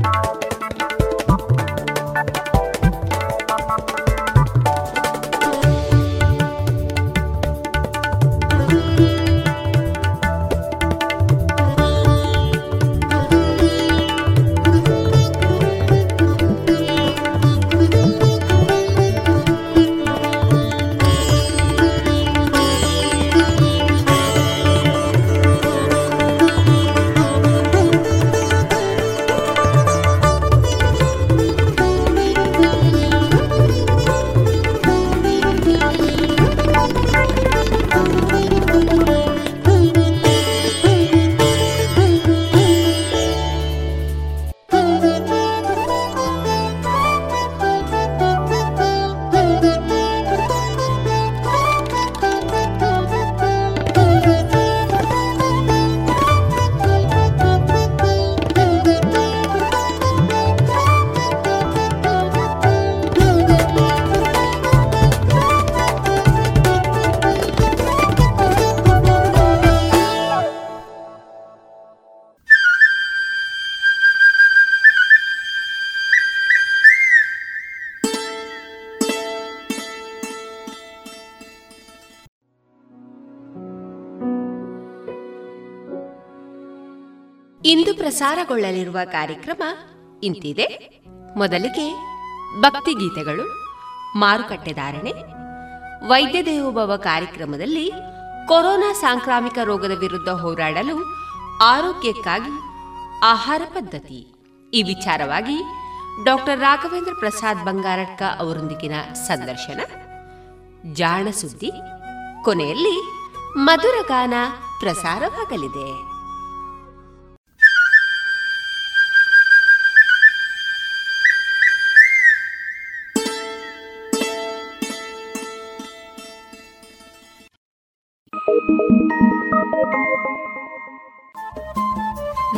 ಇಂದು ಪ್ರಸಾರಗೊಳ್ಳಲಿರುವ ಕಾರ್ಯಕ್ರಮ ಇಂತಿದೆ. ಮೊದಲಿಗೆ ಭಕ್ತಿಗೀತೆಗಳು ಮಾರುಕಟ್ಟೆ ಧಾರಣೆ, ವೈದ್ಯ ದೇವೋಭವ ಕಾರ್ಯಕ್ರಮದಲ್ಲಿ ಕೊರೋನಾ ಸಾಂಕ್ರಾಮಿಕ ರೋಗದ ವಿರುದ್ಧ ಹೋರಾಡಲು ಆರೋಗ್ಯಕ್ಕಾಗಿ ಆಹಾರ ಪದ್ಧತಿ. ಈ ವಿಚಾರವಾಗಿ ಡಾಕ್ಟರ್ ರಾಘವೇಂದ್ರ ಪ್ರಸಾದ್ ಬಂಗಾರಡ್ಕ ಅವರೊಂದಿಗಿನ ಸಂದರ್ಶನ. ಜಾಣ ಸುದ್ದಿ, ಕೊನೆಯಲ್ಲಿ ಮಧುರಗಾನ ಪ್ರಸಾರವಾಗಲಿದೆ.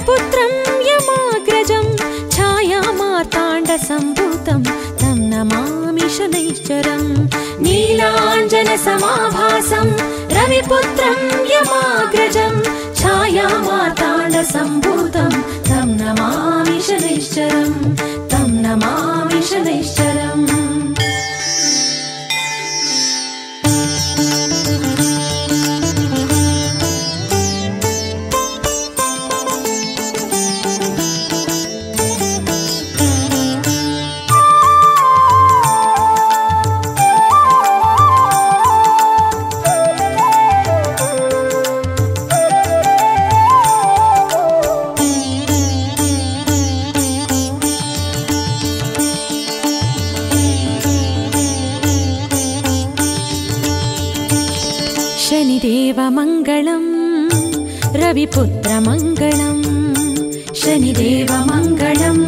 रविपुत्रं यमाग्रजं छायामाताण्डसम्भूतं तं नमामि शनैश्चरम् नीलाञ्जनसमाभासं रविपुत्रं यमाग्रजं छायामाताण्डसम्भूतं तं नमामि शनैश्चरं। तं नमामि शनैश्चरम् रविपुत्रमङ्गलम् शनिदेवमङ्गलम्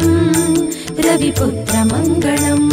रविपुत्रमङ्गलम्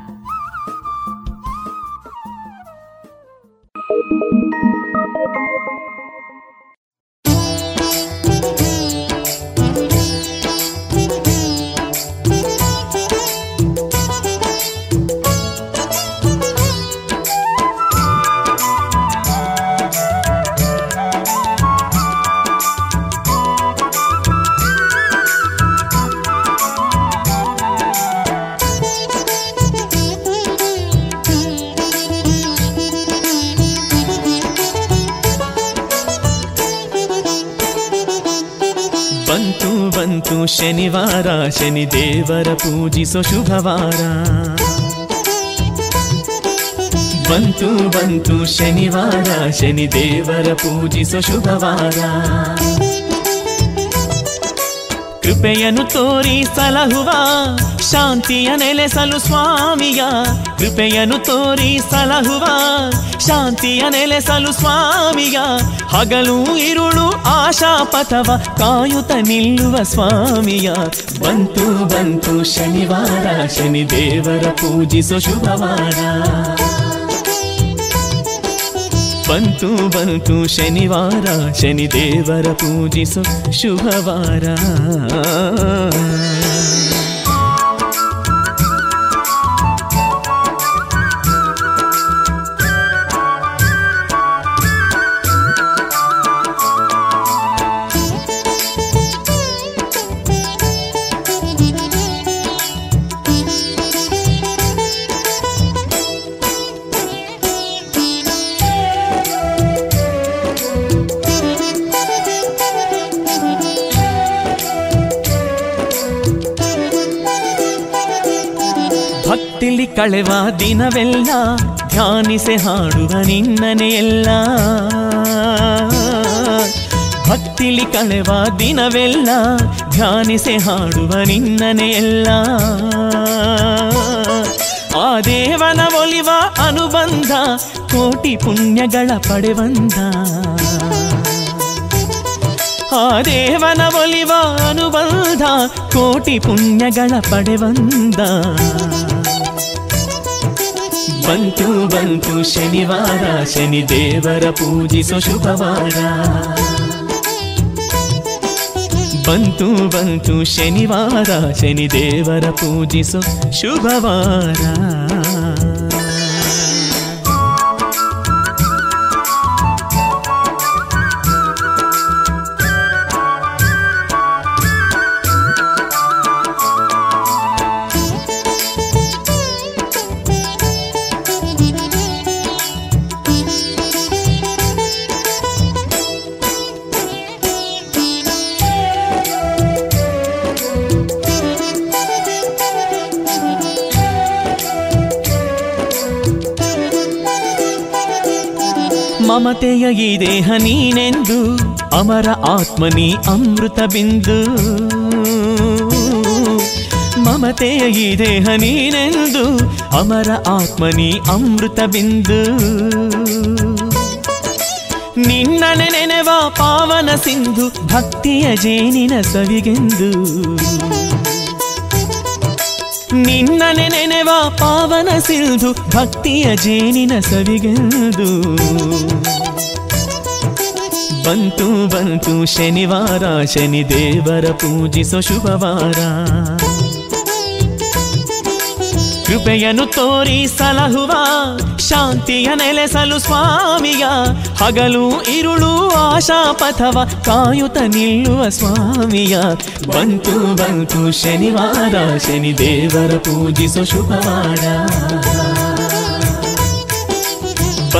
ಶನಿ ದೇವರ ಪೂಜಿಸೋ ಶುಭವಾರ. ಬಂತು ಬಂತು ಶನಿವಾರ, ಶನಿ ದೇವರ ಪೂಜಿಸೋ ಶುಭವಾರ. ಕೃಪೆಯನ್ನು ತೋರಿ ಸಲಹುವ, ಶಾಂತಿಯ ನೆಲೆಸಲು ಸ್ವಾಮಿಯ. ಕೃಪೆಯನ್ನು ತೋರಿ ಸಲಹುವ, ಶಾಂತಿಯ ನೆಲೆಸಲು ಸ್ವಾಮಿಯ. ಹಗಲು, ಇರುಳು, ಆಶಾಪಥವ ಕಾಯುತ ನಿಲ್ಲುವ ಸ್ವಾಮಿಯ. ಬಂತು ಬಂತು ಶನಿವಾರ ಶನಿ ದೇವರ ಪೂಜಿಸೋ ಶುಭವಾರ. ಬಂತು ಬಂತು ಶನಿವಾರ ಶನಿ ದೇವರ ಪೂಜಿಸೋ ಶುಭವಾರ. ಭಕ್ತಿಲಿ ಕಳೆವ ದಿನವೆಲ್ಲ ಧ್ಯಾನಿಸೆ ಹಾಡುವ ನಿನ್ನನೆಯೆಲ್ಲ. ಭಕ್ತಿಲಿ ಕಳೆವ ದಿನವೆಲ್ಲ ಧ್ಯಾನಿಸೆ ಹಾಡುವ ನಿನ್ನನೆಯೆಲ್ಲ. ಆ ದೇವನ ಒಲಿವ ಅನುಬಂಧ ಕೋಟಿ ಪುಣ್ಯಗಳ ಪಡೆವಂದ ಆ ದೇವನ ಒಲಿವ ಅನುಬಂಧ ಕೋಟಿ ಪುಣ್ಯಗಳ ಪಡೆವಂದ ಬಂತು ಬಂತು ಶನಿವಾರ ಶನಿ ದೇವರ ಪೂಜಿಸೋ ಶುಭವಾರ. ಬಂತು ಬಂತು ಶನಿವಾರ ಶನಿ ದೇವರ ಪೂಜಿಸೋ ಶುಭವಾರ. ಮಮತೆಯ ಈ ದೇಹ ನೀನೆಂದು, ಅಮರ ಆತ್ಮನಿ ಅಮೃತ ಬಿಂದು. ಮಮತೆಯ ಈ ದೇಹ ನೀನೆಂದು, ಅಮರ ಆತ್ಮನಿ ಅಮೃತ ಬಿಂದು. ನಿನ್ನನೆ ನೆನೆವ ಪಾವನ ಸಿಂಧು, ಭಕ್ತಿಯ ಜೇನಿನ ಸವಿಗೆಂದು. ನಿನ್ನನೆ ನೆನೆವ ಪಾವನ ಸಿಂಧು, ಭಕ್ತಿಯ ಜೇನಿನ ಸವಿಗೆಂದು. ಬಂತು ಬಂತು ಶನಿವಾರ, ಶನಿ ದೇವರ ಪೂಜಿಸೋ ಶುಭವಾರ. ಕೃಪೆಯನ್ನು ತೋರಿ ಸಲಹುವ, ಶಾಂತಿಯ ನೆಲೆಸಲು ಸ್ವಾಮಿಯ, ಹಗಲು ಇರುಳು ಆಶಾ ಪಥವ ಕಾಯುತ ನಿಲ್ಲುವ ಸ್ವಾಮಿಯ. ಬಂತು ಬಂತು ಶನಿವಾರ, ಶನಿ ದೇವರ ಪೂಜಿಸೋ ಶುಭವಾರ.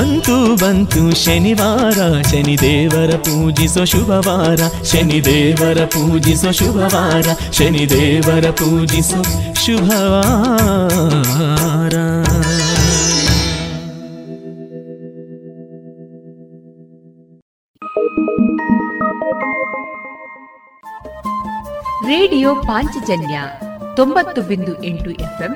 ಬಂತು ಬಂತು ಶನಿವಾರ ಶನಿ ದೇವರ ಪೂಜಿಸೋ ಶುಭವಾರ ಶನಿ ದೇವರ ಪೂಜಿಸೋ ಶುಭವಾರ ಶನಿ ದೇವರ ಪೂಜಿಸೋ ಶುಭವಾರ. ರೇಡಿಯೋ ಪಾಂಚಜನ್ಯ ತೊಂಬತ್ತು ಬಿಂದು ಎಂಟು ಎಫ್ಎಂ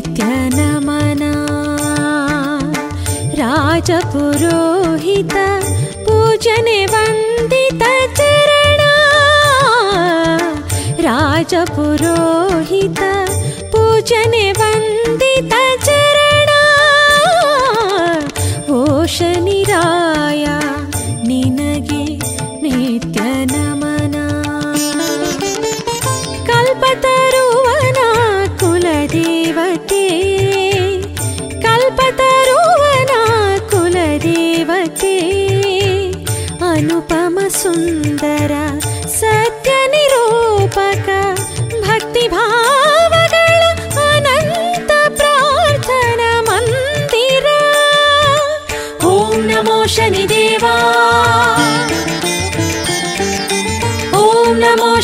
नित्यनमना। राजपुरोहितं पूजने वण्डितज राजपुरोहित पूजने वण्डितज रणश निराया ಓಂ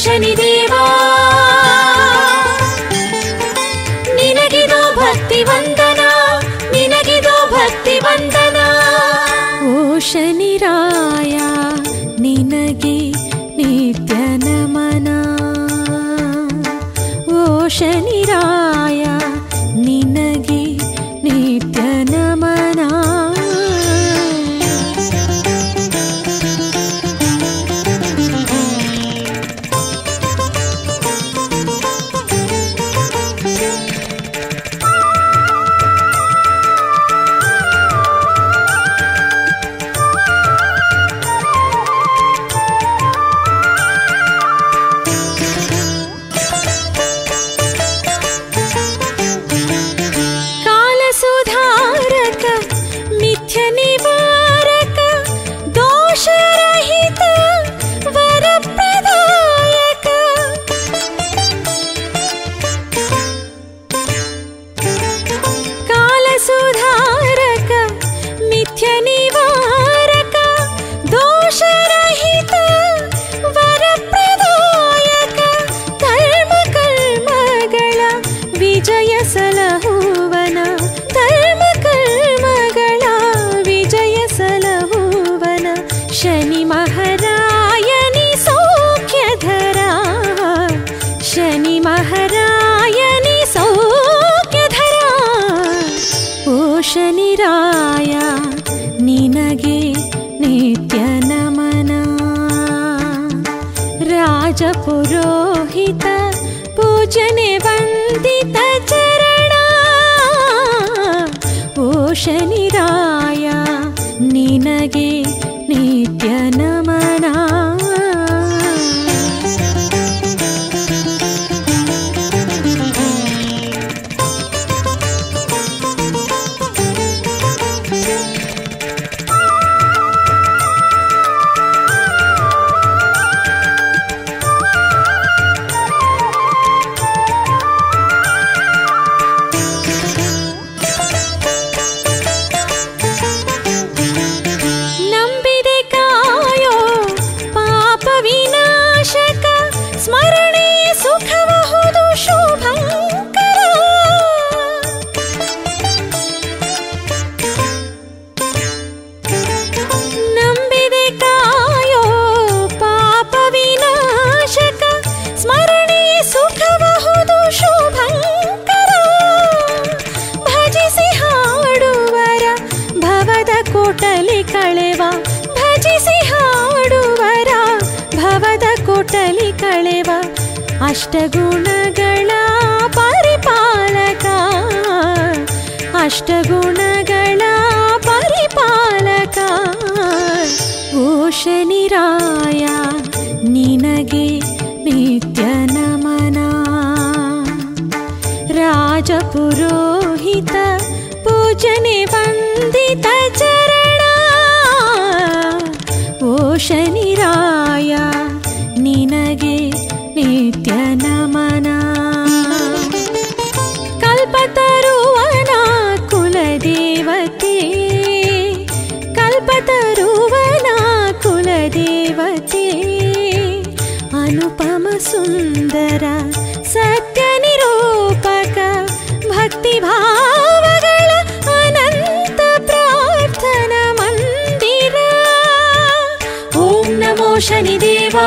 अष्टगुणगणा परिपालका भूषणिराय निनगे नित्यनमना राजपुरोहित पूजने पण्डित चरण ओषणि सुन्दर सत्यनिरूपक भक्तिभाव अनन्त प्रार्थना मन्दिरा। ॐ नमो शनिदेवा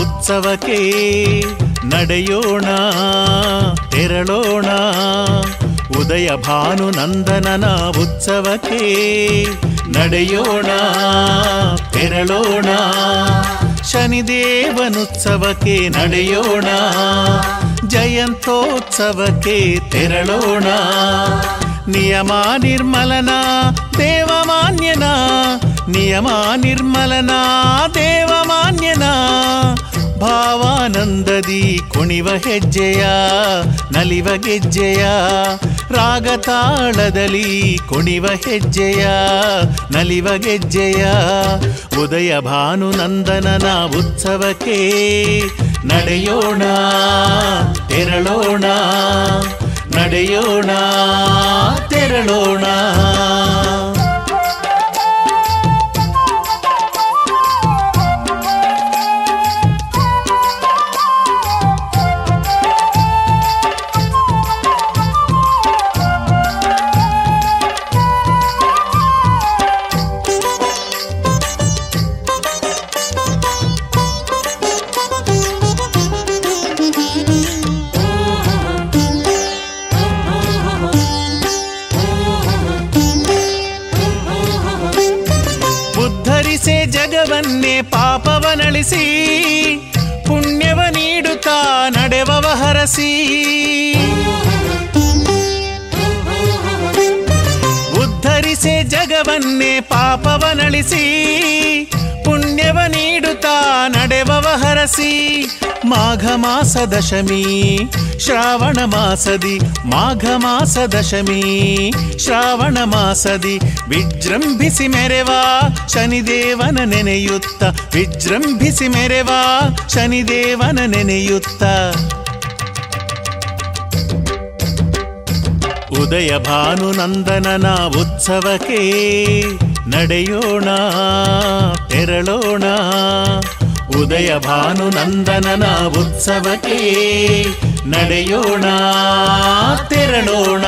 ಉತ್ಸವಕ್ಕೆ ನಡೆಯೋಣ ತೆರಳೋಣ ಉದಯ ಭಾನುನಂದನನ ಉತ್ಸವಕ್ಕೆ ನಡೆಯೋಣ ತೆರಳೋಣ ಶನಿದೇವನುತ್ಸವಕ್ಕೆ ನಡೆಯೋಣ ಜಯಂತೋತ್ಸವಕ್ಕೆ ತೆರಳೋಣ ನಿಯಮ ನಿರ್ಮಲನ ದೇವಮಾನ್ಯನ ನಿಯಮ ನಿರ್ಮಲನ, ದೇವಮಾನ್ಯನ. ಭಾವಾನಂದದಿ ಕುಣಿವ ಹೆಜ್ಜೆಯ, ನಲಿವ ಗೆಜ್ಜೆಯ. ರಾಗತಾಳದಲ್ಲಿ ಕುಣಿವ ಹೆಜ್ಜೆಯ, ನಲಿವ ಗೆಜ್ಜೆಯ. ಉದಯ ಭಾನುನಂದನನ ಉತ್ಸವಕ್ಕೆ ನಡೆಯೋಣ, ತೆರಳೋಣ ನಡೆಯೋಣ, ತೆರಳೋಣ. ಪಾಪವನಳಿಸಿ ಪುಣ್ಯವ ನೀಡುತ್ತಾ ನಡೆವವ ಹರಸಿ ಉದ್ಧರಿಸೆ ಜಗವನ್ನೇ ಪಾಪವನಳಿಸಿ ಪುಣ್ಯವ ನೀಡುತ್ತಾ ನಡೆವವ ಹರಸಿ. ಮಾಘ ಮಾಸ ದಶಮಿ ಶ್ರಾವಣ ಮಾಸದಿ, ಮಾಘ ಮಾಸ ದಶಮಿ ಶ್ರಾವಣ ಮಾಸದಿ, ವಿಜೃಂಭಿಸಿ ಮೆರೆವಾ. ಶನಿದೇವನ ನೆನೆಯುತ್ತ, ವಿಜೃಂಭಿಸಿ ಮೆರೆವಾ. ಶನಿದೇವನ ನೆನೆಯುತ್ತ. ಉದಯ ಭಾನು ನಂದನನ ಉತ್ಸವಕ್ಕೆ ನಡೆಯೋಣ ತೆರಳೋಣ. ಉದಯ ಭಾನು ನಂದನನ ಉತ್ಸವಕ್ಕೆ ನಡೆಯೋಣ ತೆರಳೋಣ.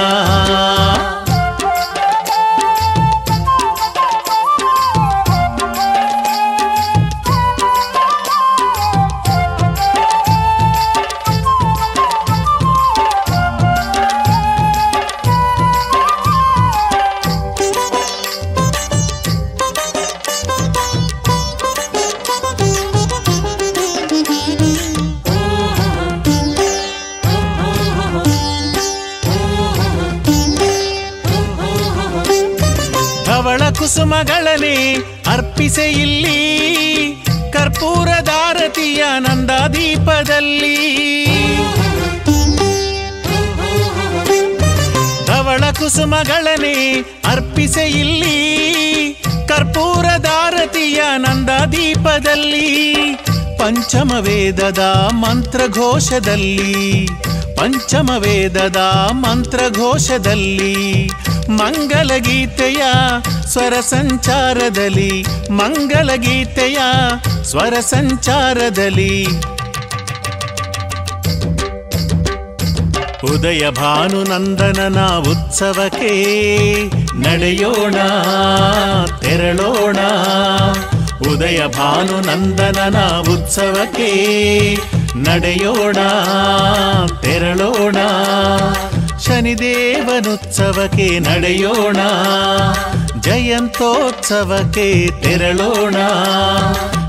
ಕುಸುಮಗಳನೆ ಅರ್ಪಿಸೆ ಇಲ್ಲಿ. ಕರ್ಪೂರದಾರತಿಯ ನಂದಾದೀಪದಲ್ಲಿ. ಧವಳ ಕುಸುಮಗಳನೆ ಅರ್ಪಿಸೆ ಇಲ್ಲಿ. ಕರ್ಪೂರದಾರತಿಯ ನಂದಾದೀಪದಲ್ಲಿ. ಪಂಚಮ ವೇದದ ಮಂತ್ರಘೋಷದಲ್ಲಿ. ಪಂಚಮ ವೇದದ ಮಂತ್ರಘೋಷದಲ್ಲಿ. ಮಂಗಲ ಗೀತೆಯ ಸ್ವರ ಸಂಚಾರದಲ್ಲಿ ಮಂಗಲ ಗೀತೆಯ ಸ್ವರ ಸಂಚಾರದಲ್ಲಿ. ಉದಯ ಭಾನು ನಂದನನ ಉತ್ಸವಕ್ಕೆ ನಡೆಯೋಣ, ತೆರಳೋಣ. ಉದಯ ಭಾನು ನಂದನನ ಉತ್ಸವಕ್ಕೆ ನಡೆಯೋಣ, ತೆರಳೋಣ. ಶನಿದೇವನುತ್ಸವಕ್ಕೆ ನಡೆಯೋಣ ಜಯಂತೋತ್ಸವಕ್ಕೆ ತೆರಳೋಣ.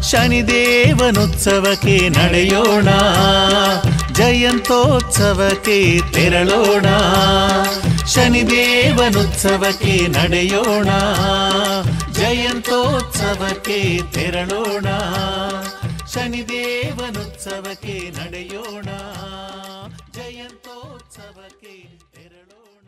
ಶನಿದೇವನುತ್ಸವಕ್ಕೆ ನಡೆಯೋಣ. ಜಯಂತೋತ್ಸವಕ್ಕೆ ತೆರಳೋಣ. ಶನಿದೇವನುತ್ಸವಕ್ಕೆ ನಡೆಯೋಣ. ಜಯಂತೋತ್ಸವಕ್ಕೆ ತೆರಳೋಣ. ಶನಿದೇವನುತ್ಸವಕ್ಕೆ ನಡೆಯೋಣ. ಜಯಂತೋತ್ಸವಕ್ಕೆ ತೆರಳೋಣ.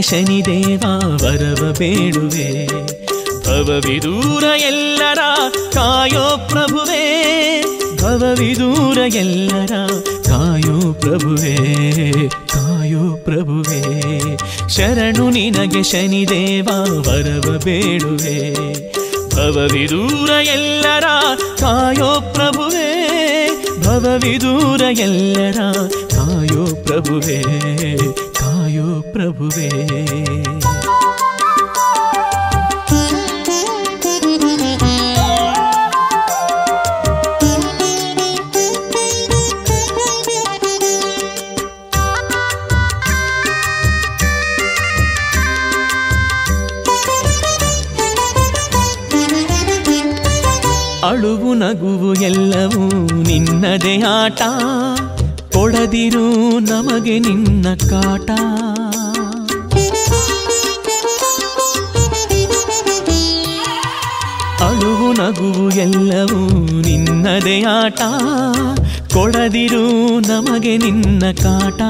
ಶನಿದೇವ ವರವ ಬೇಡುವೆ. ಭವವಿದೂರ ಎಲ್ಲರ ಕಾಯೋ ಪ್ರಭುವೇ. ಭವವಿದೂರ ಎಲ್ಲರ ಕಾಯೋ ಪ್ರಭುವೇ. ಕಾಯೋ ಪ್ರಭುವೇ. ಶರಣು ನಿನಗೆ ಶನಿದೇವ ವರವ ಬೇಡುವೆ. ಭವವಿದೂರ ಎಲ್ಲರ ಕಾಯೋ ಪ್ರಭುವೇ. ಭವವಿದೂರ ಎಲ್ಲರ ಕಾಯೋ ಪ್ರಭುವೇ. ಕಾಯೋ ಪ್ರಭುವೇ. ಅಳುವು ನಗುವು ಎಲ್ಲವೂ ನಿನ್ನದೇ ಆಟ. ಕೊಡದಿರು ನಮಗೆ ನಿನ್ನ ಕಾಟ. ಅಳುವು ನಗುವು ಎಲ್ಲವೂ ನಿನ್ನದೇ ಆಟ. ಕೊಡದಿರು ನಮಗೆ ನಿನ್ನ ಕಾಟ.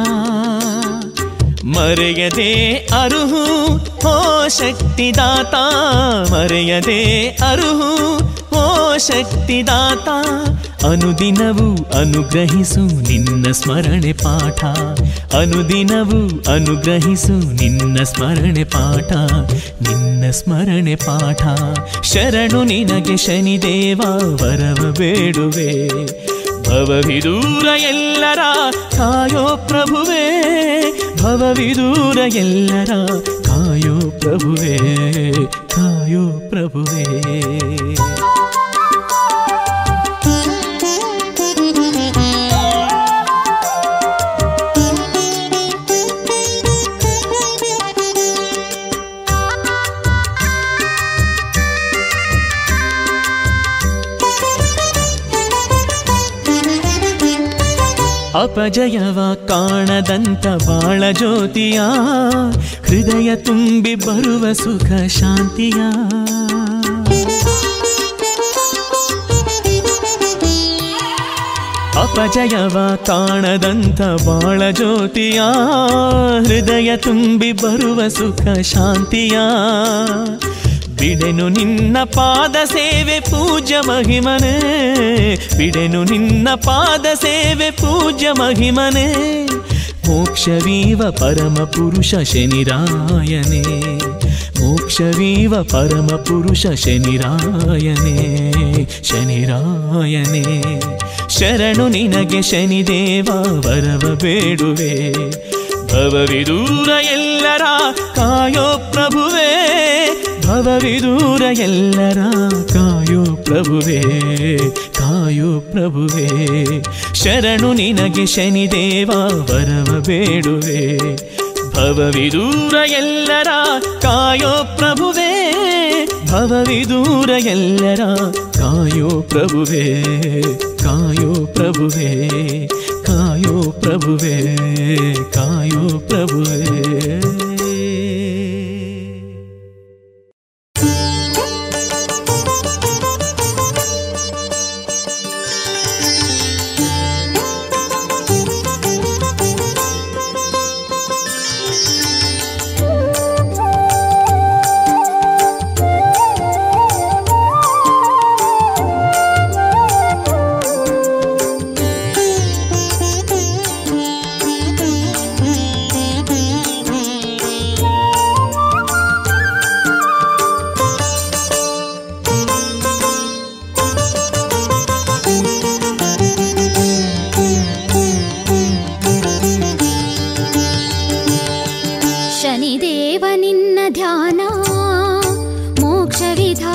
ಮರೆಯದೆ ಅರುಹು ಓ ಶಕ್ತಿದಾತ. ಮರೆಯದೆ ಅರುಹು ಓ ಶಕ್ತಿದಾತ. ಅನುದಿನವೂ ಅನುಗ್ರಹಿಸು ನಿನ್ನ ಸ್ಮರಣೆ ಪಾಠ. ಅನುದಿನವೂ ಅನುಗ್ರಹಿಸು ನಿನ್ನ ಸ್ಮರಣೆ ಪಾಠ. ನಿನ್ನ ಸ್ಮರಣೆ ಪಾಠ. ಶರಣು ನಿನಗೆ ಶನಿದೇವ ವರವ ಬೇಡುವೆ. ಭವವಿದೂರ ಎಲ್ಲರ ಕಾಯೋ ಪ್ರಭುವೇ. ಭವವಿದೂರ ಎಲ್ಲರ ಕಾಯೋ ಪ್ರಭುವೇ. ಕಾಯೋ ಪ್ರಭುವೇ. ಅಪಜಯವ ಕಾಣದಂತ ಬಾಳ ಜ್ಯೋತಿಯ, ಹೃದಯ ತುಂಬಿ ಬರುವ ಸುಖ ಶಾಂತಿಯ. ಅಪಜಯವ ಕಾಣದಂತ ಬಾಳ ಜ್ಯೋತಿಯ, ಹೃದಯ ತುಂಬಿ ಬರುವ ಸುಖ ಶಾಂತಿಯ. ಬಿಡೆನು ನಿನ್ನ ಪಾದ ಸೇವೆ ಪೂಜ ಮಹಿಮನೆ. ಬಿಡೆನು ನಿನ್ನ ಪಾದ ಸೇವೆ ಪೂಜ ಮಹಿಮನೆ. ಮೋಕ್ಷವೀವ ಪರಮ ಪುರುಷ ಶನಿರಾಯನೇ. ಮೋಕ್ಷವೀವ ಪರಮ ಪುರುಷ ಶನಿರಾಯನೇ. ಶನಿರಾಯನೇ. ಶರಣು ನಿನಗೆ ಶನಿದೇವ, ವರವ ಬೇಡುವೆ. ಭವವಿದೂರ ಎಲ್ಲರ ಕಾಯೋ ಪ್ರಭುವೇ. ಭವವಿದೂರ ಎಲ್ಲರ ಕಾಯೋ ಪ್ರಭುವೇ ಕಾಯೋ ಪ್ರಭುವೇ ಶರಣು ನಿನಗೆ ಶನಿದೇವ ವರವ ಬೇಡುವೆ ಭವವಿದೂರ ಎಲ್ಲರ ಕಾಯೋ ಪ್ರಭುವೇ ಭವವಿದೂರ ಎಲ್ಲರ ಕಾಯೋ ಪ್ರಭುವೇ ಕಾಯೋ ಪ್ರಭುವೇ ಕಾಯೋ ಪ್ರಭುವೇ ಕಾಯೋ ಪ್ರಭುವೇ शनिदेवनिन्न ध्याना मोक्षविधा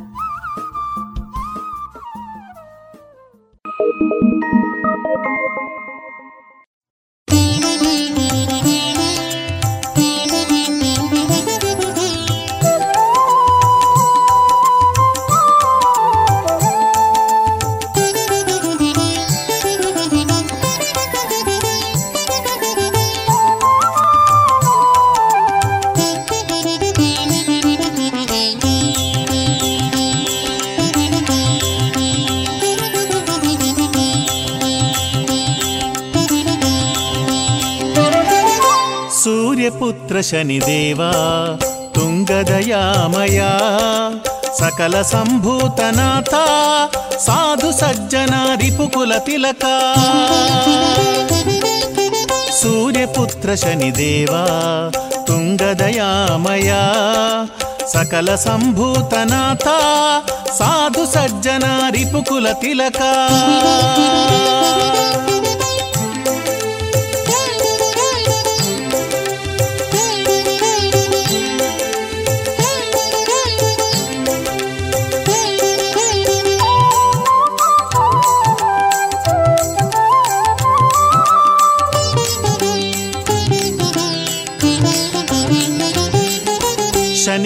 ಸೂರ್ಯಪುತ್ರ ಶನಿದೇವ ತುಂಗದಯಾಮಯ ಸಕಲ ಸಂಭೂತನಾಥ ಸಾಧು ಸಜ್ಜನ ರಿಪುಕುಲ ತಿಲಕ ಸೂರ್ಯಪುತ್ರ ಶನಿದೇವ ತುಂಗದಯಾಮಯ ಸಕಲ ಸಂಭೂತನಾಥ ಸಾಧು ಸಜ್ಜನ ರಿಪುಕುಲ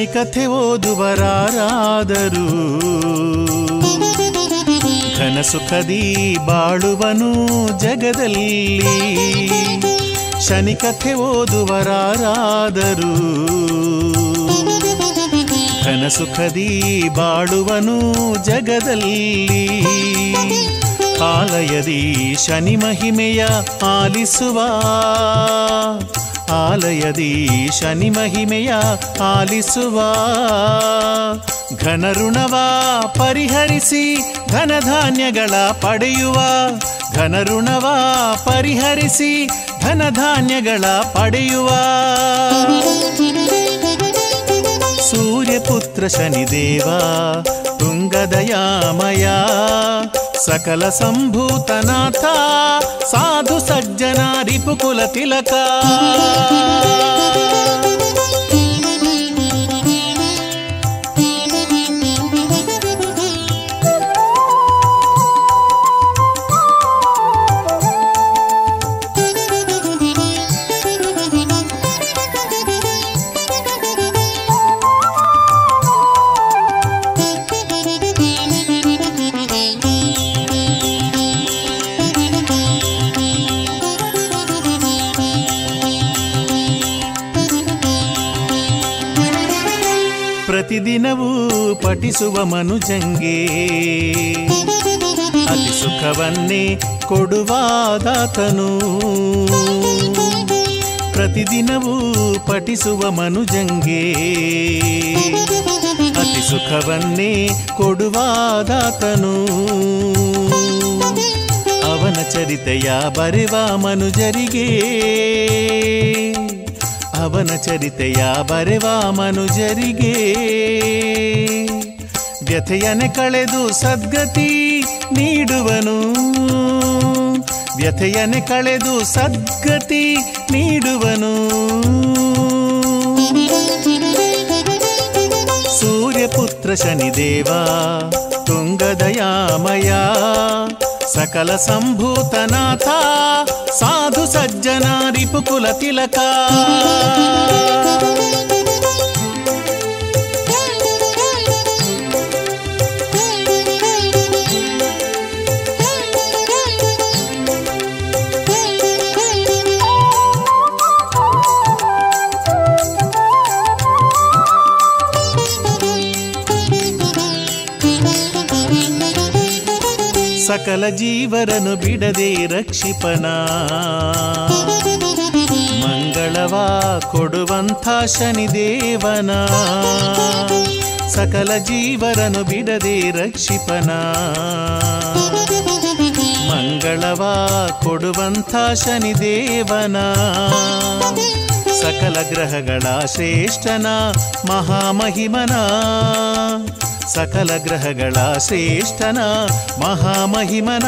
ಕಥೆ ಓದುವರಾರಾದರೂ ಘನ ಸುಖದಿ ಬಾಳುವನು ಜಗದಲ್ಲಿ. ಶನಿ ಕಥೆ ಓದುವರಾರಾದರೂ ಘನ ಸುಖದಿ ಬಾಳುವನು ಜಗದಲ್ಲಿ. ಆಲಯದಿ ಶನಿ ಮಹಿಮೆಯ ಆಲಿಸುವ ಆಲಯದಿ ಶನಿ ಮಹಿಮೆಯ ಆಲಿಸುವ. ಘನಋಣವ ಪರಿಹರಿಸಿ ಧನಧಾನ್ಯಗಳ ಪಡೆಯುವ. ಘನಋಣವ ಪರಿಹರಿಸಿ ಧನಧಾನ್ಯಗಳ ಪಡೆಯುವ. ಸೂರ್ಯಪುತ್ರ ಶನಿದೇವ, ತುಂಗದಯಾಮಯ ಸಕಲ ಸಂಭೂತನಾಥ ಸಾಧು ಸಜ್ಜನ ರಿಪುಕುಲ ತಿಲಕ ಪ್ರತಿದಿನವೂ ಪಠಿಸುವ ಮನುಜಂಗೆ. ಅತಿ ಸುಖವನ್ನೇ ಕೊಡುವಾದಾತನು. ಪ್ರತಿದಿನವೂ ಪಠಿಸುವ ಮನುಜಂಗೆ. ಅತಿ ಸುಖವನ್ನೇ ಕೊಡುವಾದಾತನು. ಅವನ ಚರಿತೆಯ ಬರೆವ ಮನುಜರಿಗೆ. ಅವನ ಚರಿತೆಯ ಬರೆವ ಮನುಜರಿಗೆ. ವ್ಯಥೆಯನೆ ಕಳೆದು ಸದ್ಗತಿ ನೀಡುವನು. ವ್ಯಥೆಯನೆ ಕಳೆದು ಸದ್ಗತಿ ನೀಡುವನು. ಸೂರ್ಯಪುತ್ರ ಶನಿದೇವ, ತುಂಗದಯಾಮಯ, ಸಕಲ ಸಂಭೂತನಾಥ సాధు సజ్జన రిపుకుల తిలకా. ಸಕಲ ಜೀವರನು ಬಿಡದೆ ರಕ್ಷಿಪನ ಮಂಗಳವ ಕೊಡುವಂಥ ಶನಿದೇವನ ಸಕಲ ಜೀವರನು ಬಿಡದೆ ರಕ್ಷಿಪನ ಮಂಗಳವ ಕೊಡುವಂಥ ಶನಿದೇವನ ಸಕಲ ಗ್ರಹಗಳ ಶ್ರೇಷ್ಠನ ಮಹಾಮಹಿಮನ. ಸಕಲ ಗ್ರಹಗಳ ಶ್ರೇಷ್ಠನ ಮಹಾಮಹಿಮನ,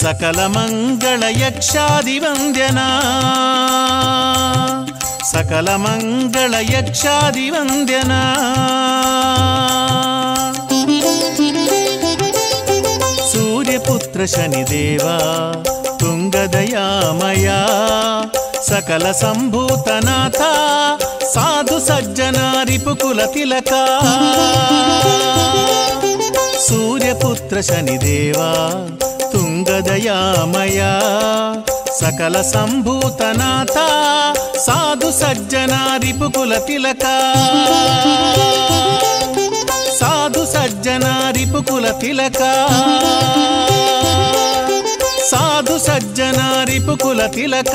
ಸಕಲ ಮಂಗಳ ಯಕ್ಷಾದಿ ವಂದ್ಯನ ಸಕಲ ಮಂಗಳ ಯಕ್ಷಾದಿ ವಂದ್ಯನ ಸೂರ್ಯಪುತ್ರ ಶನಿದೇವ, ತುಂಗದಯಾಮಯ, ಸಕಲ ಸಂಭೂತನಾಥ ಸಾಧು ಸಜ್ಜನ ರಿಪುಕುಲ ತಿಲಕ ಸೂರ್ಯಪುತ್ರ ಶನಿದೇವ ತುಂಗದಯಾಮಯ ಸಕಲ ಸಂಭೂತನಾಥ ಸಾಧು ಸಜ್ಜನ ರಿಪುಕುಲ ತಿಲಕ ಸಾಧು ಸಜ್ಜನ ರಿಪುಕುಲ ತಿಲಕ ಸಾಧು ಸಜ್ಜನ ರಿಪುಕುಲ ತಿಲಕ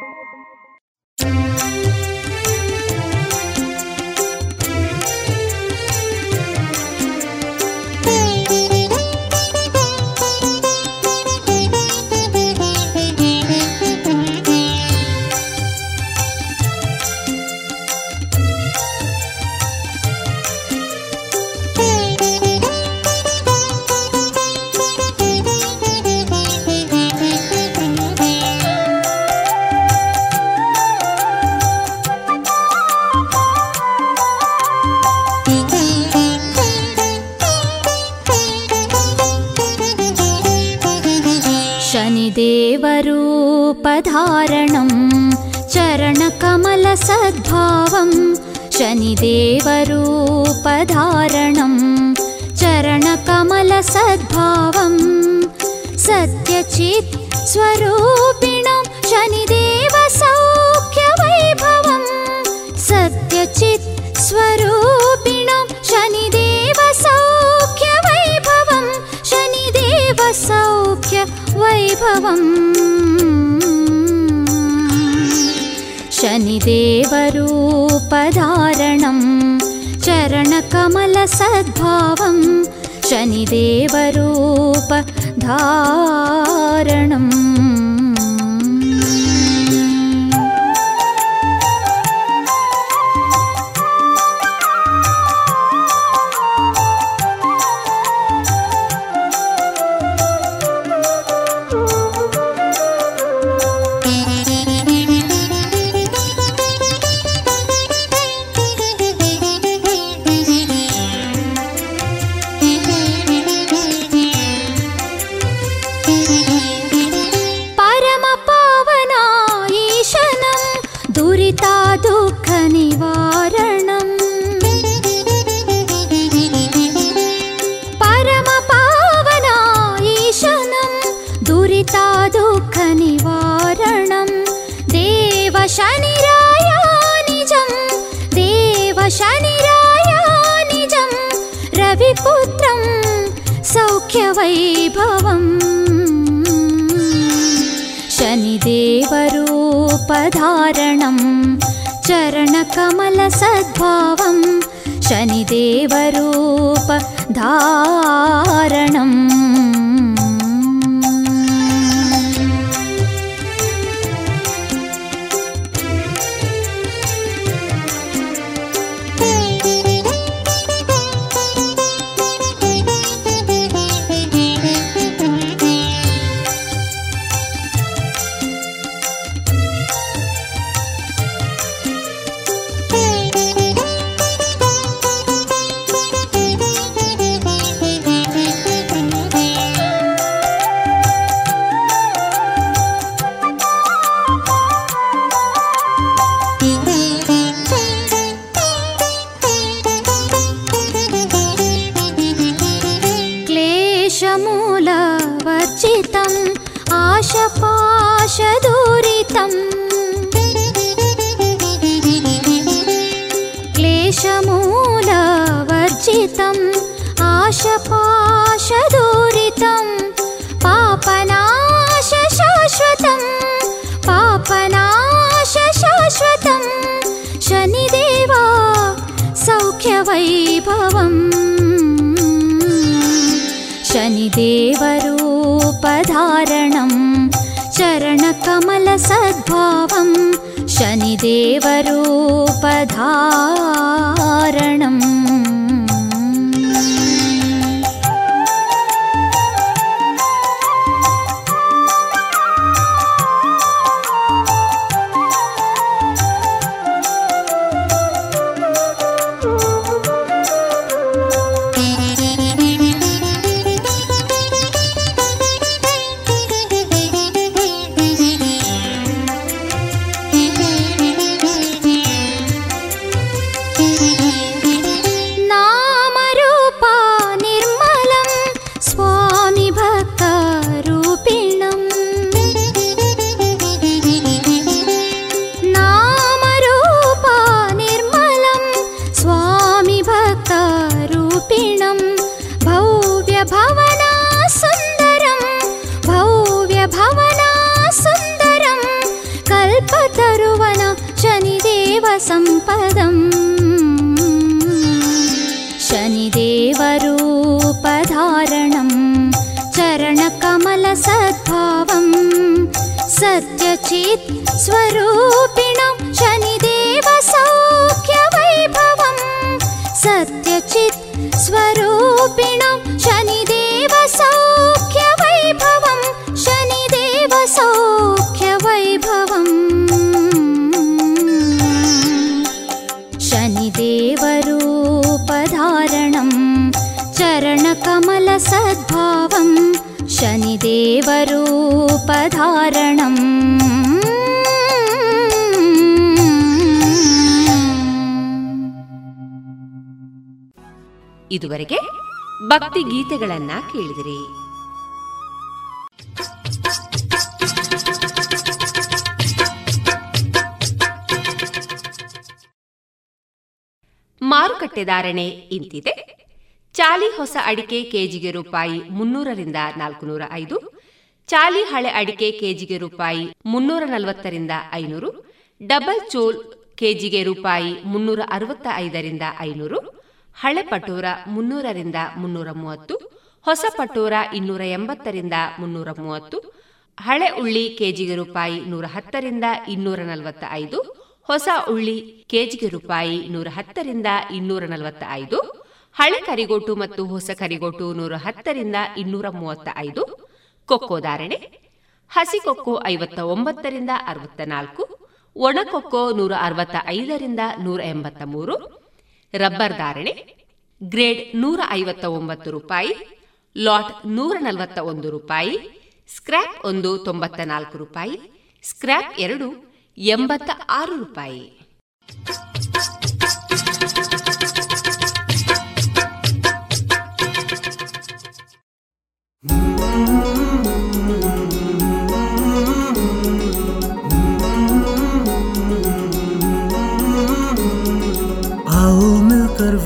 शनिदेवरूपधारणं चरणकमलसद्भावं शनिदेवरूपधारणम् ರುಚಿ ಇದುವರೆಗೆ ಭಕ್ತಿ ಗೀತೆಗಳನ್ನ ಕೇಳಿದಿರಿ. ಮಾರುಕಟ್ಟೆ ಧಾರಣೆ ಇಂತಿದೆ. ಚಾಲಿ ಹೊಸ ಅಡಿಕೆ ಕೆಜಿಗೆ ರೂಪಾಯಿ ಮುನ್ನೂರರಿಂದ ನಾಲ್ಕುನೂರ ಐದು, ಚಾಲಿ ಹಳೆ ಅಡಿಕೆ ಕೆಜಿಗೆ ರೂಪಾಯಿ ಮುನ್ನೂರ ನಲವತ್ತರಿಂದ ಐನೂರು, ಡಬಲ್ ಚೋಲ್ ಕೆಜಿಗೆ ರೂಪಾಯಿ ಮುನ್ನೂರ ಅರವತ್ತ ಐದರಿಂದ ಐನೂರು ಹಳೆ ಪಟೋರ ಮುನ್ನೂರರಿಂದ ಮುನ್ನೂರ ಮೂವತ್ತು ಹೊಸ ಪಟೋರ ಇನ್ನೂರ ಎಂಬತ್ತರಿಂದ ಮುನ್ನೂರ ಮೂವತ್ತು ಹಳೆ ಉಳ್ಳಿ ಕೆಜಿಗೆ ರೂಪಾಯಿ ನೂರ ಹತ್ತರಿಂದ ಇನ್ನೂರ ನಲವತ್ತ ಐದು ಹೊಸ ಉಳ್ಳಿ ಕೆಜಿಗೆ ರೂಪಾಯಿ ನೂರ ಹತ್ತರಿಂದ ಇನ್ನೂರ ನಲವತ್ತ ಐದು ಹಳೆ ಕರಿಗೋಟು ಮತ್ತು ಹೊಸ ಕರಿಗೋಟು ನೂರ ಹತ್ತರಿಂದ ಇನ್ನೂರ ಮೂವತ್ತ ಐದು ಕೊಕ್ಕೋ ಧಾರಣೆ, ಹಸಿ ಕೊಕ್ಕೋ ಐವತ್ತ ಒಂಬತ್ತರಿಂದ ಅರವತ್ತ ನಾಲ್ಕು ಒಣಕೊಕ್ಕೋ ನೂರ ಅರವತ್ತ ಐದರಿಂದ ನೂರ ಎಂಬತ್ತ ಮೂರು ರಬ್ಬರ್ ಧಾರಣೆ, ಗ್ರೇಡ್ ನೂರ ಐವತ್ತ ಒಂಬತ್ತು ರೂಪಾಯಿ, ಲಾಟ್ ನೂರ ನಲವತ್ತ ಒಂದು ರೂಪಾಯಿ, ಸ್ಕ್ರ್ಯಾಪ್ ಒಂದು ತೊಂಬತ್ತ ನಾಲ್ಕು ರೂಪಾಯಿ, ಸ್ಕ್ರ್ಯಾಪ್ ಎರಡು ಎಂಬತ್ತ ಆರು ರೂಪಾಯಿ.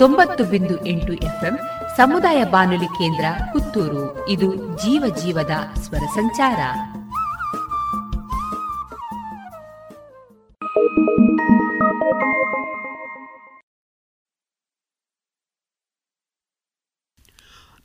ತೊಂಬತ್ತು ಬಿಂದು ಎಂಟು ಎಫ್ಎಂ ಸಮುದಾಯ ಬಾನುಲಿ ಕೇಂದ್ರ ಪುತ್ತೂರು. ಇದು ಜೀವ ಜೀವದ ಸ್ವರ ಸಂಚಾರ.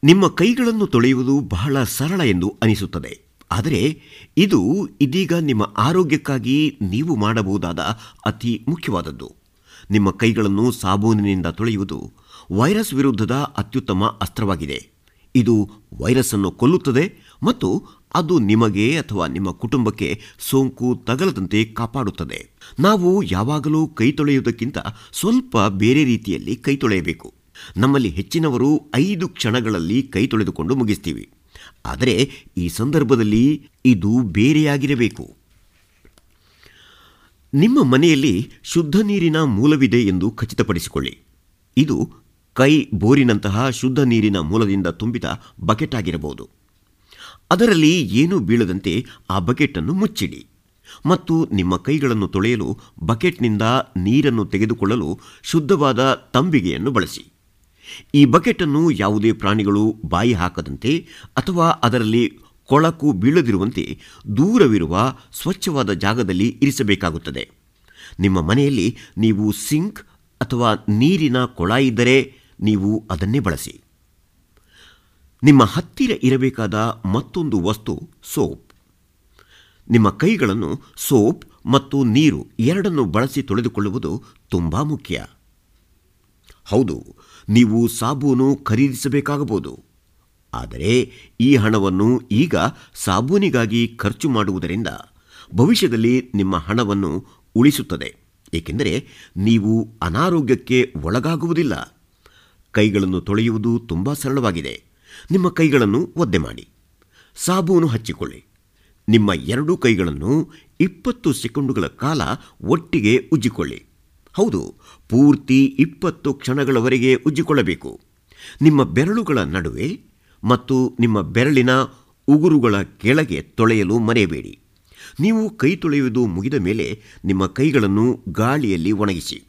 ನಿಮ್ಮ ಕೈಗಳನ್ನು ತೊಳೆಯುವುದು ಬಹಳ ಸರಳ ಎಂದು ಅನಿಸುತ್ತದೆ. ಆದರೆ ಇದು ಇದೀಗ ನಿಮ್ಮ ಆರೋಗ್ಯಕ್ಕಾಗಿ ನೀವು ಮಾಡಬಹುದಾದ ಅತಿ ಮುಖ್ಯವಾದದ್ದು. ನಿಮ್ಮ ಕೈಗಳನ್ನು ಸಾಬೂನಿನಿಂದ ತೊಳೆಯುವುದು ವೈರಸ್ ವಿರುದ್ಧದ ಅತ್ಯುತ್ತಮ ಅಸ್ತ್ರವಾಗಿದೆ. ಇದು ವೈರಸ್ ಅನ್ನು ಕೊಲ್ಲುತ್ತದೆ ಮತ್ತು ಅದು ನಿಮಗೆ ಅಥವಾ ನಿಮ್ಮ ಕುಟುಂಬಕ್ಕೆ ಸೋಂಕು ತಗಲದಂತೆ ಕಾಪಾಡುತ್ತದೆ. ನಾವು ಯಾವಾಗಲೂ ಕೈ ತೊಳೆಯುವುದಕ್ಕಿಂತ ಸ್ವಲ್ಪ ಬೇರೆ ರೀತಿಯಲ್ಲಿ ಕೈ ತೊಳೆಯಬೇಕು. ನಮ್ಮಲ್ಲಿ ಹೆಚ್ಚಿನವರು ಐದು ಕ್ಷಣಗಳಲ್ಲಿ ಕೈ ತೊಳೆದುಕೊಂಡು ಮುಗಿಸ್ತೀವಿ. ಆದರೆ ಈ ಸಂದರ್ಭದಲ್ಲಿ ಇದು ಬೇರೆಯಾಗಿರಬೇಕು. ನಿಮ್ಮ ಮನೆಯಲ್ಲಿ ಶುದ್ಧ ನೀರಿನ ಮೂಲವಿದೆ ಎಂದು ಖಚಿತಪಡಿಸಿಕೊಳ್ಳಿ. ಇದು ಕೈ ಬೋರಿನಂತಹ ಶುದ್ಧ ನೀರಿನ ಮೂಲದಿಂದ ತುಂಬಿದ ಬಕೆಟ್ ಆಗಿರಬಹುದು. ಅದರಲ್ಲಿ ಏನೂ ಬೀಳದಂತೆ ಆ ಬಕೆಟನ್ನು ಮುಚ್ಚಿಡಿ. ಮತ್ತು ನಿಮ್ಮ ಕೈಗಳನ್ನು ತೊಳೆಯಲು ಬಕೆಟ್ನಿಂದ ನೀರನ್ನು ತೆಗೆದುಕೊಳ್ಳಲು ಶುದ್ಧವಾದ ತಂಬಿಗೆಯನ್ನು ಬಳಸಿ. ಈ ಬಕೆಟನ್ನು ಯಾವುದೇ ಪ್ರಾಣಿಗಳು ಬಾಯಿ ಹಾಕದಂತೆ ಅಥವಾ ಅದರಲ್ಲಿ ಕೊಳಕು ಬೀಳದಿರುವಂತೆ ದೂರವಿರುವ ಸ್ವಚ್ಛವಾದ ಜಾಗದಲ್ಲಿ ಇರಿಸಬೇಕಾಗುತ್ತದೆ. ನಿಮ್ಮ ಮನೆಯಲ್ಲಿ ನೀವು ಸಿಂಕ್ ಅಥವಾ ನೀರಿನ ಕೊಳ ಇದ್ದರೆ ನೀವು ಅದನ್ನೇ ಬಳಸಿ. ನಿಮ್ಮ ಹತ್ತಿರ ಇರಬೇಕಾದ ಮತ್ತೊಂದು ವಸ್ತು ಸೋಪ್. ನಿಮ್ಮ ಕೈಗಳನ್ನು ಸೋಪ್ ಮತ್ತು ನೀರು ಎರಡನ್ನು ಬಳಸಿ ತೊಳೆದುಕೊಳ್ಳುವುದು ತುಂಬ ಮುಖ್ಯ. ಹೌದು, ನೀವು ಸಾಬೂನು ಖರೀದಿಸಬೇಕಾಗಬಹುದು. ಆದರೆ ಈ ಹಣವನ್ನು ಈಗ ಸಾಬೂನಿಗಾಗಿ ಖರ್ಚು ಮಾಡುವುದರಿಂದ ಭವಿಷ್ಯದಲ್ಲಿ ನಿಮ್ಮ ಹಣವನ್ನು ಉಳಿಸುತ್ತದೆ. ಏಕೆಂದರೆ ನೀವು ಅನಾರೋಗ್ಯಕ್ಕೆ ಒಳಗಾಗುವುದಿಲ್ಲ. ಕೈಗಳನ್ನು ತೊಳೆಯುವುದು ತುಂಬ ಸರಳವಾಗಿದೆ. ನಿಮ್ಮ ಕೈಗಳನ್ನು ಒದ್ದೆ ಮಾಡಿ. ಸಾಬೂನು ಹಚ್ಚಿಕೊಳ್ಳಿ. ನಿಮ್ಮ ಎರಡೂ ಕೈಗಳನ್ನು ಇಪ್ಪತ್ತು ಸೆಕೆಂಡುಗಳ ಕಾಲ ಒಟ್ಟಿಗೆ ಉಜ್ಜಿಕೊಳ್ಳಿ. ಹೌದು, ಪೂರ್ತಿ ಇಪ್ಪತ್ತು ಕ್ಷಣಗಳವರೆಗೆ ಉಜ್ಜಿಕೊಳ್ಳಬೇಕು. ನಿಮ್ಮ ಬೆರಳುಗಳ ನಡುವೆ ಮತ್ತು ನಿಮ್ಮ ಬೆರಳಿನ ಉಗುರುಗಳ ಕೆಳಗೆ ತೊಳೆಯಲು ಮರೆಯಬೇಡಿ. ನೀವು ಕೈ ತೊಳೆಯುವುದು ಮುಗಿದ ಮೇಲೆ ನಿಮ್ಮ ಕೈಗಳನ್ನು ಗಾಳಿಯಲ್ಲಿ ಒಣಗಿಸಿ.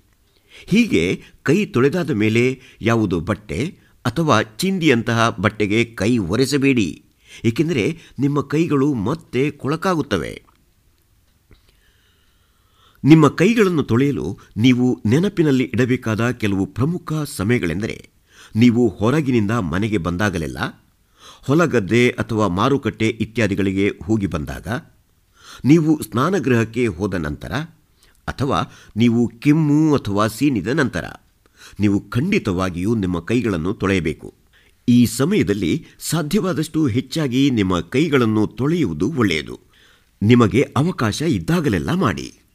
ಹೀಗೆ ಕೈ ತೊಳೆದಾದ ಮೇಲೆ ಯಾವುದು ಬಟ್ಟೆ ಅಥವಾ ಚಿಂದಿಯಂತಹ ಬಟ್ಟೆಗೆ ಕೈ ಒರೆಸಬೇಡಿ. ಏಕೆಂದರೆ ನಿಮ್ಮ ಕೈಗಳು ಮತ್ತೆ ಕೊಳಕಾಗುತ್ತವೆ. ನಿಮ್ಮ ಕೈಗಳನ್ನು ತೊಳೆಯಲು ನೀವು ನೆನಪಿನಲ್ಲಿ ಇಡಬೇಕಾದ ಕೆಲವು ಪ್ರಮುಖ ಸಮಯಗಳೆಂದರೆ, ನೀವು ಹೊರಗಿನಿಂದ ಮನೆಗೆ ಬಂದಾಗಲೆಲ್ಲ ಹೊಲಗದ್ದೆ ಅಥವಾ ಮಾರುಕಟ್ಟೆ ಇತ್ಯಾದಿಗಳಿಗೆ ಹೋಗಿ ಬಂದಾಗ ನೀವು ಸ್ನಾನಗೃಹಕ್ಕೆ ಹೋದ ನಂತರ ಅಥವಾ ನೀವು ಕೆಮ್ಮು ಅಥವಾ ಸೀನಿದ ನಂತರ ನೀವು ಖಂಡಿತವಾಗಿಯೂ ನಿಮ್ಮ ಕೈಗಳನ್ನು ತೊಳೆಯಬೇಕು. ಈ ಸಮಯದಲ್ಲಿ ಸಾಧ್ಯವಾದಷ್ಟು ಹೆಚ್ಚಾಗಿ ನಿಮ್ಮ ಕೈಗಳನ್ನು ತೊಳೆಯುವುದು ಒಳ್ಳೆಯದು. ನಿಮಗೆ ಅವಕಾಶ ಇದ್ದಾಗಲೆಲ್ಲ ಮಾಡಿ.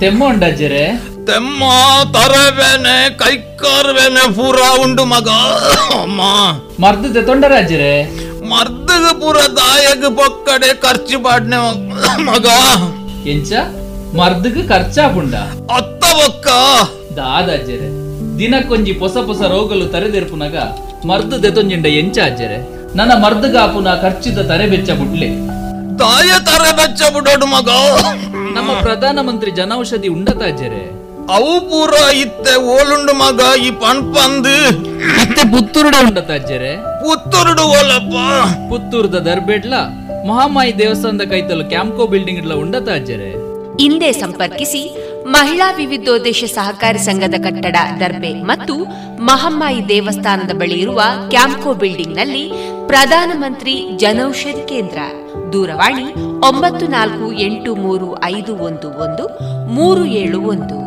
ತೆಮ್ಮ ಉಂಡಜ್ಜರೆ ತೆಮ್ಮ ತರವೇನೆ ಕೈಕಾರ್ಬೇನೆ ಪೂರ ಉಂಡು ಮಗ ಅಮ್ಮ. ಮರ್ದದ ತೊಂಡರಾಜ್ಜರೆ. ಮರ್ದಗ ಪೂರ ದಾಯಗ ಪೊಕ್ಕಡೆ ಖರ್ಚು ಪಾಡ್ನೆ ಮಗ. ಎಂಚ? ಮರ್ದಗ ಖರ್ಚಾಪುಂಡ? ಅತ್ತ ಒಕ್ಕ ದಾದಾಜ್ಜರೆ. ದಿನಕ್ಕೊಂಜಿ ಪೊಸ ಪೊಸ ರೋಗಲು ತರೆದೆರ್ಪುನಗ ಮರ್ದು ದೆತೊಂಜಿಂಡ ಎಂಚ ಅಜ್ಜರೆ ನನ್ನ ಮರ್ದಗಾಪುನ ಖರ್ಚಿದ ತರೆ ಬೆಚ್ಚ ಬುಡ್ಲೆ ದಾಯ ತರ ಬೆಚ್ಚ ಬಿಡೋಡು ಮಗ. ನಮ್ಮ ಪ್ರಧಾನ ಮಂತ್ರಿ ಜನೌಷಧಿ ಉಂಡತ ಅಜ್ಜರೆ ಅವು ಪೂರ ಇತ್ತೆ ಓಲುಂಡು ಮಗ ಈ ಪನ್ಪಂದು ಮತ್ತೆ ಪುತ್ತೂರುಡ ಉಂಡತ ಅಜ್ಜರೆ ಪುತ್ತೂರುಡು ಓಲಪ್ಪ. ಪುತ್ತೂರ್ದ ದರ್ಬೇಡ್ಲ ಮಹಾಮಾಯಿ ದೇವಸ್ಥಾನದ ಕೈತಲು ಕ್ಯಾಂಪ್ಕೋ ಬಿಲ್ಡಿಂಗ್ ಇಡ್ಲ ಉಂಡತ ಅಜ್ಜರೆ ಹಿಂದೆ ಸಂಪರ್ಕಿಸಿ ಮಹಿಳಾ ವಿವಿಧೋದ್ದೇಶ ಸಹಕಾರಿ ಸಂಘದ ಕಟ್ಟಡ ದರ್ಬೆ ಮತ್ತು ಮಹಮ್ಮಾಯಿ ದೇವಸ್ಥಾನದ ಬಳಿ ಇರುವ ಕ್ಯಾಂಪ್ಕೋ ಬಿಲ್ಡಿಂಗ್ನಲ್ಲಿ ಪ್ರಧಾನಮಂತ್ರಿ ಜನೌಷಧಿ ಕೇಂದ್ರ. ದೂರವಾಣಿ ಒಂಬತ್ತು ನಾಲ್ಕು ಎಂಟು ಮೂರು ಐದು ಒಂದು ಒಂದು ಮೂರು ಏಳು ಒಂದು.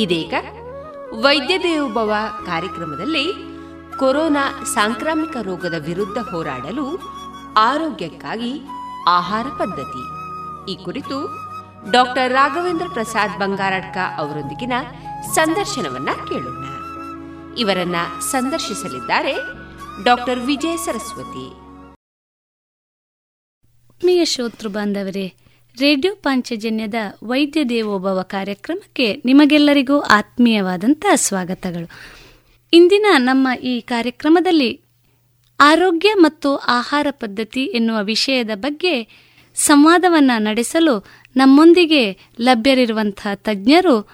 ಇದೀಗ ವೈದ್ಯ ದೇವೋಭವ ಕಾರ್ಯಕ್ರಮದಲ್ಲಿ ಕೊರೋನಾ ಸಾಂಕ್ರಾಮಿಕ ರೋಗದ ವಿರುದ್ಧ ಹೋರಾಡಲು ಆರೋಗ್ಯಕ್ಕಾಗಿ ಆಹಾರ ಪದ್ಧತಿ. ಈ ಕುರಿತು ಡಾಕ್ಟರ್ ರಾಘವೇಂದ್ರ ಪ್ರಸಾದ್ ಬಂಗಾರಡ್ಕ ಅವರೊಂದಿಗಿನ ಸಂದರ್ಶನವನ್ನ ಕೇಳೋಣ. ಇವರನ್ನ ಸಂದರ್ಶಿಸಲಿದ್ದಾರೆ ಡಾಕ್ಟರ್ ವಿಜಯ ಸರಸ್ವತಿ. ಆತ್ಮೀಯ ಶ್ರೋತೃ ಬಾಂಧವರೇ, ರೇಡಿಯೋ ಪಾಂಚಜನ್ಯದ ವೈದ್ಯ ದೇವೋಭವ ಕಾರ್ಯಕ್ರಮಕ್ಕೆ ನಿಮಗೆಲ್ಲರಿಗೂ ಆತ್ಮೀಯವಾದಂತಹ ಸ್ವಾಗತಗಳು. ಇಂದಿನ ನಮ್ಮ ಈ ಕಾರ್ಯಕ್ರಮದಲ್ಲಿ ಆರೋಗ್ಯ ಮತ್ತು ಆಹಾರ ಪದ್ಧತಿ ಎನ್ನುವ ವಿಷಯದ ಬಗ್ಗೆ ಸಂವಾದವನ್ನು ನಡೆಸಲು ನಮ್ಮೊಂದಿಗೆ ಲಭ್ಯರಿರುವಂತಹ ತಜ್ಞರು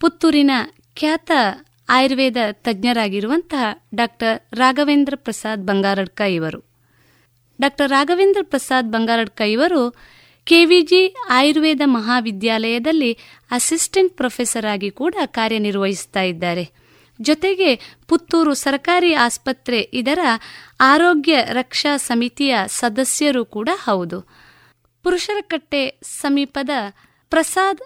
ಪುತ್ತೂರಿನ ಖ್ಯಾತ ಆಯುರ್ವೇದ ತಜ್ಞರಾಗಿರುವಂತಹ ಡಾಕ್ಟರ್ ರಾಘವೇಂದ್ರ ಪ್ರಸಾದ್ ಬಂಗಾರಡ್ಕ ಇವರು. ಡಾಕ್ಟರ್ ರಾಘವೇಂದ್ರ ಪ್ರಸಾದ್ ಬಂಗಾರಡ್ಕ ಇವರು ಕೆವಿಜಿ ಆಯುರ್ವೇದ ಮಹಾವಿದ್ಯಾಲಯದಲ್ಲಿ ಅಸಿಸ್ಟೆಂಟ್ ಪ್ರೊಫೆಸರ್ ಆಗಿ ಕೂಡ ಕಾರ್ಯನಿರ್ವಹಿಸ್ತಾ ಇದ್ದಾರೆ. ಜೊತೆಗೆ ಪುತ್ತೂರು ಸರ್ಕಾರಿ ಆಸ್ಪತ್ರೆ ಇದರ ಆರೋಗ್ಯ ರಕ್ಷಾ ಸಮಿತಿಯ ಸದಸ್ಯರು ಕೂಡ ಹೌದು. ಪುರುಷರಕಟ್ಟೆ ಸಮೀಪದ ಪ್ರಸಾದ್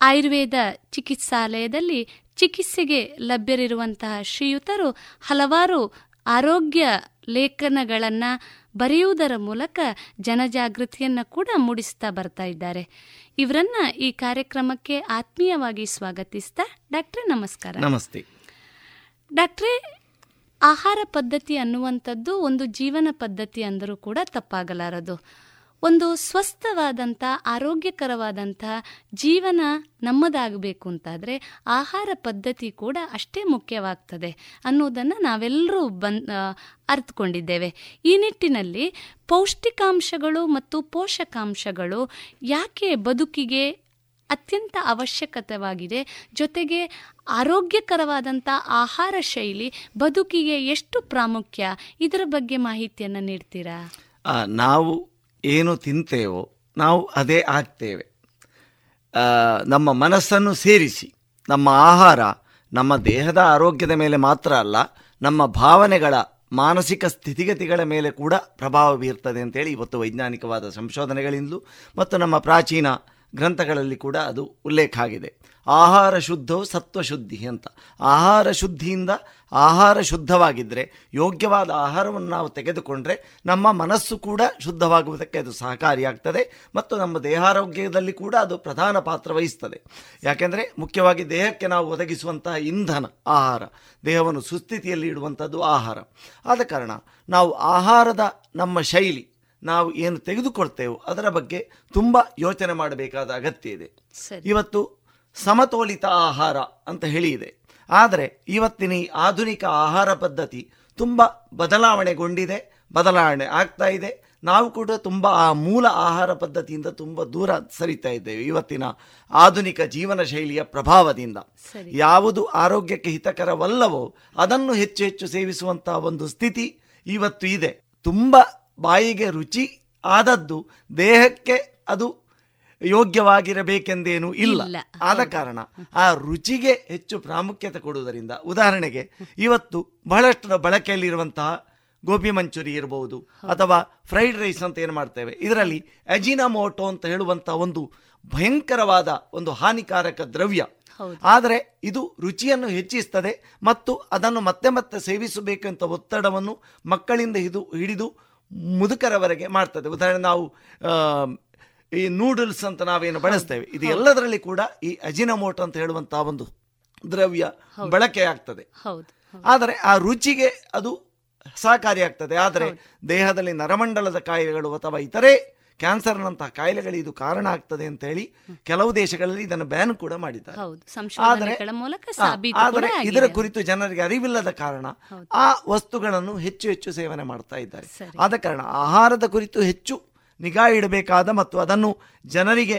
ಆಯುರ್ವೇದ ಚಿಕಿತ್ಸಾಲಯದಲ್ಲಿ ಚಿಕಿತ್ಸೆಗೆ ಲಭ್ಯರಿರುವಂತಹ ಶ್ರೀಯುತರು ಹಲವಾರು ಆರೋಗ್ಯ ಲೇಖನಗಳನ್ನು ಬರೆಯುವುದರ ಮೂಲಕ ಜನಜಾಗೃತಿಯನ್ನು ಕೂಡ ಮೂಡಿಸ್ತಾ ಬರ್ತಾ ಇದ್ದಾರೆ. ಇವರನ್ನ ಈ ಕಾರ್ಯಕ್ರಮಕ್ಕೆ ಆತ್ಮೀಯವಾಗಿ ಸ್ವಾಗತಿಸ್ತಾ ಡಾಕ್ಟ್ರೆ ನಮಸ್ಕಾರ. ನಮಸ್ತೆ. ಡಾಕ್ಟ್ರೆ ಆಹಾರ ಪದ್ಧತಿ ಅನ್ನುವಂಥದ್ದು ಒಂದು ಜೀವನ ಪದ್ಧತಿ ಅಂದರೂ ಕೂಡ ತಪ್ಪಾಗಲಾರದು. ಒಂದು ಸ್ವಸ್ಥವಾದಂಥ, ಆರೋಗ್ಯಕರವಾದಂಥ ಜೀವನ ನಮ್ಮದಾಗಬೇಕು ಅಂತಾದರೆ ಆಹಾರ ಪದ್ಧತಿ ಕೂಡ ಅಷ್ಟೇ ಮುಖ್ಯವಾಗ್ತದೆ ಅನ್ನೋದನ್ನು ನಾವೆಲ್ಲರೂ ಬನ್ ಅರ್ಥಕೊಂಡಿದ್ದೇವೆ ಈ ನಿಟ್ಟಿನಲ್ಲಿ ಪೌಷ್ಟಿಕಾಂಶಗಳು ಮತ್ತು ಪೋಷಕಾಂಶಗಳು ಯಾಕೆ ಬದುಕಿಗೆ ಅತ್ಯಂತ ಅವಶ್ಯಕತೆವಾಗಿದೆ, ಜೊತೆಗೆ ಆರೋಗ್ಯಕರವಾದಂಥ ಆಹಾರ ಶೈಲಿ ಬದುಕಿಗೆ ಎಷ್ಟು ಪ್ರಾಮುಖ್ಯ, ಇದರ ಬಗ್ಗೆ ಮಾಹಿತಿಯನ್ನು ನೀಡ್ತೀರಾ? ನಾವು ಏನು ತಿಂತೇವೋ ನಾವು ಅದೇ ಆಗ್ತೇವೆ. ನಮ್ಮ ಮನಸ್ಸನ್ನು ಸೇರಿಸಿ, ನಮ್ಮ ಆಹಾರ ನಮ್ಮ ದೇಹದ ಆರೋಗ್ಯದ ಮೇಲೆ ಮಾತ್ರ ಅಲ್ಲ, ನಮ್ಮ ಭಾವನೆಗಳ ಮಾನಸಿಕ ಸ್ಥಿತಿಗತಿಗಳ ಮೇಲೆ ಕೂಡ ಪ್ರಭಾವ ಬೀರ್ತದೆ ಅಂತೇಳಿ ಇವತ್ತು ವೈಜ್ಞಾನಿಕವಾದ ಸಂಶೋಧನೆಗಳಿಂದಲೂ ಮತ್ತು ನಮ್ಮ ಪ್ರಾಚೀನ ಗ್ರಂಥಗಳಲ್ಲಿ ಕೂಡ ಅದು ಉಲ್ಲೇಖ ಆಗಿದೆ. ಆಹಾರ ಶುದ್ಧವು ಸತ್ವಶುದ್ಧಿ ಅಂತ. ಆಹಾರ ಶುದ್ಧಿಯಿಂದ ಆಹಾರ ಶುದ್ಧವಾಗಿದ್ದರೆ ಯೋಗ್ಯವಾದ ಆಹಾರವನ್ನು ನಾವು ತೆಗೆದುಕೊಂಡ್ರೆ ನಮ್ಮ ಮನಸ್ಸು ಕೂಡ ಶುದ್ಧವಾಗುವುದಕ್ಕೆ ಅದು ಸಹಕಾರಿಯಾಗ್ತದೆ ಮತ್ತು ನಮ್ಮ ದೇಹಾರೋಗ್ಯದಲ್ಲಿ ಕೂಡ ಅದು ಪ್ರಧಾನ ಪಾತ್ರ ವಹಿಸ್ತದೆ. ಯಾಕೆಂದರೆ ಮುಖ್ಯವಾಗಿ ದೇಹಕ್ಕೆ ನಾವು ಒದಗಿಸುವಂತಹ ಇಂಧನ ಆಹಾರ ದೇಹವನ್ನು ಸುಸ್ಥಿತಿಯಲ್ಲಿ ಇಡುವಂಥದ್ದು ಆಹಾರ. ಆದ ಕಾರಣ ನಾವು ಆಹಾರದ ನಮ್ಮ ಶೈಲಿ ನಾವು ಏನು ತೆಗೆದುಕೊಳ್ತೇವೋ ಅದರ ಬಗ್ಗೆ ತುಂಬ ಯೋಚನೆ ಮಾಡಬೇಕಾದ ಅಗತ್ಯ ಇದೆ. ಇವತ್ತು ಸಮತೋಲಿತ ಆಹಾರ ಅಂತ ಹೇಳಿ ಇದೆ. ಆದರೆ ಇವತ್ತಿನ ಈ ಆಧುನಿಕ ಆಹಾರ ಪದ್ಧತಿ ತುಂಬ ಬದಲಾವಣೆಗೊಂಡಿದೆ ಬದಲಾವಣೆ ಆಗ್ತಾ ಇದೆ. ನಾವು ಕೂಡ ತುಂಬ ಆ ಮೂಲ ಆಹಾರ ಪದ್ಧತಿಯಿಂದ ತುಂಬ ದೂರ ಸರಿತಾ ಇದ್ದೇವೆ ಇವತ್ತಿನ ಆಧುನಿಕ ಜೀವನ ಶೈಲಿಯ ಪ್ರಭಾವದಿಂದ. ಯಾವುದು ಆರೋಗ್ಯಕ್ಕೆ ಹಿತಕರವಲ್ಲವೋ ಅದನ್ನು ಹೆಚ್ಚು ಹೆಚ್ಚು ಸೇವಿಸುವಂತಹ ಒಂದು ಸ್ಥಿತಿ ಇವತ್ತು ಇದೆ. ತುಂಬ ಬಾಯಿಗೆ ರುಚಿ ಆದದ್ದು ದೇಹಕ್ಕೆ ಅದು ಯೋಗ್ಯವಾಗಿರಬೇಕೆಂದೇನೂ ಇಲ್ಲ. ಆದ ಕಾರಣ ಆ ರುಚಿಗೆ ಹೆಚ್ಚು ಪ್ರಾಮುಖ್ಯತೆ ಕೊಡುವುದರಿಂದ ಉದಾಹರಣೆಗೆ ಇವತ್ತು ಬಹಳಷ್ಟು ಬಳಕೆಯಲ್ಲಿರುವಂತಹ ಗೋಬಿ ಮಂಚೂರಿ ಇರಬಹುದು ಅಥವಾ ಫ್ರೈಡ್ ರೈಸ್ ಅಂತ ಏನು ಮಾಡ್ತೇವೆ. ಇದರಲ್ಲಿ ಅಜಿನಮೋಟೋ ಅಂತ ಹೇಳುವಂತಹ ಒಂದು ಭಯಂಕರವಾದ ಒಂದು ಹಾನಿಕಾರಕ ದ್ರವ್ಯ. ಆದರೆ ಇದು ರುಚಿಯನ್ನು ಹೆಚ್ಚಿಸ್ತದೆ ಮತ್ತು ಅದನ್ನು ಮತ್ತೆ ಮತ್ತೆ ಸೇವಿಸಬೇಕಂತ ಒತ್ತಡವನ್ನು ಮಕ್ಕಳಿಂದ ಇದು ಹಿಡಿದು ಮುದುಕರವರೆಗೆ ಮಾಡ್ತದೆ. ಉದಾಹರಣೆ ನಾವು ಈ ನೂಡಲ್ಸ್ ಅಂತ ನಾವೇನು ಬಳಸ್ತೇವೆ? ಇದು ಎಲ್ಲದರಲ್ಲಿ ಕೂಡ ಈ ಅಜಿನಮೋಟ ಅಂತ ಹೇಳುವಂತಹ ಒಂದು ದ್ರವ್ಯ ಬಳಕೆ ಆಗ್ತದೆ. ಆದರೆ ಆ ರುಚಿಗೆ ಅದು ಸಹಕಾರಿಯಾಗ್ತದೆ ಆದರೆ ದೇಹದಲ್ಲಿ ನರಮಂಡಲದ ಕಾಯಿಲೆಗಳು ಅಥವಾ ಇತರೆ ಕ್ಯಾನ್ಸರ್ನಂತಹ ಕಾಯಿಲೆಗಳು ಇದು ಕಾರಣ ಆಗ್ತದೆ ಅಂತ ಹೇಳಿ ಕೆಲವು ದೇಶಗಳಲ್ಲಿ ಇದನ್ನು ಬ್ಯಾನ್ ಕೂಡ ಮಾಡಿದ್ದಾರೆ. ಆದರೆ ಇದರ ಕುರಿತು ಜನರಿಗೆ ಅರಿವಿಲ್ಲದ ಕಾರಣ ಆ ವಸ್ತುಗಳನ್ನು ಹೆಚ್ಚು ಹೆಚ್ಚು ಸೇವನೆ ಮಾಡ್ತಾ ಇದ್ದಾರೆ. ಆದ ಕಾರಣ ಆಹಾರದ ಕುರಿತು ಹೆಚ್ಚು ನಿಗಾ ಇಡಬೇಕಾದ ಮತ್ತು ಅದನ್ನು ಜನರಿಗೆ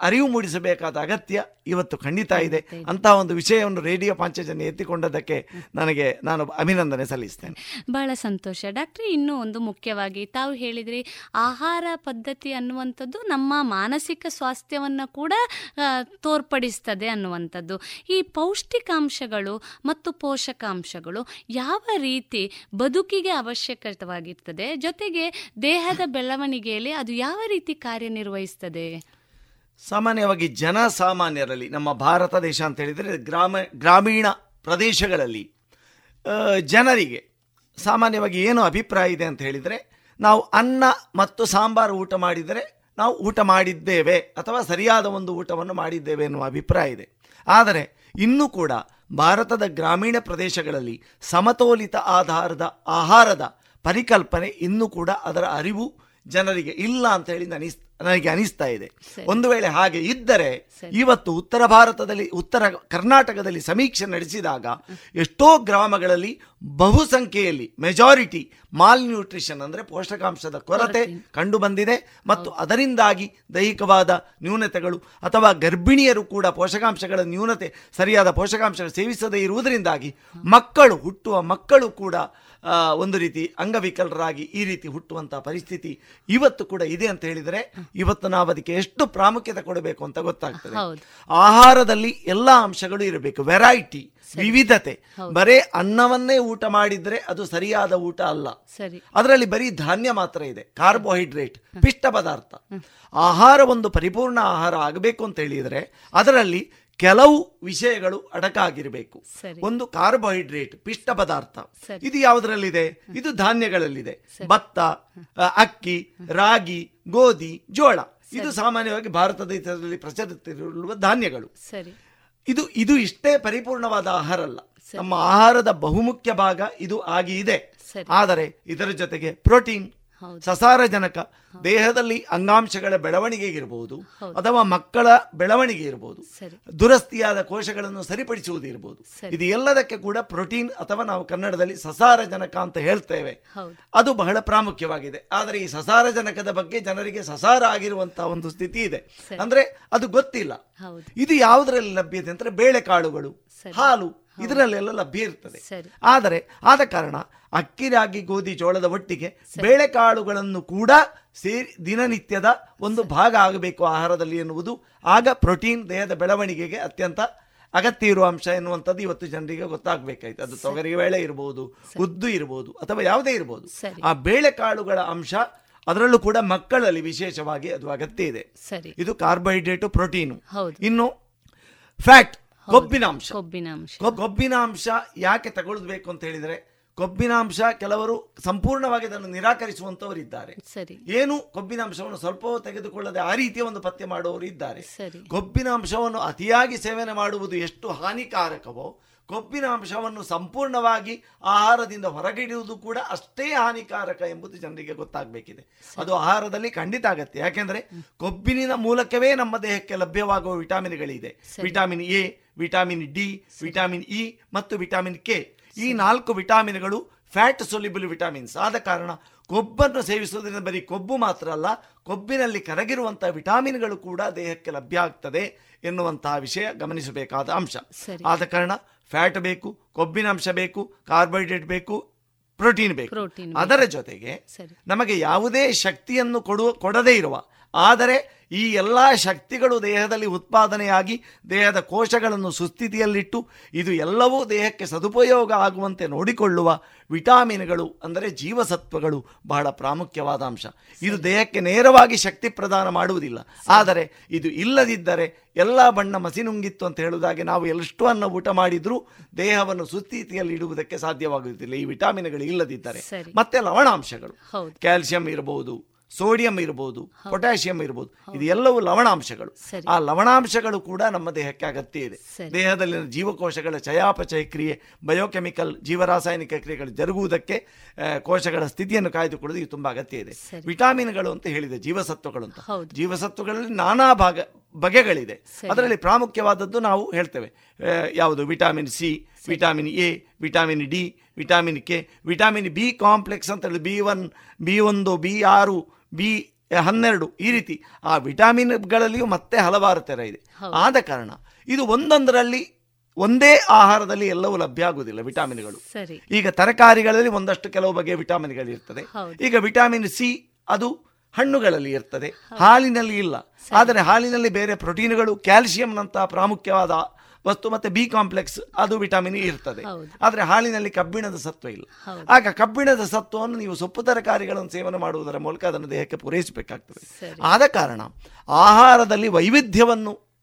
ಅರಿವು ಮೂಡಿಸಬೇಕಾದ ಅಗತ್ಯ ಇವತ್ತು ಖಂಡಿತ ಇದೆ. ಅಂತಹ ಒಂದು ವಿಷಯವನ್ನು ರೇಡಿಯೋ ಪಾಂಚಜನ್ಯ ಎತ್ತಿಕೊಂಡದಕ್ಕೆ ನನಗೆ ನಾನು ಅಭಿನಂದನೆ ಸಲ್ಲಿಸ್ತೇನೆ. ಬಹಳ ಸಂತೋಷ. ಡಾಕ್ಟ್ರಿ ಇನ್ನೂ ಒಂದು ಮುಖ್ಯವಾಗಿ ತಾವು ಹೇಳಿದ್ರಿ ಆಹಾರ ಪದ್ಧತಿ ಅನ್ನುವಂಥದ್ದು ನಮ್ಮ ಮಾನಸಿಕ ಸ್ವಾಸ್ಥ್ಯವನ್ನು ಕೂಡ ತೋರ್ಪಡಿಸ್ತದೆ ಅನ್ನುವಂಥದ್ದು. ಈ ಪೌಷ್ಟಿಕಾಂಶಗಳು ಮತ್ತು ಪೋಷಕಾಂಶಗಳು ಯಾವ ರೀತಿ ಬದುಕಿಗೆ ಅವಶ್ಯಕವಾಗಿರ್ತದೆ ಜೊತೆಗೆ ದೇಹದ ಬೆಳವಣಿಗೆಯಲ್ಲಿ ಅದು ಯಾವ ರೀತಿ ಕಾರ್ಯನಿರ್ವಹಿಸ್ತದೆ? ಸಾಮಾನ್ಯವಾಗಿ ಜನಸಾಮಾನ್ಯರಲ್ಲಿ ನಮ್ಮ ಭಾರತ ದೇಶ ಅಂತ ಹೇಳಿದರೆ ಗ್ರಾಮ, ಗ್ರಾಮೀಣ ಪ್ರದೇಶಗಳಲ್ಲಿ ಜನರಿಗೆ ಸಾಮಾನ್ಯವಾಗಿ ಏನು ಅಭಿಪ್ರಾಯ ಇದೆ ಅಂತ ಹೇಳಿದರೆ, ನಾವು ಅನ್ನ ಮತ್ತು ಸಾಂಬಾರು ಊಟ ಮಾಡಿದರೆ ನಾವು ಊಟ ಮಾಡಿದ್ದೇವೆ ಅಥವಾ ಸರಿಯಾದ ಒಂದು ಊಟವನ್ನು ಮಾಡಿದ್ದೇವೆ ಎನ್ನುವ ಅಭಿಪ್ರಾಯ ಇದೆ. ಆದರೆ ಇನ್ನೂ ಕೂಡ ಭಾರತದ ಗ್ರಾಮೀಣ ಪ್ರದೇಶಗಳಲ್ಲಿ ಸಮತೋಲಿತ ಆಧಾರದ, ಆಹಾರದ ಪರಿಕಲ್ಪನೆ ಇನ್ನೂ ಕೂಡ ಅದರ ಅರಿವು ಜನರಿಗೆ ಇಲ್ಲ ಅಂತ ಹೇಳಿ ಅನಿಸ್ ನನಗೆ ಅನಿಸ್ತಾ ಇದೆ. ಒಂದು ವೇಳೆ ಹಾಗೆ ಇದ್ದರೆ ಇವತ್ತು ಉತ್ತರ ಭಾರತದಲ್ಲಿ ಉತ್ತರ ಕರ್ನಾಟಕದಲ್ಲಿ ಸಮೀಕ್ಷೆ ನಡೆಸಿದಾಗ ಎಷ್ಟೋ ಗ್ರಾಮಗಳಲ್ಲಿ ಬಹುಸಂಖ್ಯೆಯಲ್ಲಿ ಮೆಜಾರಿಟಿ ಮಾಲ್ ನ್ಯೂಟ್ರಿಷನ್ ಅಂದರೆ ಪೋಷಕಾಂಶದ ಕೊರತೆ ಕಂಡು ಬಂದಿದೆ ಮತ್ತು ಅದರಿಂದಾಗಿ ದೈಹಿಕವಾದ ನ್ಯೂನತೆಗಳು ಅಥವಾ ಗರ್ಭಿಣಿಯರು ಕೂಡ ಪೋಷಕಾಂಶಗಳ ನ್ಯೂನತೆ ಸರಿಯಾದ ಪೋಷಕಾಂಶಗಳು ಸೇವಿಸದೇ ಇರುವುದರಿಂದಾಗಿ ಮಕ್ಕಳು ಹುಟ್ಟುವ ಮಕ್ಕಳು ಕೂಡ ಒಂದು ರೀತಿ ಅಂಗವಿಕಲರಾಗಿ ಈ ರೀತಿ ಹುಟ್ಟುವಂಥ ಪರಿಸ್ಥಿತಿ ಇವತ್ತು ಕೂಡ ಇದೆ ಅಂತ ಹೇಳಿದರೆ ಇವತ್ತು ನಾವು ಅದಕ್ಕೆ ಎಷ್ಟು ಪ್ರಾಮುಖ್ಯತೆ ಕೊಡಬೇಕು ಅಂತ ಗೊತ್ತಾಗ್ತದೆ. ಆಹಾರದಲ್ಲಿ ಎಲ್ಲ ಅಂಶಗಳು ಇರಬೇಕು. ವೆರೈಟಿ ವಿವಿಧತೆ. ಬರೇ ಅನ್ನವನ್ನೇ ಊಟ ಮಾಡಿದ್ರೆ ಅದು ಸರಿಯಾದ ಊಟ ಅಲ್ಲ. ಅದರಲ್ಲಿ ಬರೀ ಧಾನ್ಯ ಮಾತ್ರ ಇದೆ. ಕಾರ್ಬೋಹೈಡ್ರೇಟ್ ಪಿಷ್ಟ ಪದಾರ್ಥ ಆಹಾರ ಒಂದು ಪರಿಪೂರ್ಣ ಆಹಾರ ಆಗಬೇಕು ಅಂತ ಹೇಳಿದರೆ ಅದರಲ್ಲಿ ಕೆಲವು ವಿಷಯಗಳು ಅಡಕಾಗಿರಬೇಕು. ಒಂದು ಕಾರ್ಬೋಹೈಡ್ರೇಟ್ ಪಿಷ್ಟ ಪದಾರ್ಥ. ಇದು ಯಾವುದರಲ್ಲಿದೆ? ಇದು ಧಾನ್ಯಗಳಲ್ಲಿದೆ. ಭತ್ತ ಅಕ್ಕಿ ರಾಗಿ ಗೋಧಿ ಜೋಳ. ಇದು ಸಾಮಾನ್ಯವಾಗಿ ಭಾರತದ ದೇಶದಲ್ಲಿ ಪ್ರಚಲಿತವಿರುವ ಧಾನ್ಯಗಳು. ಇದು ಇದು ಇಷ್ಟೇ ಪರಿಪೂರ್ಣವಾದ ಆಹಾರ ಅಲ್ಲ. ನಮ್ಮ ಆಹಾರದ ಬಹುಮುಖ್ಯ ಭಾಗ ಇದು ಆಗಿ ಇದೆ. ಆದರೆ ಇದರ ಜೊತೆಗೆ ಪ್ರೋಟೀನ್. ಸಸಾರಜನಕ ದೇಹದಲ್ಲಿ ಅಂಗಾಂಶಗಳ ಬೆಳವಣಿಗೆ ಇರಬಹುದು ಅಥವಾ ಮಕ್ಕಳ ಬೆಳವಣಿಗೆ ಇರಬಹುದು ದುರಸ್ತಿಯಾದ ಕೋಶಗಳನ್ನು ಸರಿಪಡಿಸುವುದು ಇರಬಹುದು ಇದು ಎಲ್ಲದಕ್ಕೆ ಕೂಡ ಪ್ರೋಟೀನ್ ಅಥವಾ ನಾವು ಕನ್ನಡದಲ್ಲಿ ಸಸಾರಜನಕ ಅಂತ ಹೇಳ್ತೇವೆ. ಅದು ಬಹಳ ಪ್ರಾಮುಖ್ಯವಾಗಿದೆ. ಆದರೆ ಈ ಸಸಾರಜನಕದ ಬಗ್ಗೆ ಜನರಿಗೆ ಸಸಾರ ಆಗಿರುವಂತಹ ಒಂದು ಸ್ಥಿತಿ ಇದೆ. ಅಂದ್ರೆ ಅದು ಗೊತ್ತಿಲ್ಲ. ಇದು ಯಾವುದರಲ್ಲಿ ಲಭ್ಯತೆ ಅಂದ್ರೆ ಬೇಳೆಕಾಳುಗಳು. ಹಾಲು ಇದರಲ್ಲೆಲ್ಲ ಲಭ್ಯ ಇರ್ತದೆ. ಆದರೆ ಆದ ಕಾರಣ ಅಕ್ಕಿ ರಾಗಿ ಗೋಧಿ ಜೋಳದ ಒಟ್ಟಿಗೆ ಬೇಳೆಕಾಳುಗಳನ್ನು ಕೂಡ ಸೇರಿ ದಿನನಿತ್ಯದ ಒಂದು ಭಾಗ ಆಗಬೇಕು ಆಹಾರದಲ್ಲಿ ಎನ್ನುವುದು. ಆಗ ಪ್ರೋಟೀನ್ ದೇಹದ ಬೆಳವಣಿಗೆಗೆ ಅತ್ಯಂತ ಅಗತ್ಯ ಇರುವ ಅಂಶ ಎನ್ನುವಂಥದ್ದು ಇವತ್ತು ಜನರಿಗೆ ಗೊತ್ತಾಗಬೇಕಾಯ್ತು. ಅದು ತೊಗರಿ ಬೇಳೆ ಇರಬಹುದು ಉದ್ದು ಇರಬಹುದು ಅಥವಾ ಯಾವುದೇ ಇರಬಹುದು ಆ ಬೇಳೆಕಾಳುಗಳ ಅಂಶ ಅದರಲ್ಲೂ ಕೂಡ ಮಕ್ಕಳಲ್ಲಿ ವಿಶೇಷವಾಗಿ ಅದು ಅಗತ್ಯ ಇದೆ. ಇದು ಕಾರ್ಬೋಹೈಡ್ರೇಟು ಪ್ರೋಟೀನು. ಇನ್ನು ಫ್ಯಾಟ್ ಕೊಬ್ಬಿನ ಅಂಶ. ಕೊಬ್ಬಿನ ಅಂಶ ಯಾಕೆ ತಗೊಳ್ಬೇಕು ಅಂತ ಹೇಳಿದ್ರೆ ಕೊಬ್ಬಿನಾಂಶ ಕೆಲವರು ಸಂಪೂರ್ಣವಾಗಿ ಅದನ್ನು ನಿರಾಕರಿಸುವಂತವರಿದ್ದಾರೆ. ಸರಿ. ಏನು ಕೊಬ್ಬಿನಾಂಶವನ್ನು ಸ್ವಲ್ಪವೂ ತೆಗೆದುಕೊಳ್ಳದೆ ಆ ರೀತಿಯ ಒಂದು ಪತ್ತೆ ಮಾಡುವವರು ಇದ್ದಾರೆ. ಕೊಬ್ಬಿನಾಂಶವನ್ನು ಅತಿಯಾಗಿ ಸೇವನೆ ಮಾಡುವುದು ಎಷ್ಟು ಹಾನಿಕಾರಕವೋ ಕೊಬ್ಬಿನ ಅಂಶವನ್ನು ಸಂಪೂರ್ಣವಾಗಿ ಆಹಾರದಿಂದ ಹೊರಗಿಡುವುದು ಕೂಡ ಅಷ್ಟೇ ಹಾನಿಕಾರಕ ಎಂಬುದು ಜನರಿಗೆ ಗೊತ್ತಾಗಬೇಕಿದೆ. ಅದು ಆಹಾರದಲ್ಲಿ ಖಂಡಿತ ಆಗತ್ತೆ. ಯಾಕೆಂದ್ರೆ ಕೊಬ್ಬಿನ ಮೂಲಕವೇ ನಮ್ಮ ದೇಹಕ್ಕೆ ಲಭ್ಯವಾಗುವ ವಿಟಾಮಿನ್ಗಳಿದೆ. Vitamin A vitamin D vitamin E ಮತ್ತು ವಿಟಾಮಿನ್ ಕೆ. ಈ ನಾಲ್ಕು ವಿಟಾಮಿನ್ಗಳು ಫ್ಯಾಟ್ ಸೊಲ್ಯುಬಲ್ ವಿಟಾಮಿನ್ಸ್ ಆದ ಕಾರಣ ಕೊಬ್ಬನ್ನು ಸೇವಿಸುವುದರಿಂದ ಬರೀ ಕೊಬ್ಬು ಮಾತ್ರ ಅಲ್ಲ ಕೊಬ್ಬಿನಲ್ಲಿ ಕರಗಿರುವಂತಹ ವಿಟಾಮಿನ್ಗಳು ಕೂಡ ದೇಹಕ್ಕೆ ಲಭ್ಯ ಆಗ್ತದೆ ಎನ್ನುವಂತಹ ವಿಷಯ ಗಮನಿಸಬೇಕಾದ ಅಂಶ. ಆದ ಕಾರಣ ಫ್ಯಾಟ್ ಬೇಕು ಕೊಬ್ಬಿನ ಅಂಶ ಬೇಕು ಕಾರ್ಬೋಹೈಡ್ರೇಟ್ ಬೇಕು ಪ್ರೋಟೀನ್ ಬೇಕು. ಅದರ ಜೊತೆಗೆ ನಮಗೆ ಯಾವುದೇ ಶಕ್ತಿಯನ್ನು ಕೊಡುವ ಕೊಡದೇ ಇರುವ ಆದರೆ ಈ ಎಲ್ಲ ಶಕ್ತಿಗಳು ದೇಹದಲ್ಲಿ ಉತ್ಪಾದನೆಯಾಗಿ ದೇಹದ ಕೋಶಗಳನ್ನು ಸುಸ್ಥಿತಿಯಲ್ಲಿಟ್ಟು ಇದು ಎಲ್ಲವೂ ದೇಹಕ್ಕೆ ಸದುಪಯೋಗ ಆಗುವಂತೆ ನೋಡಿಕೊಳ್ಳುವ ವಿಟಾಮಿನ್ಗಳು ಅಂದರೆ ಜೀವಸತ್ವಗಳು ಬಹಳ ಪ್ರಾಮುಖ್ಯವಾದ ಅಂಶ. ಇದು ದೇಹಕ್ಕೆ ನೇರವಾಗಿ ಶಕ್ತಿ ಪ್ರದಾನ ಮಾಡುವುದಿಲ್ಲ. ಆದರೆ ಇದು ಇಲ್ಲದಿದ್ದರೆ ಎಲ್ಲ ಬಣ್ಣ ಮಸಿನುಂಗಿತ್ತು ಅಂತ ಹೇಳುವುದಾಗಿ ನಾವು ಎಷ್ಟು ಅನ್ನ ಊಟ ಮಾಡಿದರೂ ದೇಹವನ್ನು ಸುಸ್ಥಿತಿಯಲ್ಲಿ ಇಡುವುದಕ್ಕೆ ಸಾಧ್ಯವಾಗುವುದಿಲ್ಲ. ಈ ವಿಟಾಮಿನ್ಗಳು ಇಲ್ಲದಿದ್ದರೆ. ಮತ್ತೆ ಲವಣಾಂಶಗಳು. ಕ್ಯಾಲ್ಸಿಯಂ ಇರಬಹುದು ಸೋಡಿಯಂ ಇರ್ಬೋದು ಪೊಟ್ಯಾಷಿಯಂ ಇರ್ಬೋದು ಇದೆಲ್ಲವೂ ಲವಣಾಂಶಗಳು. ಆ ಲವಣಾಂಶಗಳು ಕೂಡ ನಮ್ಮ ದೇಹಕ್ಕೆ ಅಗತ್ಯ ಇದೆ. ದೇಹದಲ್ಲಿನ ಜೀವಕೋಶಗಳ ಚಯಾಪಚಯ ಕ್ರಿಯೆ ಬಯೋಕೆಮಿಕಲ್ ಜೀವರಾಸಾಯನಿಕ ಕ್ರಿಯೆಗಳು ಜರುಗುವುದಕ್ಕೆ ಕೋಶಗಳ ಸ್ಥಿತಿಯನ್ನು ಕಾಯ್ದುಕೊಳ್ಳೋದು ಇದು ತುಂಬಾ ಅಗತ್ಯ ಇದೆ. ವಿಟಾಮಿನ್ಗಳು ಅಂತ ಹೇಳಿದೆ ಜೀವಸತ್ವಗಳು ಅಂತ. ಜೀವಸತ್ವಗಳಲ್ಲಿ ನಾನಾ ಭಾಗ ಬಗೆಗಳಿದೆ. ಅದರಲ್ಲಿ ಪ್ರಾಮುಖ್ಯವಾದದ್ದು ನಾವು ಹೇಳ್ತೇವೆ. ಯಾವುದು? Vitamin C vitamin A vitamin D vitamin K vitamin B complex ಅಂತ ಹೇಳಿ ಬಿ ಒನ್ ಬಿ ಒಂದು ಬಿ ಆರು ಬಿ ಹನ್ನೆರಡು ಈ ರೀತಿ. ಆ ವಿಟಾಮಿನ್ಗಳಲ್ಲಿಯೂ ಮತ್ತೆ ಹಲವಾರು ಥರ ಇದೆ. ಆದ ಕಾರಣ ಇದು ಒಂದೊಂದರಲ್ಲಿ ಒಂದೇ ಆಹಾರದಲ್ಲಿ ಎಲ್ಲವೂ ಲಭ್ಯ ಆಗುವುದಿಲ್ಲ ವಿಟಾಮಿನ್ಗಳು. ಸರಿ. ಈಗ ತರಕಾರಿಗಳಲ್ಲಿ ಒಂದಷ್ಟು ಕೆಲವು ಬಗೆಯ ವಿಟಾಮಿನ್ಗಳು ಇರ್ತದೆ. ಈಗ ವಿಟಾಮಿನ್ ಸಿ ಅದು ಹಣ್ಣುಗಳಲ್ಲಿ ಇರ್ತದೆ. ಹಾಲಿನಲ್ಲಿ ಇಲ್ಲ. ಆದರೆ ಹಾಲಿನಲ್ಲಿ ಬೇರೆ ಪ್ರೋಟೀನ್ಗಳು ಕ್ಯಾಲ್ಸಿಯಂನಂತಹ ಪ್ರಾಮುಖ್ಯವಾದ ವಸ್ತು ಮತ್ತೆ ಬಿ ಕಾಂಪ್ಲೆಕ್ಸ್ ಅದು ವಿಟಮಿನ್ ಇರ್ತದೆ. ಹೌದು. ಆದರೆ ಹಾಲಿನಲ್ಲಿ ಕಬ್ಬಿಣದ ಸತ್ವ ಇಲ್ಲ. ಆಗ ಕಬ್ಬಿಣದ ಸತ್ವವನ್ನು ನೀವು ಸೊಪ್ಪು ತರಕಾರಿಗಳನ್ನು ಸೇವನೆ ಮಾಡುವುದರ ಮೂಲಕ ಅದನ್ನು ದೇಹಕ್ಕೆ ಪೂರೈಸಬೇಕಾಗ್ತದೆ. ಆದ ಕಾರಣ ಆಹಾರದಲ್ಲಿ ವೈವಿಧ್ಯವನ್ನು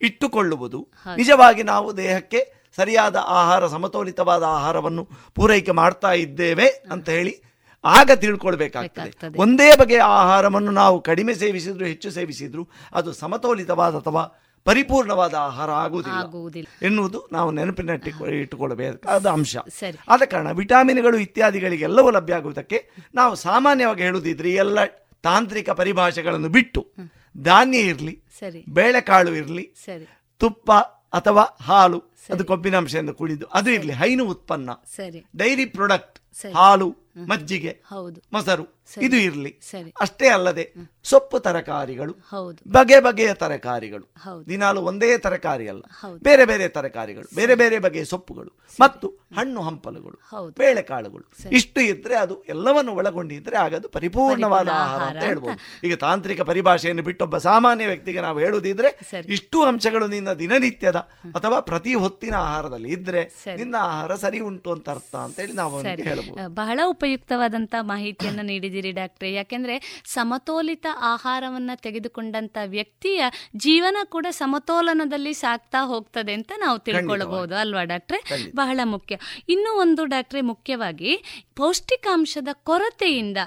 ಇಟ್ಟುಕೊಳ್ಳುವುದು ನಿಜವಾಗಿ ನಾವು ದೇಹಕ್ಕೆ ಸರಿಯಾದ ಆಹಾರ ಸಮತೋಲಿತವಾದ ಆಹಾರವನ್ನು ಪೂರೈಕೆ ಮಾಡ್ತಾ ಇದ್ದೇವೆ ಅಂತ ಹೇಳಿ ಆಗ ತಿಳ್ಕೊಳ್ಬೇಕಾಗ್ತದೆ. ಒಂದೇ ಬಗೆಯ ಆಹಾರವನ್ನು ನಾವು ಕಡಿಮೆ ಸೇವಿಸಿದ್ರು ಹೆಚ್ಚು ಸೇವಿಸಿದ್ರು ಅದು ಸಮತೋಲಿತವಾದ ಅಥವಾ ಪರಿಪೂರ್ಣವಾದ ಆಹಾರ ಆಗುವುದಿಲ್ಲ. ಎನ್ನುವುದು ನಾವು ನೆನಪಿನಟ್ಟಿ ಇಟ್ಟುಕೊಳ್ಳಬೇಕಾದ ಅಂಶ. ಸರಿ. ಆದ ಕಾರಣ ವಿಟಾಮಿನ್ಗಳು ಇತ್ಯಾದಿಗಳಿಗೆಲ್ಲವೂ ಲಭ್ಯ ಆಗುವುದಕ್ಕೆ ನಾವು ಸಾಮಾನ್ಯವಾಗಿ ಹೇಳುವುದಿದ್ರೆ ಎಲ್ಲ ತಾಂತ್ರಿಕ ಪರಿಭಾಷೆಗಳನ್ನು ಬಿಟ್ಟು ಧಾನ್ಯ ಇರಲಿ ಸರಿ. ಬೇಳೆಕಾಳು ಇರಲಿ ಸರಿ. ತುಪ್ಪ ಅಥವಾ ಹಾಲು ಅದು ಕೊಬ್ಬಿನಾಂಶದಿಂದ ಕೂಡಿದ್ದು. ಅದು ಇರಲಿ. ಹೈನು ಉತ್ಪನ್ನ. ಸರಿ. ಡೈರಿ ಪ್ರೊಡಕ್ಟ್ ಹಾಲು ಮಜ್ಜಿಗೆ ಹೌದು. ಮೊಸರು ಇದು ಇರಲಿ. ಸರಿ. ಅಷ್ಟೇ ಅಲ್ಲದೆ ಸೊಪ್ಪು ತರಕಾರಿಗಳು ಹೌದು. ಬಗೆ ಬಗೆಯ ತರಕಾರಿಗಳು. ದಿನಾಲು ಒಂದೇ ತರಕಾರಿ ಅಲ್ಲ ಬೇರೆ ಬೇರೆ ತರಕಾರಿಗಳು ಬೇರೆ ಬೇರೆ ಬಗೆಯ ಸೊಪ್ಪುಗಳು ಮತ್ತು ಹಣ್ಣು ಹಂಪಲುಗಳು. ಬೇಳೆಕಾಳುಗಳು. ಇಷ್ಟು ಇದ್ರೆ ಅದು ಎಲ್ಲವನ್ನು ಒಳಗೊಂಡಿದ್ರೆ ಆಗದು ಪರಿಪೂರ್ಣವಾದ ಆಹಾರ ಅಂತ ಹೇಳ್ಬೋದು. ಈಗ ತಾಂತ್ರಿಕ ಪರಿಭಾಷೆಯನ್ನು ಬಿಟ್ಟೊಬ್ಬ ಸಾಮಾನ್ಯ ವ್ಯಕ್ತಿಗೆ ನಾವು ಹೇಳುದಿದ್ರೆ ಇಷ್ಟು ಅಂಶಗಳು ನಿನ್ನ ದಿನನಿತ್ಯದ ಅಥವಾ ಪ್ರತಿ ಹೊತ್ತಿನ ಆಹಾರದಲ್ಲಿ ಇದ್ರೆ. ನಿನ್ನ ಆಹಾರ ಸರಿ ಉಂಟು ಅಂತ ಅರ್ಥ ಅಂತ ಹೇಳಿ ನಾವು ಹೇಳಬಹುದು ಬಹಳ ಉಪಯುಕ್ತವಾದಂತ ಮಾಹಿತಿಯನ್ನು ನೀಡಿದಿರಿ ಡಾಕ್ಟ್ರೆ. ಯಾಕೆಂದ್ರೆ ಸಮತೋಲಿತ ಆಹಾರವನ್ನ ತೆಗೆದುಕೊಂಡಂತ ವ್ಯಕ್ತಿಯ ಜೀವನ ಕೂಡ ಸಮತೋಲನದಲ್ಲಿ ಸಾಕ್ತಾ ಹೋಗ್ತದೆ ಅಂತ ನಾವು ತಿಳ್ಕೊಳ್ಳಬಹುದು ಅಲ್ವಾ ಡಾಕ್ಟ್ರೆ? ಬಹಳ ಮುಖ್ಯ. ಇನ್ನೂ ಒಂದು ಡಾಕ್ಟ್ರೆ ಮುಖ್ಯವಾಗಿ ಪೌಷ್ಟಿಕಾಂಶದ ಕೊರತೆಯಿಂದ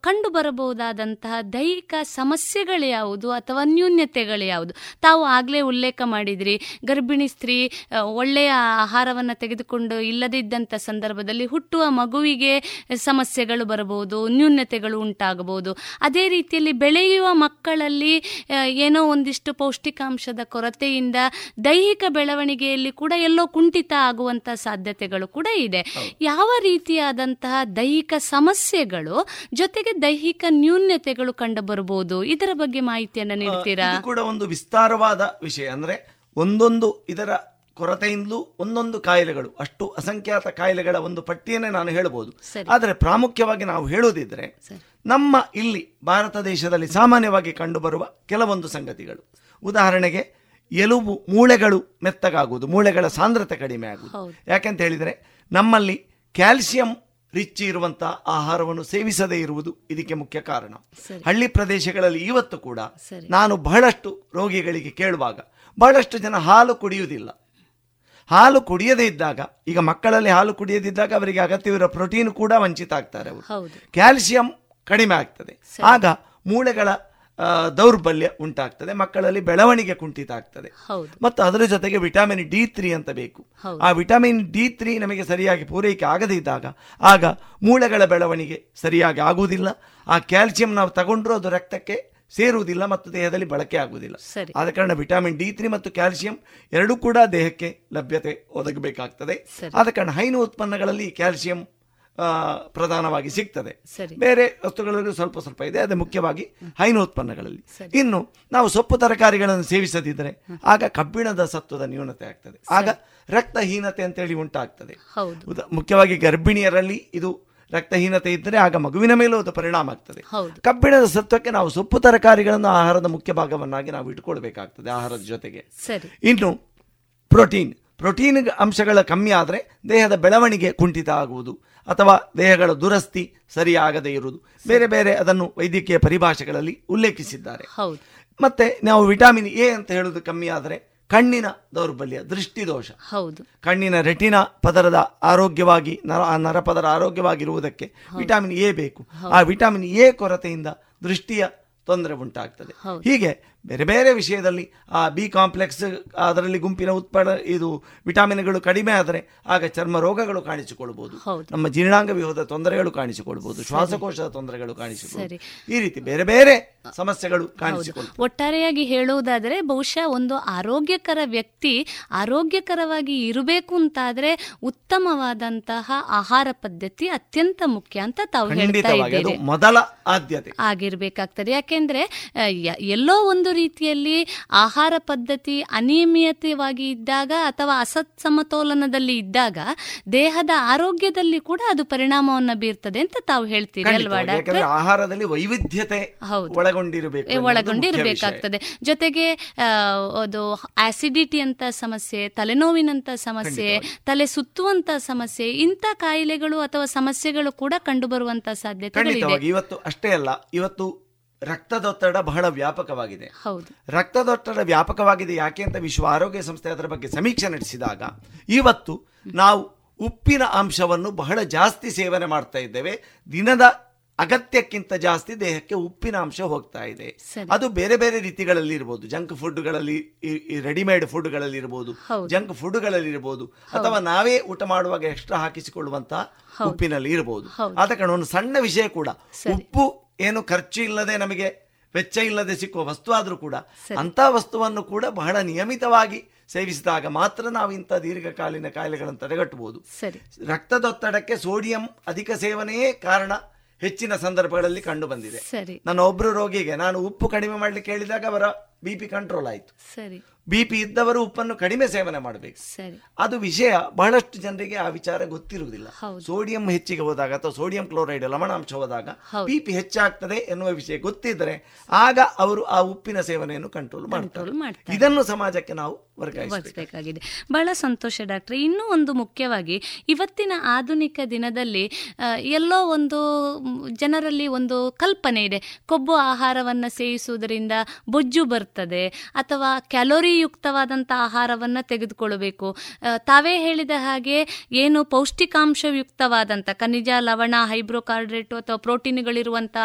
ಕಂಡು ಬರಬಹುದಾದಂತಹ ದೈಹಿಕ ಸಮಸ್ಯೆಗಳು ಯಾವುದು ಅಥವಾ ನ್ಯೂನ್ಯತೆಗಳು ಯಾವುದು? ತಾವು ಆಗ್ಲೇ ಉಲ್ಲೇಖ ಮಾಡಿದ್ರಿ ಗರ್ಭಿಣಿ ಸ್ತ್ರೀ ಒಳ್ಳೆಯ ಆಹಾರವನ್ನ ತೆಗೆದುಕೊಂಡು ಇಲ್ಲದಿದ್ದಂಥ ಸಂದರ್ಭದಲ್ಲಿ ಹುಟ್ಟುವ ಮಗುವಿಗೆ ಸಮಸ್ಯೆಗಳು ಬರಬಹುದು ನ್ಯೂನತೆಗಳು ಉಂಟಾಗಬಹುದು. ಅದೇ ರೀತಿಯಲ್ಲಿ ಬೆಳೆಯುವ ಮಕ್ಕಳಲ್ಲಿ ಏನೋ ಒಂದಿಷ್ಟು ಪೌಷ್ಟಿಕಾಂಶದ ಕೊರತೆಯಿಂದ ದೈಹಿಕ ಬೆಳವಣಿಗೆಯಲ್ಲಿ ಕೂಡ ಎಲ್ಲೋ ಕುಂಠಿತ ಆಗುವಂಥ ಸಾಧ್ಯತೆಗಳು ಕೂಡ ಇದೆ. ಯಾವ ರೀತಿಯಾದಂತಹ ದೈಹಿಕ ಸಮಸ್ಯೆಗಳು ಜೊತೆಗೆ ದೈಹಿಕ ನ್ಯೂನತೆಗಳು ಕಂಡು ಬರಬಹುದು ಇದರ ಬಗ್ಗೆ ಮಾಹಿತಿಯನ್ನು ನೀಡ್ತೀರಾ? ಕೂಡ ಒಂದು ವಿಸ್ತಾರವಾದ ವಿಷಯ. ಅಂದ್ರೆ ಒಂದೊಂದು ಇದರ ಕೊರತೆಯಿಂದಲೂ ಒಂದೊಂದು ಕಾಯಿಲೆಗಳು ಅಷ್ಟು ಅಸಂಖ್ಯಾತ ಕಾಯಿಲೆಗಳ ಒಂದು ಪಟ್ಟಿಯನ್ನೇ ನಾನು ಹೇಳಬಹುದು ಆದರೆ ಪ್ರಾಮುಖ್ಯವಾಗಿ ನಾವು ಹೇಳುವುದಿದ್ರೆ ನಮ್ಮ ಇಲ್ಲಿ ಭಾರತ ದೇಶದಲ್ಲಿ ಸಾಮಾನ್ಯವಾಗಿ ಕಂಡುಬರುವ ಕೆಲವೊಂದು ಸಂಗತಿಗಳು. ಉದಾಹರಣೆಗೆ ಎಲುಬು ಮೂಳೆಗಳು ಮೆತ್ತಗಾಗುವುದು ಮೂಳೆಗಳ ಸಾಂದ್ರತೆ ಕಡಿಮೆ ಆಗುವುದು. ಯಾಕೆಂತ ಹೇಳಿದರೆ ನಮ್ಮಲ್ಲಿ ಕ್ಯಾಲ್ಸಿಯಂ ರಿಚ್ ಇರುವಂತಹ ಆಹಾರವನ್ನು ಸೇವಿಸದೇ ಇರುವುದು ಇದಕ್ಕೆ ಮುಖ್ಯ ಕಾರಣ. ಹಳ್ಳಿ ಪ್ರದೇಶಗಳಲ್ಲಿ ಇವತ್ತು ಕೂಡ ನಾನು ಬಹಳಷ್ಟು ರೋಗಿಗಳಿಗೆ ಕೇಳುವಾಗ ಬಹಳಷ್ಟು ಜನ ಹಾಲು ಕುಡಿಯುವುದಿಲ್ಲ. ಹಾಲು ಕುಡಿಯದೇ ಇದ್ದಾಗ ಈಗ ಮಕ್ಕಳಲ್ಲಿ ಹಾಲು ಕುಡಿಯದಿದ್ದಾಗ ಅವರಿಗೆ ಅಗತ್ಯವಿರುವ ಪ್ರೋಟೀನ್ ಕೂಡ ವಂಚಿತ ಆಗ್ತಾರೆ ಅವರು ಕ್ಯಾಲ್ಸಿಯಂ ಕಡಿಮೆ ಆಗ್ತದೆ. ಆಗ ಮೂಳೆಗಳ ದೌರ್ಬಲ್ಯ ಉಂಟಾಗ್ತದೆ ಮಕ್ಕಳಲ್ಲಿ ಬೆಳವಣಿಗೆ ಕುಂಠಿತ ಆಗ್ತದೆ ಮತ್ತು ಅದರ ಜೊತೆಗೆ ವಿಟಮಿನ್ ಡಿ ತ್ರೀ ಅಂತ ಬೇಕು. ಆ ವಿಟಮಿನ್ ಡಿ ತ್ರೀ ನಮಗೆ ಸರಿಯಾಗಿ ಪೂರೈಕೆ ಆಗದೇ ಇದ್ದಾಗ ಆಗ ಮೂಳೆಗಳ ಬೆಳವಣಿಗೆ ಸರಿಯಾಗಿ ಆಗುವುದಿಲ್ಲ. ಆ ಕ್ಯಾಲ್ಸಿಯಂ ನಾವು ತಗೊಂಡ್ರೂ ಅದು ರಕ್ತಕ್ಕೆ ಸೇರುವುದಿಲ್ಲ ಮತ್ತು ದೇಹದಲ್ಲಿ ಬಳಕೆ ಆಗುವುದಿಲ್ಲ. ಆದ ಕಾರಣ ವಿಟಮಿನ್ ಡಿ ತ್ರೀ ಮತ್ತು ಕ್ಯಾಲ್ಸಿಯಂ ಎರಡೂ ಕೂಡ ದೇಹಕ್ಕೆ ಲಭ್ಯತೆ ಒದಗಬೇಕಾಗ್ತದೆ. ಆದ ಕಾರಣ ಹೈನು ಉತ್ಪನ್ನಗಳಲ್ಲಿ ಕ್ಯಾಲ್ಸಿಯಂ ಪ್ರಧಾನವಾಗಿ ಸಿಗ್ತದೆ. ಬೇರೆ ವಸ್ತುಗಳಲ್ಲೂ ಸ್ವಲ್ಪ ಸ್ವಲ್ಪ ಇದೆ ಅದು ಮುಖ್ಯವಾಗಿ ಹೈನು ಉತ್ಪನ್ನಗಳಲ್ಲಿ. ಇನ್ನು ನಾವು ಸೊಪ್ಪು ತರಕಾರಿಗಳನ್ನು ಸೇವಿಸದಿದ್ದರೆ ಆಗ ಕಬ್ಬಿಣದ ಸತ್ವದ ನ್ಯೂನತೆ ಆಗ್ತದೆ. ಆಗ ರಕ್ತಹೀನತೆ ಅಂತೇಳಿ ಉಂಟಾಗ್ತದೆ. ಮುಖ್ಯವಾಗಿ ಗರ್ಭಿಣಿಯರಲ್ಲಿ ಇದು ರಕ್ತಹೀನತೆ ಇದ್ದರೆ ಆಗ ಮಗುವಿನ ಮೇಲೂ ಅದು ಪರಿಣಾಮ ಆಗ್ತದೆ. ಕಬ್ಬಿಣದ ಸತ್ವಕ್ಕೆ ನಾವು ಸೊಪ್ಪು ತರಕಾರಿಗಳನ್ನು ಆಹಾರದ ಮುಖ್ಯ ಭಾಗವನ್ನಾಗಿ ನಾವು ಇಟ್ಕೊಳ್ಬೇಕಾಗ್ತದೆ ಆಹಾರದ ಜೊತೆಗೆ. ಇನ್ನು ಪ್ರೋಟೀನ್. ಪ್ರೋಟೀನ್ ಅಂಶಗಳ ಕಮ್ಮಿ ಆದರೆ ದೇಹದ ಬೆಳವಣಿಗೆ ಕುಂಠಿತ ಆಗುವುದು ಅಥವಾ ದೇಹಗಳ ದುರಸ್ತಿ ಸರಿಯಾಗದೇ ಇರುವುದು. ಬೇರೆ ಬೇರೆ ಅದನ್ನು ವೈದ್ಯಕೀಯ ಪರಿಭಾಷೆಗಳಲ್ಲಿ ಉಲ್ಲೇಖಿಸಿದ್ದಾರೆ. ಮತ್ತೆ ನಾವು ವಿಟಾಮಿನ್ ಎ ಅಂತ ಹೇಳೋದು ಕಮ್ಮಿ ಆದರೆ ಕಣ್ಣಿನ ದೌರ್ಬಲ್ಯ ದೃಷ್ಟಿದೋಷ. ಹೌದು. ಕಣ್ಣಿನ ರೆಟಿನ ಪದರದ ಆರೋಗ್ಯವಾಗಿ ನರ ಆ ನರಪದರ ಆರೋಗ್ಯವಾಗಿರುವುದಕ್ಕೆ ವಿಟಾಮಿನ್ ಎ ಬೇಕು. ಆ ವಿಟಾಮಿನ್ ಎ ಕೊರತೆಯಿಂದ ದೃಷ್ಟಿಯ ತೊಂದರೆ ಉಂಟಾಗ್ತದೆ. ಹೀಗೆ ಬೇರೆ ಬೇರೆ ವಿಷಯದಲ್ಲಿ ಆ ಬಿ ಕಾಂಪ್ಲೆಕ್ಸ್ ಅದರಲ್ಲಿ ಗುಂಪಿನ ಉತ್ಪನ್ನ ಇದು ವಿಟಾಮಿನ್ಗಳು ಕಡಿಮೆ ಆದರೆ ಆಗ ಚರ್ಮ ರೋಗಗಳು ಕಾಣಿಸಿಕೊಳ್ಬಹುದು ನಮ್ಮ ಜೀರ್ಣಾಂಗ ವ್ಯೂಹದ ತೊಂದರೆಗಳು ಕಾಣಿಸಿಕೊಳ್ಬಹುದು ಶ್ವಾಸಕೋಶದ ತೊಂದರೆಗಳು ಕಾಣಿಸಿಕೊಳ್ಳಬಹುದು. ಈ ರೀತಿ ಬೇರೆ ಬೇರೆ ಸಮಸ್ಯೆಗಳು ಕಾಣಿಸಿಕೊಳ್ಳುತ್ತವೆ. ಒಟ್ಟಾರೆಯಾಗಿ ಹೇಳುವುದಾದರೆ ಬಹುಶಃ ಒಂದು ಆರೋಗ್ಯಕರ ವ್ಯಕ್ತಿ ಆರೋಗ್ಯಕರವಾಗಿ ಇರಬೇಕು ಅಂತಾದ್ರೆ ಉತ್ತಮವಾದಂತಹ ಆಹಾರ ಪದ್ಧತಿ ಅತ್ಯಂತ ಮುಖ್ಯ ಅಂತ ತಾವು ಹೇಳ್ತಾ ಮೊದಲ ಆದ್ಯತೆ. ಆಗಿರ್ಬೇಕಾಗ್ತದೆ. ಯಾಕೆಂದ್ರೆ ಎಲ್ಲೋ ಒಂದು ರೀತಿಯಲ್ಲಿ ಆಹಾರ ಪದ್ಧತಿ ಅನಿಯಮಿತವಾಗಿ ಇದ್ದಾಗ ಅಥವಾ ಅಸತ್ ಸಮತೋಲನದಲ್ಲಿ ಇದ್ದಾಗ ದೇಹದ ಆರೋಗ್ಯದಲ್ಲಿ ಕೂಡ ಅದು ಪರಿಣಾಮವನ್ನು ಬೀರ್ತದೆ ಅಂತ ತಾವು ಹೇಳ್ತೀರಿ ಅಲ್ವಾ. ಆಹಾರದಲ್ಲಿ ವೈವಿಧ್ಯತೆ ಒಳಗೊಂಡಿರಬೇಕು ಒಳಗೊಂಡಿರ್ಬೇಕಾಗ್ತದೆ. ಜೊತೆಗೆ ಅದು ಆಸಿಡಿಟಿ ಅಂತ ಸಮಸ್ಯೆ ತಲೆನೋವಿನಂತ ಸಮಸ್ಯೆ ತಲೆ ಸುತ್ತುವಂತ ಸಮಸ್ಯೆ ಇಂಥ ಕಾಯಿಲೆಗಳು ಅಥವಾ ಸಮಸ್ಯೆಗಳು ಕೂಡ ಕಂಡು ಬರುವಂತ ಸಾಧ್ಯತೆ ಇವತ್ತು ಅಷ್ಟೇ ಅಲ್ಲ. ಇವತ್ತು ರಕ್ತದೊತ್ತಡ ಬಹಳ ವ್ಯಾಪಕವಾಗಿದೆ. ರಕ್ತದೊತ್ತಡ ವ್ಯಾಪಕವಾಗಿದೆ ಯಾಕೆ ಅಂತ ವಿಶ್ವ ಆರೋಗ್ಯ ಸಂಸ್ಥೆ ಅದರ ಬಗ್ಗೆ ಸಮೀಕ್ಷೆ ನಡೆಸಿದಾಗ ಇವತ್ತು ನಾವು ಉಪ್ಪಿನ ಅಂಶವನ್ನು ಬಹಳ ಜಾಸ್ತಿ ಸೇವನೆ ಮಾಡ್ತಾ ಇದ್ದೇವೆ. ದಿನದ ಅಗತ್ಯಕ್ಕಿಂತ ಜಾಸ್ತಿ ದೇಹಕ್ಕೆ ಉಪ್ಪಿನ ಅಂಶ ಹೋಗ್ತಾ ಇದೆ. ಅದು ಬೇರೆ ಬೇರೆ ರೀತಿಗಳಲ್ಲಿ ಇರ್ಬೋದು. ಜಂಕ್ ಫುಡ್ಗಳಲ್ಲಿ ರೆಡಿಮೇಡ್ ಫುಡ್ಗಳಲ್ಲಿ ಇರ್ಬೋದು. ಜಂಕ್ ಫುಡ್ಗಳಲ್ಲಿ ಇರ್ಬೋದು. ಅಥವಾ ನಾವೇ ಊಟ ಮಾಡುವಾಗ ಎಕ್ಸ್ಟ್ರಾ ಹಾಕಿಸಿಕೊಳ್ಳುವಂತಹ ಉಪ್ಪಿನಲ್ಲಿ ಇರಬಹುದು ಹೌದು. ಆದ ಕಾರಣ ಒಂದು ಸಣ್ಣ ವಿಷಯ ಕೂಡ ಉಪ್ಪು ಏನು ಖರ್ಚು ಇಲ್ಲದೆ ನಮಗೆ ವೆಚ್ಚ ಇಲ್ಲದೆ ಸಿಕ್ಕುವ ವಸ್ತು ಆದರೂ ಕೂಡ ಅಂತಹ ಅಂತ ವಸ್ತುವನ್ನು ಕೂಡ ಬಹಳ ನಿಯಮಿತವಾಗಿ ಸೇವಿಸಿದಾಗ ಮಾತ್ರ ನಾವು ಇಂಥ ದೀರ್ಘಕಾಲೀನ ಕಾಯಿಲೆಗಳನ್ನು ತಡೆಗಟ್ಟಬಹುದು. ರಕ್ತದೊತ್ತಡಕ್ಕೆ ಸೋಡಿಯಂ ಅಧಿಕ ಸೇವನೆಯೇ ಕಾರಣ. ಹೆಚ್ಚಿನ ಸಂದರ್ಭಗಳಲ್ಲಿ ಕಂಡು ಬಂದಿದೆ. ಸರಿ. ನನ್ನ ಒಬ್ರು ರೋಗಿಗೆ ನಾನು ಉಪ್ಪು ಕಡಿಮೆ ಮಾಡ್ಲಿಕ್ಕೆ ಹೇಳಿದಾಗ ಅವರ ಬಿ ಪಿ ಕಂಟ್ರೋಲ್ ಆಯಿತು. ಸರಿ. ಬಿ ಪಿ ಇದ್ದವರು ಉಪ್ಪನ್ನು ಕಡಿಮೆ ಸೇವನೆ ಮಾಡಬೇಕು. ಸರಿ. ಅದು ವಿಷಯ. ಬಹಳಷ್ಟು ಜನರಿಗೆ ಆ ವಿಚಾರ ಗೊತ್ತಿರುವುದಿಲ್ಲ. ಸೋಡಿಯಂ ಹೆಚ್ಚಿಗೆ ಹೋದಾಗ ಅಥವಾ ಸೋಡಿಯಂ ಕ್ಲೋರೈಡ್ ಲವಣಾಂಶ ಹೋದಾಗ ಹೌದು. ಬಿ ಪಿ ಹೆಚ್ಚಾಗ್ತದೆ ಎನ್ನುವ ವಿಷಯ ಗೊತ್ತಿದ್ದರೆ ಆಗ ಅವರು ಆ ಉಪ್ಪಿನ ಸೇವನೆಯನ್ನು ಕಂಟ್ರೋಲ್ ಮಾಡ್ತಾರೆ. ಇದನ್ನು ಸಮಾಜಕ್ಕೆ ನಾವು ವರ್ಗಾಯಿಸಬೇಕಾಗಿದೆ. ಬಹಳ ಸಂತೋಷ ಡಾಕ್ಟ್ರೆ. ಇನ್ನೂ ಒಂದು ಮುಖ್ಯವಾಗಿ ಇವತ್ತಿನ ಆಧುನಿಕ ದಿನದಲ್ಲಿ ಎಲ್ಲೋ ಒಂದು ಜನರಲ್ಲಿ ಒಂದು ಕಲ್ಪನೆ ಇದೆ. ಕೊಬ್ಬು ಆಹಾರವನ್ನು ಸೇವಿಸುವುದರಿಂದ ಬೊಜ್ಜು ಬರ್ತದೆ ಅಥವಾ ಕ್ಯಾಲೋರಿ ಯುಕ್ತವಾದಂಥ ಆಹಾರವನ್ನು ತೆಗೆದುಕೊಳ್ಳಬೇಕು. ತಾವೇ ಹೇಳಿದ ಹಾಗೆ ಏನು ಪೌಷ್ಟಿಕಾಂಶಯುಕ್ತವಾದಂಥ ಖನಿಜ, ಲವಣ, ಹೈಬ್ರೋಕಾರ್ಡ್ರೇಟು ಅಥವಾ ಪ್ರೋಟೀನ್ಗಳಿರುವಂಥ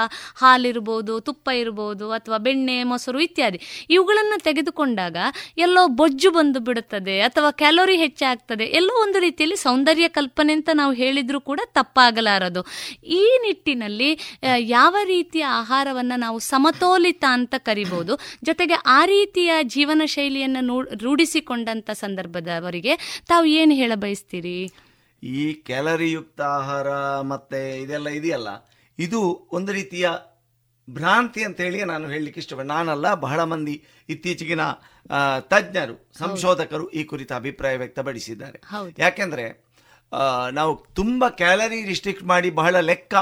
ಹಾಲಿರ್ಬೋದು, ತುಪ್ಪ ಇರ್ಬೋದು ಅಥವಾ ಬೆಣ್ಣೆ, ಮೊಸರು ಇತ್ಯಾದಿ. ಇವುಗಳನ್ನು ತೆಗೆದುಕೊಂಡಾಗ ಎಲ್ಲೋ ಬೊಜ್ಜು ಬಂದು ಬಿಡುತ್ತದೆ ಅಥವಾ ಕ್ಯಾಲೋರಿ ಹೆಚ್ಚಾಗ್ತದೆ. ಎಲ್ಲೋ ಒಂದು ರೀತಿಯಲ್ಲಿ ಸೌಂದರ್ಯ ಕಲ್ಪನೆ ಅಂತ ನಾವು ಹೇಳಿದರೂ ಕೂಡ ತಪ್ಪಾಗಲಾರದು. ಈ ನಿಟ್ಟಿನಲ್ಲಿ ಯಾವ ರೀತಿಯ ಆಹಾರವನ್ನು ನಾವು ಸಮತೋಲಿತ ಅಂತ ಕರಿಬಹುದು ಜೊತೆಗೆ ಆ ರೀತಿಯ ಜೀವನ ಶೈಲಿಯನ್ನು ನೂ ರೂಢಿಸಿಕೊಂಡಂತ ಸಂದರ್ಭದವರಿಗೆ ತಾವು ಏನು ಹೇಳ ಬಯಸ್ತೀರಿ? ಈ ಕ್ಯಾಲರಿಯುಕ್ತ ಆಹಾರ ಮತ್ತೆ ಇದೆಲ್ಲ ಇದೆಯಲ್ಲ ಇದು ಒಂದು ರೀತಿಯ ಭ್ರಾಂತಿ ಅಂತ ಹೇಳಿ ನಾನು ಹೇಳಲಿಕ್ಕೆ ಇಷ್ಟಪಡ್ತೀನಿ ನಾನಲ್ಲ ಬಹಳ ಮಂದಿ ಇತ್ತೀಚೆಗಿನ ತಜ್ಞರು ಸಂಶೋಧಕರು ಈ ಕುರಿತ ಅಭಿಪ್ರಾಯ ವ್ಯಕ್ತಪಡಿಸಿದ್ದಾರೆ. ಯಾಕೆಂದ್ರೆ ನಾವು ತುಂಬಾ ಕ್ಯಾಲರಿ ರಿಸ್ಟ್ರಿಕ್ಟ್ ಮಾಡಿ ಬಹಳ ಲೆಕ್ಕ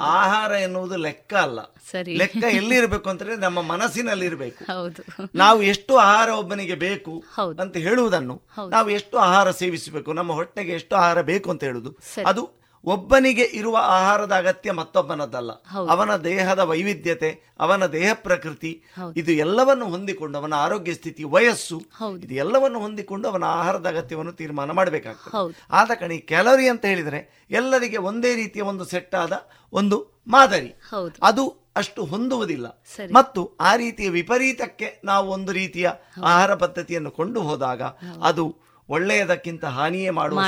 ಆಹಾರ ಎನ್ನುವುದು ಲೆಕ್ಕ ಅಲ್ಲ. ಸರಿ. ಲೆಕ್ಕ ಎಲ್ಲಿರ್ಬೇಕು ಅಂತಂದ್ರೆ ನಮ್ಮ ಮನಸ್ಸಿನಲ್ಲಿ ಇರಬೇಕು ಹೌದು. ನಾವು ಎಷ್ಟು ಆಹಾರ ಒಬ್ಬನಿಗೆ ಬೇಕು ಅಂತ ಹೇಳುವುದನ್ನು ನಾವು ಎಷ್ಟು ಆಹಾರ ಸೇವಿಸಬೇಕು ನಮ್ಮ ಹೊಟ್ಟೆಗೆ ಎಷ್ಟು ಆಹಾರ ಬೇಕು ಅಂತ ಹೇಳುದು ಅದು ಒಬ್ಬನಿಗೆ ಇರುವ ಆಹಾರದ ಅಗತ್ಯ ಮತ್ತೊಬ್ಬನದ್ದಲ್ಲ ಅವನ ದೇಹದ ವೈವಿಧ್ಯತೆ ಅವನ ದೇಹ ಪ್ರಕೃತಿ ಇದು ಎಲ್ಲವನ್ನು ಹೊಂದಿಕೊಂಡು ಅವನ ಆರೋಗ್ಯ ಸ್ಥಿತಿ ವಯಸ್ಸು. ಇದು ಎಲ್ಲವನ್ನು ಹೊಂದಿಕೊಂಡು ಅವನ ಆಹಾರದ ಅಗತ್ಯವನ್ನು ತೀರ್ಮಾನ ಮಾಡಬೇಕಾಗ್ತದೆ. ಆದ ಕಣಿ ಕ್ಯಾಲೋರಿ ಅಂತ ಹೇಳಿದರೆ ಎಲ್ಲರಿಗೆ ಒಂದೇ ರೀತಿಯ ಒಂದು ಸೆಟ್ ಆದ ಒಂದು ಮಾದರಿ. ಅದು ಅಷ್ಟು ಹೊಂದುವುದಿಲ್ಲ. ಮತ್ತು ಆ ರೀತಿಯ ವಿಪರೀತಕ್ಕೆ ನಾವು ಒಂದು ರೀತಿಯ ಆಹಾರ ಪದ್ಧತಿಯನ್ನು ಕೊಂಡು ಹೋದಾಗ ಅದು ಒಳ್ಳೆಯದಕ್ಕಿಂತ ಹಾನಿಯೇ ಮಾಡುವ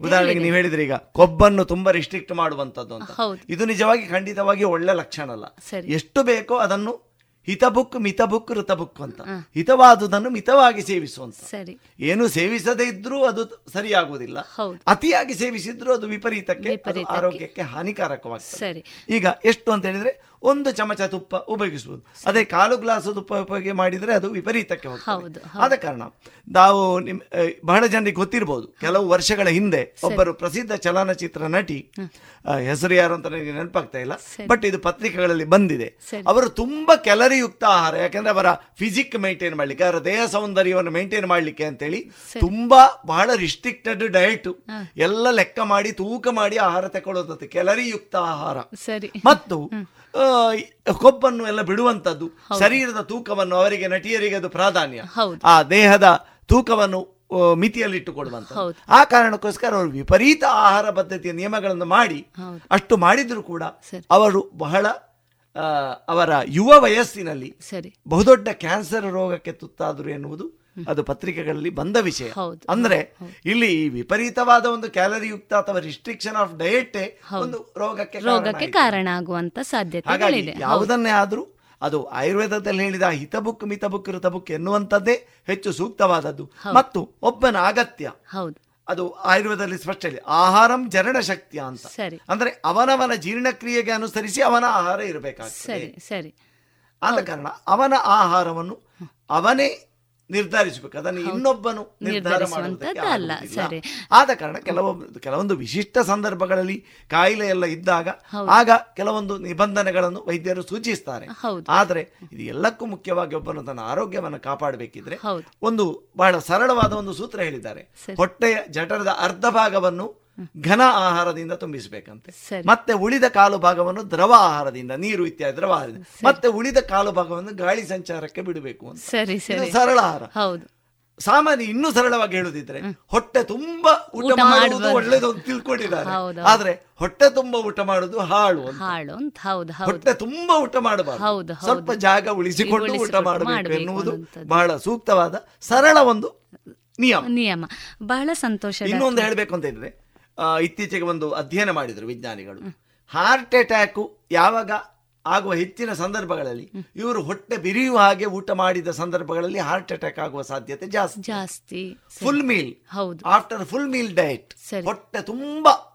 ಉದಾಹರಣೆಗೆ. ನೀವು ಹೇಳಿದ್ರೆ ಈಗ ಕೊಬ್ಬನ್ನು ತುಂಬಾ ರಿಸ್ಟ್ರಿಕ್ಟ್ ಮಾಡುವಂತದ್ದು ಅಂತ. ಇದು ನಿಜವಾಗಿ ಖಂಡಿತವಾಗಿ ಒಳ್ಳೆ ಲಕ್ಷಣ ಅಲ್ಲ. ಎಷ್ಟು ಬೇಕೋ ಅದನ್ನು ಹಿತಬುಕ್ ಮಿತಬುಕ್ ಋತಬುಕ್ ಅಂತ. ಹಿತವಾದುದನ್ನು ಮಿತವಾಗಿ ಸೇವಿಸುವಂತ. ಸರಿ. ಏನು ಸೇವಿಸದೇ ಇದ್ರೂ ಅದು ಸರಿಯಾಗುವುದಿಲ್ಲ. ಅತಿಯಾಗಿ ಸೇವಿಸಿದ್ರೂ ಅದು ವಿಪರೀತಕ್ಕೆ. ಆರೋಗ್ಯಕ್ಕೆ ಹಾನಿಕಾರಕವಾಗ್ತದೆ. ಸರಿ. ಈಗ ಎಷ್ಟು ಅಂತ ಹೇಳಿದ್ರೆ ಒಂದು ಚಮಚ ತುಪ್ಪ ಉಪಯೋಗಿಸ್ಬೋದು. ಅದೇ ಕಾಲು ಗ್ಲಾಸ್ ತುಪ್ಪ ಉಪಯೋಗ ಮಾಡಿದರೆ ಅದು ವಿಪರೀತಕ್ಕೆ ಹೋಗ್ತದೆ. ಆದ ಕಾರಣ ನಾವು ನಿಮ್ ಬಹಳ ಜನರಿಗೆ ಗೊತ್ತಿರಬಹುದು ಕೆಲವು ವರ್ಷಗಳ ಹಿಂದೆ ಒಬ್ಬರು ಪ್ರಸಿದ್ಧ ಚಲನಚಿತ್ರ ನಟಿ ಹೆಸರು ಯಾರು ಅಂತ ನನಗೆ ನೆನಪಾಗ್ತಾ ಇಲ್ಲ. ಬಟ್ ಇದು ಪತ್ರಿಕೆಗಳಲ್ಲಿ ಬಂದಿದೆ. ಅವರು ತುಂಬಾ ಕ್ಯಾಲರಿಯುಕ್ತ ಆಹಾರ. ಯಾಕಂದ್ರೆ ಅವರ ಫಿಸಿಕ್ ಮೇಂಟೈನ್ ಮಾಡ್ಲಿಕ್ಕೆ ಅವರ ದೇಹ ಸೌಂದರ್ಯವನ್ನು ಮೇಂಟೈನ್ ಮಾಡ್ಲಿಕ್ಕೆ ಅಂತೇಳಿ ತುಂಬಾ ಬಹಳ ರಿಸ್ಟ್ರಿಕ್ಟೆಡ್ ಡಯಟ್ ಎಲ್ಲ ಲೆಕ್ಕ ಮಾಡಿ ತೂಕ ಮಾಡಿ ಆಹಾರ ತಗೊಳ್ಳೋದಂತೆ ಕ್ಯಾಲರಿಯುಕ್ತ ಆಹಾರ. ಸರಿ. ಮತ್ತು ಕೊಬ್ಬನ್ನು ಎಲ್ಲ ಬಿಡುವಂತದ್ದು ಶರೀರದ ತೂಕವನ್ನು ಅವರಿಗೆ ನಟಿಯರಿಗೆ ಅದು ಪ್ರಾಧಾನ್ಯ. ಆ ದೇಹದ ತೂಕವನ್ನು ಮಿತಿಯಲ್ಲಿ ಮಿತಿಯಲ್ಲಿಟ್ಟುಕೊಡುವಂತ ಆ ಕಾರಣಕ್ಕೋಸ್ಕರ ಅವರು ವಿಪರೀತ ಆಹಾರ ಪದ್ಧತಿಯ ನಿಯಮಗಳನ್ನು ಮಾಡಿ ಅಷ್ಟು ಮಾಡಿದ್ರು ಕೂಡ ಅವರು ಬಹಳ ಅವರ ಯುವ ವಯಸ್ಸಿನಲ್ಲಿ ಬಹುದೊಡ್ಡ ಕ್ಯಾನ್ಸರ್ ರೋಗಕ್ಕೆ ತುತ್ತಾದರು ಎನ್ನುವುದು ಅದು ಪತ್ರಿಕೆಗಳಲ್ಲಿ ಬಂದ ವಿಷಯ. ಅಂದ್ರೆ ಇಲ್ಲಿ ವಿಪರೀತವಾದ ಒಂದು ಕ್ಯಾಲರಿ ಯುಕ್ತ ಅಥವಾ ರಿಸ್ಟ್ರಿಕ್ಷನ್ ಆಫ್ ಡಯಟ್ ಒಂದು ರೋಗಕ್ಕೆ ಕಾರಣ ರೋಗಕ್ಕೆ ಕಾರಣ ಆಗುವಂತ ಹಾಗಾಗಿ ಹೌದು. ಯಾವುದನ್ನೇ ಆದ್ರೂ ಅದು ಆಯುರ್ವೇದದಲ್ಲಿ ಹೇಳಿದ ಹಿತಬುಕ್ ಮಿತಬುಕ್ ಋತಬುಕ್ ಎನ್ನುವಂಥದ್ದೇ ಹೆಚ್ಚು ಸೂಕ್ತವಾದದ್ದು. ಮತ್ತು ಒಬ್ಬನ ಅಗತ್ಯ. ಹೌದು. ಅದು ಆಯುರ್ವೇದದಲ್ಲಿ ಸ್ಪಷ್ಟ ಇದೆ ಆಹಾರಂ ಜರಣ ಶಕ್ತಿ ಅಂತ. ಸರಿ. ಅಂದ್ರೆ ಅವನವನ ಜೀರ್ಣಕ್ರಿಯೆಗೆ ಅನುಸರಿಸಿ ಅವನ ಆಹಾರ ಇರಬೇಕಾಗ್ತದೆ. ಸರಿ ಸರಿ. ಆದ ಕಾರಣ ಅವನ ಆಹಾರವನ್ನು ಅವನೇ ನಿರ್ಧರಿಸಬೇಕು ಅದನ್ನು ಇನ್ನೊಬ್ಬನು ನಿರ್ಧಾರ ಅಲ್ಲ. ಸರಿ. ಆದ ಕಾರಣ ಕೆಲವೊಂದು ಕೆಲವೊಂದು ವಿಶಿಷ್ಟ ಸಂದರ್ಭಗಳಲ್ಲಿ ಕಾಯಿಲೆ ಎಲ್ಲ ಇದ್ದಾಗ ಆಗ ಕೆಲವೊಂದು ನಿಬಂಧನೆಗಳನ್ನು ವೈದ್ಯರು ಸೂಚಿಸ್ತಾರೆ. ಆದರೆ ಇದು ಎಲ್ಲಕ್ಕೂ ಮುಖ್ಯವಾಗಿ ಒಬ್ಬನು ತನ್ನ ಆರೋಗ್ಯವನ್ನು ಕಾಪಾಡಬೇಕಿದ್ರೆ ಒಂದು ಬಹಳ ಸರಳವಾದ ಒಂದು ಸೂತ್ರ ಹೇಳಿದ್ದಾರೆ. ಹೊಟ್ಟೆಯ ಜಠರದ ಅರ್ಧ ಭಾಗವನ್ನು ಘನ ಆಹಾರದಿಂದ ತುಂಬಿಸಬೇಕಂತೆ. ಮತ್ತೆ ಉಳಿದ ಕಾಲು ಭಾಗವನ್ನು ದ್ರವ ಆಹಾರದಿಂದ ನೀರು ಇತ್ಯಾದಿ ದ್ರವ ಆಹಾರದಿಂದ. ಮತ್ತೆ ಉಳಿದ ಕಾಲು ಭಾಗವನ್ನು ಗಾಳಿ ಸಂಚಾರಕ್ಕೆ ಬಿಡಬೇಕು ಅಂತ. ಸರಿ ಸರಿ. ಸರಳ ಆಹಾರ. ಹೌದು. ಸಾಮಾನ್ಯ ಇನ್ನೂ ಸರಳವಾಗಿ ಹೇಳುದಿದ್ರೆ ಹೊಟ್ಟೆ ತುಂಬಾ ಊಟ ಮಾಡುವುದು. ಒಳ್ಳೇದು ಅಂತ ತಿಳ್ಕೊಂಡಿದ್ದಾರೆ. ಆದ್ರೆ ಹೊಟ್ಟೆ ತುಂಬಾ ಊಟ ಮಾಡುದು ಹಾಳು ಹಾಳು ಅಂತ. ಹೌದು ಹೊಟ್ಟೆ ತುಂಬಾ ಊಟ ಮಾಡಬಾರ್ದು. ಸ್ವಲ್ಪ ಜಾಗ ಉಳಿಸಿಕೊಂಡು ಊಟ ಮಾಡಬೇಕು ಎನ್ನುವುದು ಬಹಳ ಸೂಕ್ತವಾದ ಸರಳ ಒಂದು ನಿಯಮ. ನಿಯಮ. ಬಹಳ ಸಂತೋಷ ಇನ್ನೊಂದು. ಹೇಳಬೇಕು ಅಂತ ಇದ್ರೆ ಇತ್ತೀಚೆಗೆ ಒಂದು ಅಧ್ಯಯನ ಮಾಡಿದರು ವಿಜ್ಞಾನಿಗಳು. ಹಾರ್ಟ್ ಅಟ್ಯಾಕು ಯಾವಾಗ ಆಗುವ ಹೆಚ್ಚಿನ ಸಂದರ್ಭಗಳಲ್ಲಿ ಇವರು ಹೊಟ್ಟೆ ಬಿರಿಯುವ ಹಾಗೆ ಊಟ ಮಾಡಿದ ಸಂದರ್ಭಗಳಲ್ಲಿ ಹಾರ್ಟ್ ಅಟ್ಯಾಕ್ ಆಗುವ ಸಾಧ್ಯತೆ ಜಾಸ್ತಿ. ಜಾಸ್ತಿ. ಫುಲ್ ಮೀಲ್ ಹೌದು. ಆಫ್ಟರ್ ಫುಲ್ ಮೀಲ್ ಡಯಟ್ ಹೊಟ್ಟೆ ತುಂಬಾ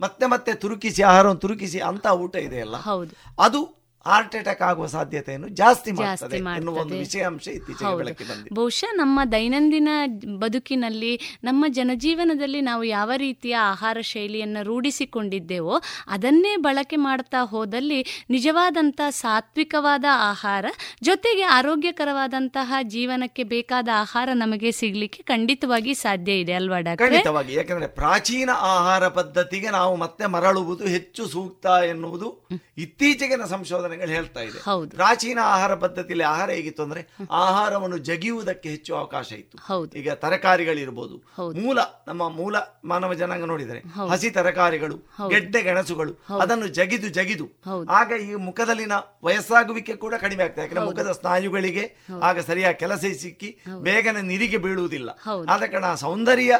ಮತ್ತೆ ಮತ್ತೆ ತುರುಕಿಸಿ ಆಹಾರವನ್ನು ತುರುಕಿಸಿ ಅಂತ ಊಟ ಇದೆಯಲ್ಲ? ಹೌದು. ಅದು ಹಾರ್ಟ್ ಅಟ್ಯಾಕ್ ಆಗುವ ಸಾಧ್ಯತೆಯನ್ನು ಜಾಸ್ತಿ ಮಾಡ್ತದೆ ಎನ್ನುವ ಒಂದು. ವಿಷಯಾಂಶ ಇತ್ತೀಚೆಗೆ. ಬೆಳಕಿಗೆ ಬಂದಿದೆ ಬಹುಶಃ ನಮ್ಮ ದೈನಂದಿನ ಬದುಕಿನಲ್ಲಿ ನಮ್ಮ ಜನಜೀವನದಲ್ಲಿ ನಾವು ಯಾವ ರೀತಿಯ ಆಹಾರ ಶೈಲಿಯನ್ನು ರೂಢಿಸಿಕೊಂಡಿದ್ದೇವೋ ಅದನ್ನೇ ಬಳಕೆ ಮಾಡ್ತಾ ಹೋದಲ್ಲಿ ನಿಜವಾದಂತಹ ಸಾತ್ವಿಕವಾದ ಆಹಾರ ಜೊತೆಗೆ ಆರೋಗ್ಯಕರವಾದಂತಹ ಜೀವನಕ್ಕೆ ಬೇಕಾದ ಆಹಾರ ನಮಗೆ ಸಿಗ್ಲಿಕ್ಕೆ ಖಂಡಿತವಾಗಿ ಸಾಧ್ಯ ಇದೆ ಅಲ್ವಾ ಡಾಕ್ಟರ್ ಖಂಡಿತವಾಗಿ ಯಾಕಂದ್ರೆ ಪ್ರಾಚೀನ ಆಹಾರ ಪದ್ಧತಿಗೆ ನಾವು ಮತ್ತೆ ಮರಳುವುದು ಹೆಚ್ಚು ಸೂಕ್ತ ಎನ್ನುವುದು ಇತ್ತೀಚೆಗಿನ ಸಂಶೋಧನೆಗಳು ಹೇಳ್ತಾ ಇದೆ. ಪ್ರಾಚೀನ ಆಹಾರ ಪದ್ಧತಿಯಲ್ಲಿ ಆಹಾರ ಹೇಗಿತ್ತು ಅಂದ್ರೆ ಆಹಾರವನ್ನು ಜಗಿಯುವುದಕ್ಕೆ ಹೆಚ್ಚು ಅವಕಾಶ ಇತ್ತು. ಈಗ ತರಕಾರಿಗಳಿರ್ಬೋದು. ಮೂಲ ನಮ್ಮ ಮೂಲ ಮಾನವ ಜನಾಂಗ ನೋಡಿದರೆ ಹಸಿ ತರಕಾರಿಗಳು. ಗೆಡ್ಡೆ ಗೆಣಸುಗಳು ಅದನ್ನು ಜಗಿದು ಜಗಿದು. ಆಗ ಈ ಮುಖದಲ್ಲಿನ ವಯಸ್ಸಾಗುವಿಕೆ ಕೂಡ ಕಡಿಮೆ ಆಗ್ತದೆ. ಯಾಕಂದ್ರೆ ಮುಖದ ಸ್ನಾಯುಗಳಿಗೆ ಆಗ ಸರಿಯಾಗಿ ಕೆಲಸ ಸಿಕ್ಕಿ ಬೇಗನೆ ನೀರಿಗೆ ಬೀಳುವುದಿಲ್ಲ. ಆದ ಕಾರಣ ಆ ಸೌಂದರ್ಯ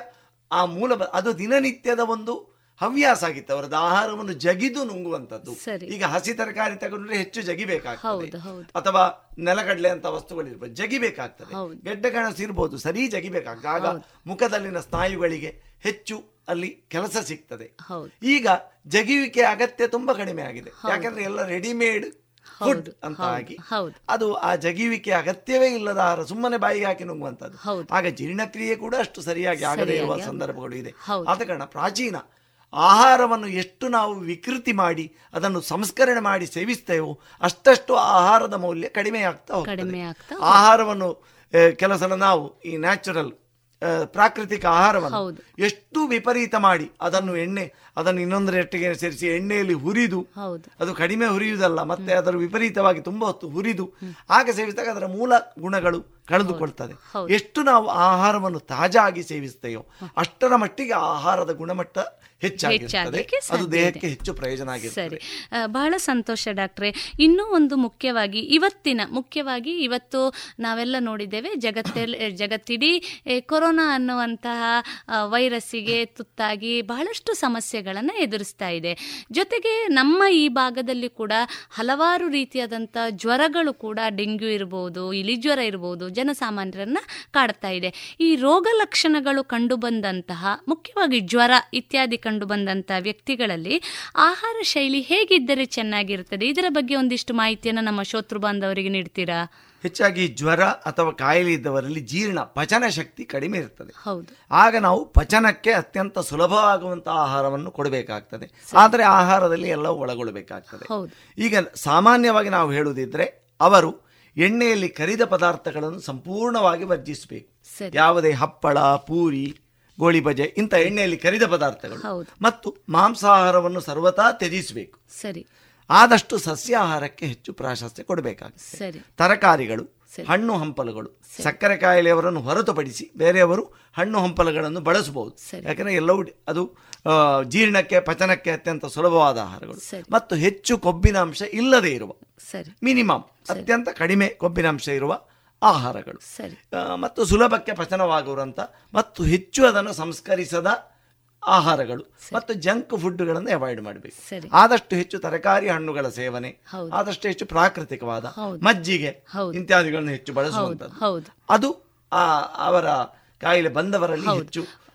ಆ ಮೂಲ ಅದು ದಿನನಿತ್ಯದ ಒಂದು ಹವ್ಯಾಸ ಆಗಿತ್ತು ಅವರದ್ದು ಆಹಾರವನ್ನು ಜಗಿದು ನುಂಗುವಂಥದ್ದು. ಈಗ ಹಸಿ ತರಕಾರಿ ತಗೊಂಡ್ರೆ ಹೆಚ್ಚು ಜಗಿಬೇಕಾಗ್ತದೆ. ಅಥವಾ ನೆಲಗಡಲೆ ಅಂತ ವಸ್ತುಗಳಿರ್ಬೋದು ಜಗಿಬೇಕಾಗ್ತದೆ. ಗೆಡ್ಡೆ ಕಣಸು ಇರ್ಬೋದು ಸರಿ ಜಗಿಬೇಕಾಗ್ತದೆ. ಆಗ ಮುಖದಲ್ಲಿನ ಸ್ನಾಯುಗಳಿಗೆ ಹೆಚ್ಚು ಅಲ್ಲಿ ಕೆಲಸ ಸಿಗ್ತದೆ. ಈಗ ಜಗಿವಿಕೆ ಅಗತ್ಯ ತುಂಬಾ ಕಡಿಮೆ ಆಗಿದೆ. ಯಾಕಂದ್ರೆ ಎಲ್ಲ ರೆಡಿಮೇಡ್ ಫುಡ್ ಅಂತ ಆಗಿ ಅದು ಆ ಜಗಿವಿಕೆ ಅಗತ್ಯವೇ ಇಲ್ಲದ ಆಹಾರ ಸುಮ್ಮನೆ ಬಾಯಿಗೆ ಹಾಕಿ ನುಂಗುವಂತದ್ದು ಆಗ ಜೀರ್ಣಕ್ರಿಯೆ ಕೂಡ ಅಷ್ಟು ಸರಿಯಾಗಿ ಆಗದೇ ಇರುವ ಸಂದರ್ಭಗಳು ಇದೆ. ಆದ ಕಾರಣ ಪ್ರಾಚೀನ ಆಹಾರವನ್ನು ಎಷ್ಟು ನಾವು ವಿಕೃತಿ ಮಾಡಿ ಅದನ್ನು ಸಂಸ್ಕರಣೆ ಮಾಡಿ ಸೇವಿಸ್ತೇವೋ ಅಷ್ಟಷ್ಟು ಆಹಾರದ ಮೌಲ್ಯ ಕಡಿಮೆ ಆಗ್ತಾ ಹೋಗ್ತದೆ. ಆಹಾರವನ್ನು ಕೆಲಸನ ನಾವು ಈ ನ್ಯಾಚುರಲ್ ಪ್ರಾಕೃತಿಕ ಆಹಾರವನ್ನು ಎಷ್ಟು ವಿಪರೀತ ಮಾಡಿ ಅದನ್ನು ಎಣ್ಣೆ ಅದನ್ನು ಇನ್ನೊಂದರೊಟ್ಟಿಗೆ ಸೇರಿಸಿ ಎಣ್ಣೆಯಲ್ಲಿ ಹುರಿದು ಅದು ಕಡಿಮೆ ಹುರಿಯುವುದಲ್ಲ ಮತ್ತೆ ಅದರ ವಿಪರೀತವಾಗಿ ತುಂಬಾ ಹೊತ್ತು ಹುರಿದು ಆಗ ಸೇವಿಸಿದಾಗ ಅದರ ಮೂಲ ಗುಣಗಳು ಕಳೆದುಕೊಳ್ತದೆ. ಎಷ್ಟು ನಾವು ಆಹಾರವನ್ನು ತಾಜಾ ಆಗಿ ಸೇವಿಸ್ತೇವೋ ಅಷ್ಟರ ಮಟ್ಟಿಗೆ ಆಹಾರದ ಗುಣಮಟ್ಟ ಹೆಚ್ಚಾಗಿರ್ತದೆ. ಅದು ದೇಹಕ್ಕೆ ಹೆಚ್ಚು ಪ್ರಯೋಜನ ಆಗಿರ್ತದೆ. ಬಹಳ ಸಂತೋಷ ಡಾಕ್ಟ್ರೆ. ಇನ್ನೂ ಒಂದು ಮುಖ್ಯವಾಗಿ ಇವತ್ತಿನ ಮುಖ್ಯವಾಗಿ ಇವತ್ತು ನಾವೆಲ್ಲ ನೋಡಿದ್ದೇವೆ ಜಗತ್ತಲ್ಲಿ ಜಗತ್ತಿಡೀ ಕೊರೋನಾ ಅನ್ನುವಂತಹ ವೈರಸ್ಸಿಗೆ ತುತ್ತಾಗಿ ಬಹಳಷ್ಟು ಸಮಸ್ಯೆಗಳನ್ನು ಎದುರಿಸ್ತಾ ಇದೆ. ಜೊತೆಗೆ ನಮ್ಮ ಈ ಭಾಗದಲ್ಲಿ ಕೂಡ ಹಲವಾರು ರೀತಿಯಾದಂಥ ಜ್ವರಗಳು ಕೂಡ ಡೆಂಗ್ಯೂ ಇರ್ಬೋದು ಇಲಿಜ್ವರ ಇರ್ಬೋದು ಜನಸಾಮಾನ್ಯರನ್ನ ಕಾಡ್ತಾ ಇದೆ. ಈ ರೋಗ ಲಕ್ಷಣಗಳು ಕಂಡುಬಂದಂತಹ ಮುಖ್ಯವಾಗಿ ಜ್ವರ ಇತ್ಯಾದಿ ಕಂಡುಬಂದಂತಹ ವ್ಯಕ್ತಿಗಳಲ್ಲಿ ಆಹಾರ ಶೈಲಿ ಹೇಗಿದ್ದರೆ ಚೆನ್ನಾಗಿರುತ್ತದೆ? ಇದರ ಬಗ್ಗೆ ಒಂದಿಷ್ಟು ಮಾಹಿತಿಯನ್ನು ನಮ್ಮ ಶೋತೃ ಬಾಂಧವರಿಗೆ ನೀಡ್ತೀರಾ? ಹೆಚ್ಚಾಗಿ ಜ್ವರ ಅಥವಾ ಕಾಯಿಲೆ ಇದ್ದವರಲ್ಲಿ ಜೀರ್ಣ ಪಚನ ಶಕ್ತಿ ಕಡಿಮೆ ಇರ್ತದೆ. ಹೌದು. ಆಗ ನಾವು ಪಚನಕ್ಕೆ ಅತ್ಯಂತ ಸುಲಭವಾಗುವಂತಹ ಆಹಾರವನ್ನು ಕೊಡಬೇಕಾಗ್ತದೆ. ಆದರೆ ಆಹಾರದಲ್ಲಿ ಎಲ್ಲವೂ ಒಳಗೊಳ್ಳಬೇಕಾಗ್ತದೆ. ಈಗ ಸಾಮಾನ್ಯವಾಗಿ ನಾವು ಹೇಳುವುದಿದ್ರೆ ಅವರು ಎಣ್ಣೆಯಲ್ಲಿ ಕರಿದ ಪದಾರ್ಥಗಳನ್ನು ಸಂಪೂರ್ಣವಾಗಿ ವರ್ಜಿಸಬೇಕು. ಯಾವುದೇ ಹಪ್ಪಳ ಪೂರಿ ಗೋಳಿ ಬಜೆ ಇಂಥ ಎಣ್ಣೆಯಲ್ಲಿ ಕರಿದ ಪದಾರ್ಥಗಳು. ಮತ್ತು ಮಾಂಸಾಹಾರವನ್ನು ಸರ್ವತಾ ತ್ಯಜಿಸಬೇಕು. ಸರಿ. ಆದಷ್ಟು ಸಸ್ಯಾಹಾರಕ್ಕೆ ಹೆಚ್ಚು ಪ್ರಾಶಸ್ತ್ಯ ಕೊಡಬೇಕಾಗುತ್ತೆ. ತರಕಾರಿಗಳು ಹಣ್ಣು ಹಂಪಲುಗಳು ಸಕ್ಕರೆ ಕಾಯಿಲೆಯವರನ್ನು ಹೊರತುಪಡಿಸಿ ಬೇರೆಯವರು ಹಣ್ಣು ಹಂಪಲುಗಳನ್ನು ಬಳಸಬಹುದು. ಯಾಕಂದರೆ ಎಲ್ಲವೂ ಅದು ಜೀರ್ಣಕ್ಕೆ ಪಚನಕ್ಕೆ ಅತ್ಯಂತ ಸುಲಭವಾದ ಆಹಾರಗಳು. ಮತ್ತು ಹೆಚ್ಚು ಕೊಬ್ಬಿನ ಅಂಶ ಇಲ್ಲದೇ ಇರುವ ಸರಿ. ಮಿನಿಮಮ್ ಅತ್ಯಂತ ಕಡಿಮೆ ಕೊಬ್ಬಿನಾಂಶ ಇರುವ ಆಹಾರಗಳು. ಸರಿ. ಮತ್ತು ಸುಲಭಕ್ಕೆ ಪಚನವಾಗುವಂಥ ಮತ್ತು ಹೆಚ್ಚು ಅದನ್ನು ಸಂಸ್ಕರಿಸದ ಆಹಾರಗಳು ಮತ್ತು ಜಂಕ್ ಫುಡ್ಗಳನ್ನು ಅವಾಯ್ಡ್ ಮಾಡಬೇಕು. ಆದಷ್ಟು ಹೆಚ್ಚು ತರಕಾರಿ ಹಣ್ಣುಗಳ ಸೇವನೆ. ಆದಷ್ಟು ಹೆಚ್ಚು ಪ್ರಾಕೃತಿಕವಾದ ಮಜ್ಜಿಗೆ ಇತ್ಯಾದಿಗಳನ್ನು ಹೆಚ್ಚು ಬಳಸುವಂಥದ್ದು. ಹೌದು. ಅದು ಆ ಅವರ ಕಾಯಿಲೆ ಬಂದವರಲ್ಲಿ ಹೆಚ್ಚು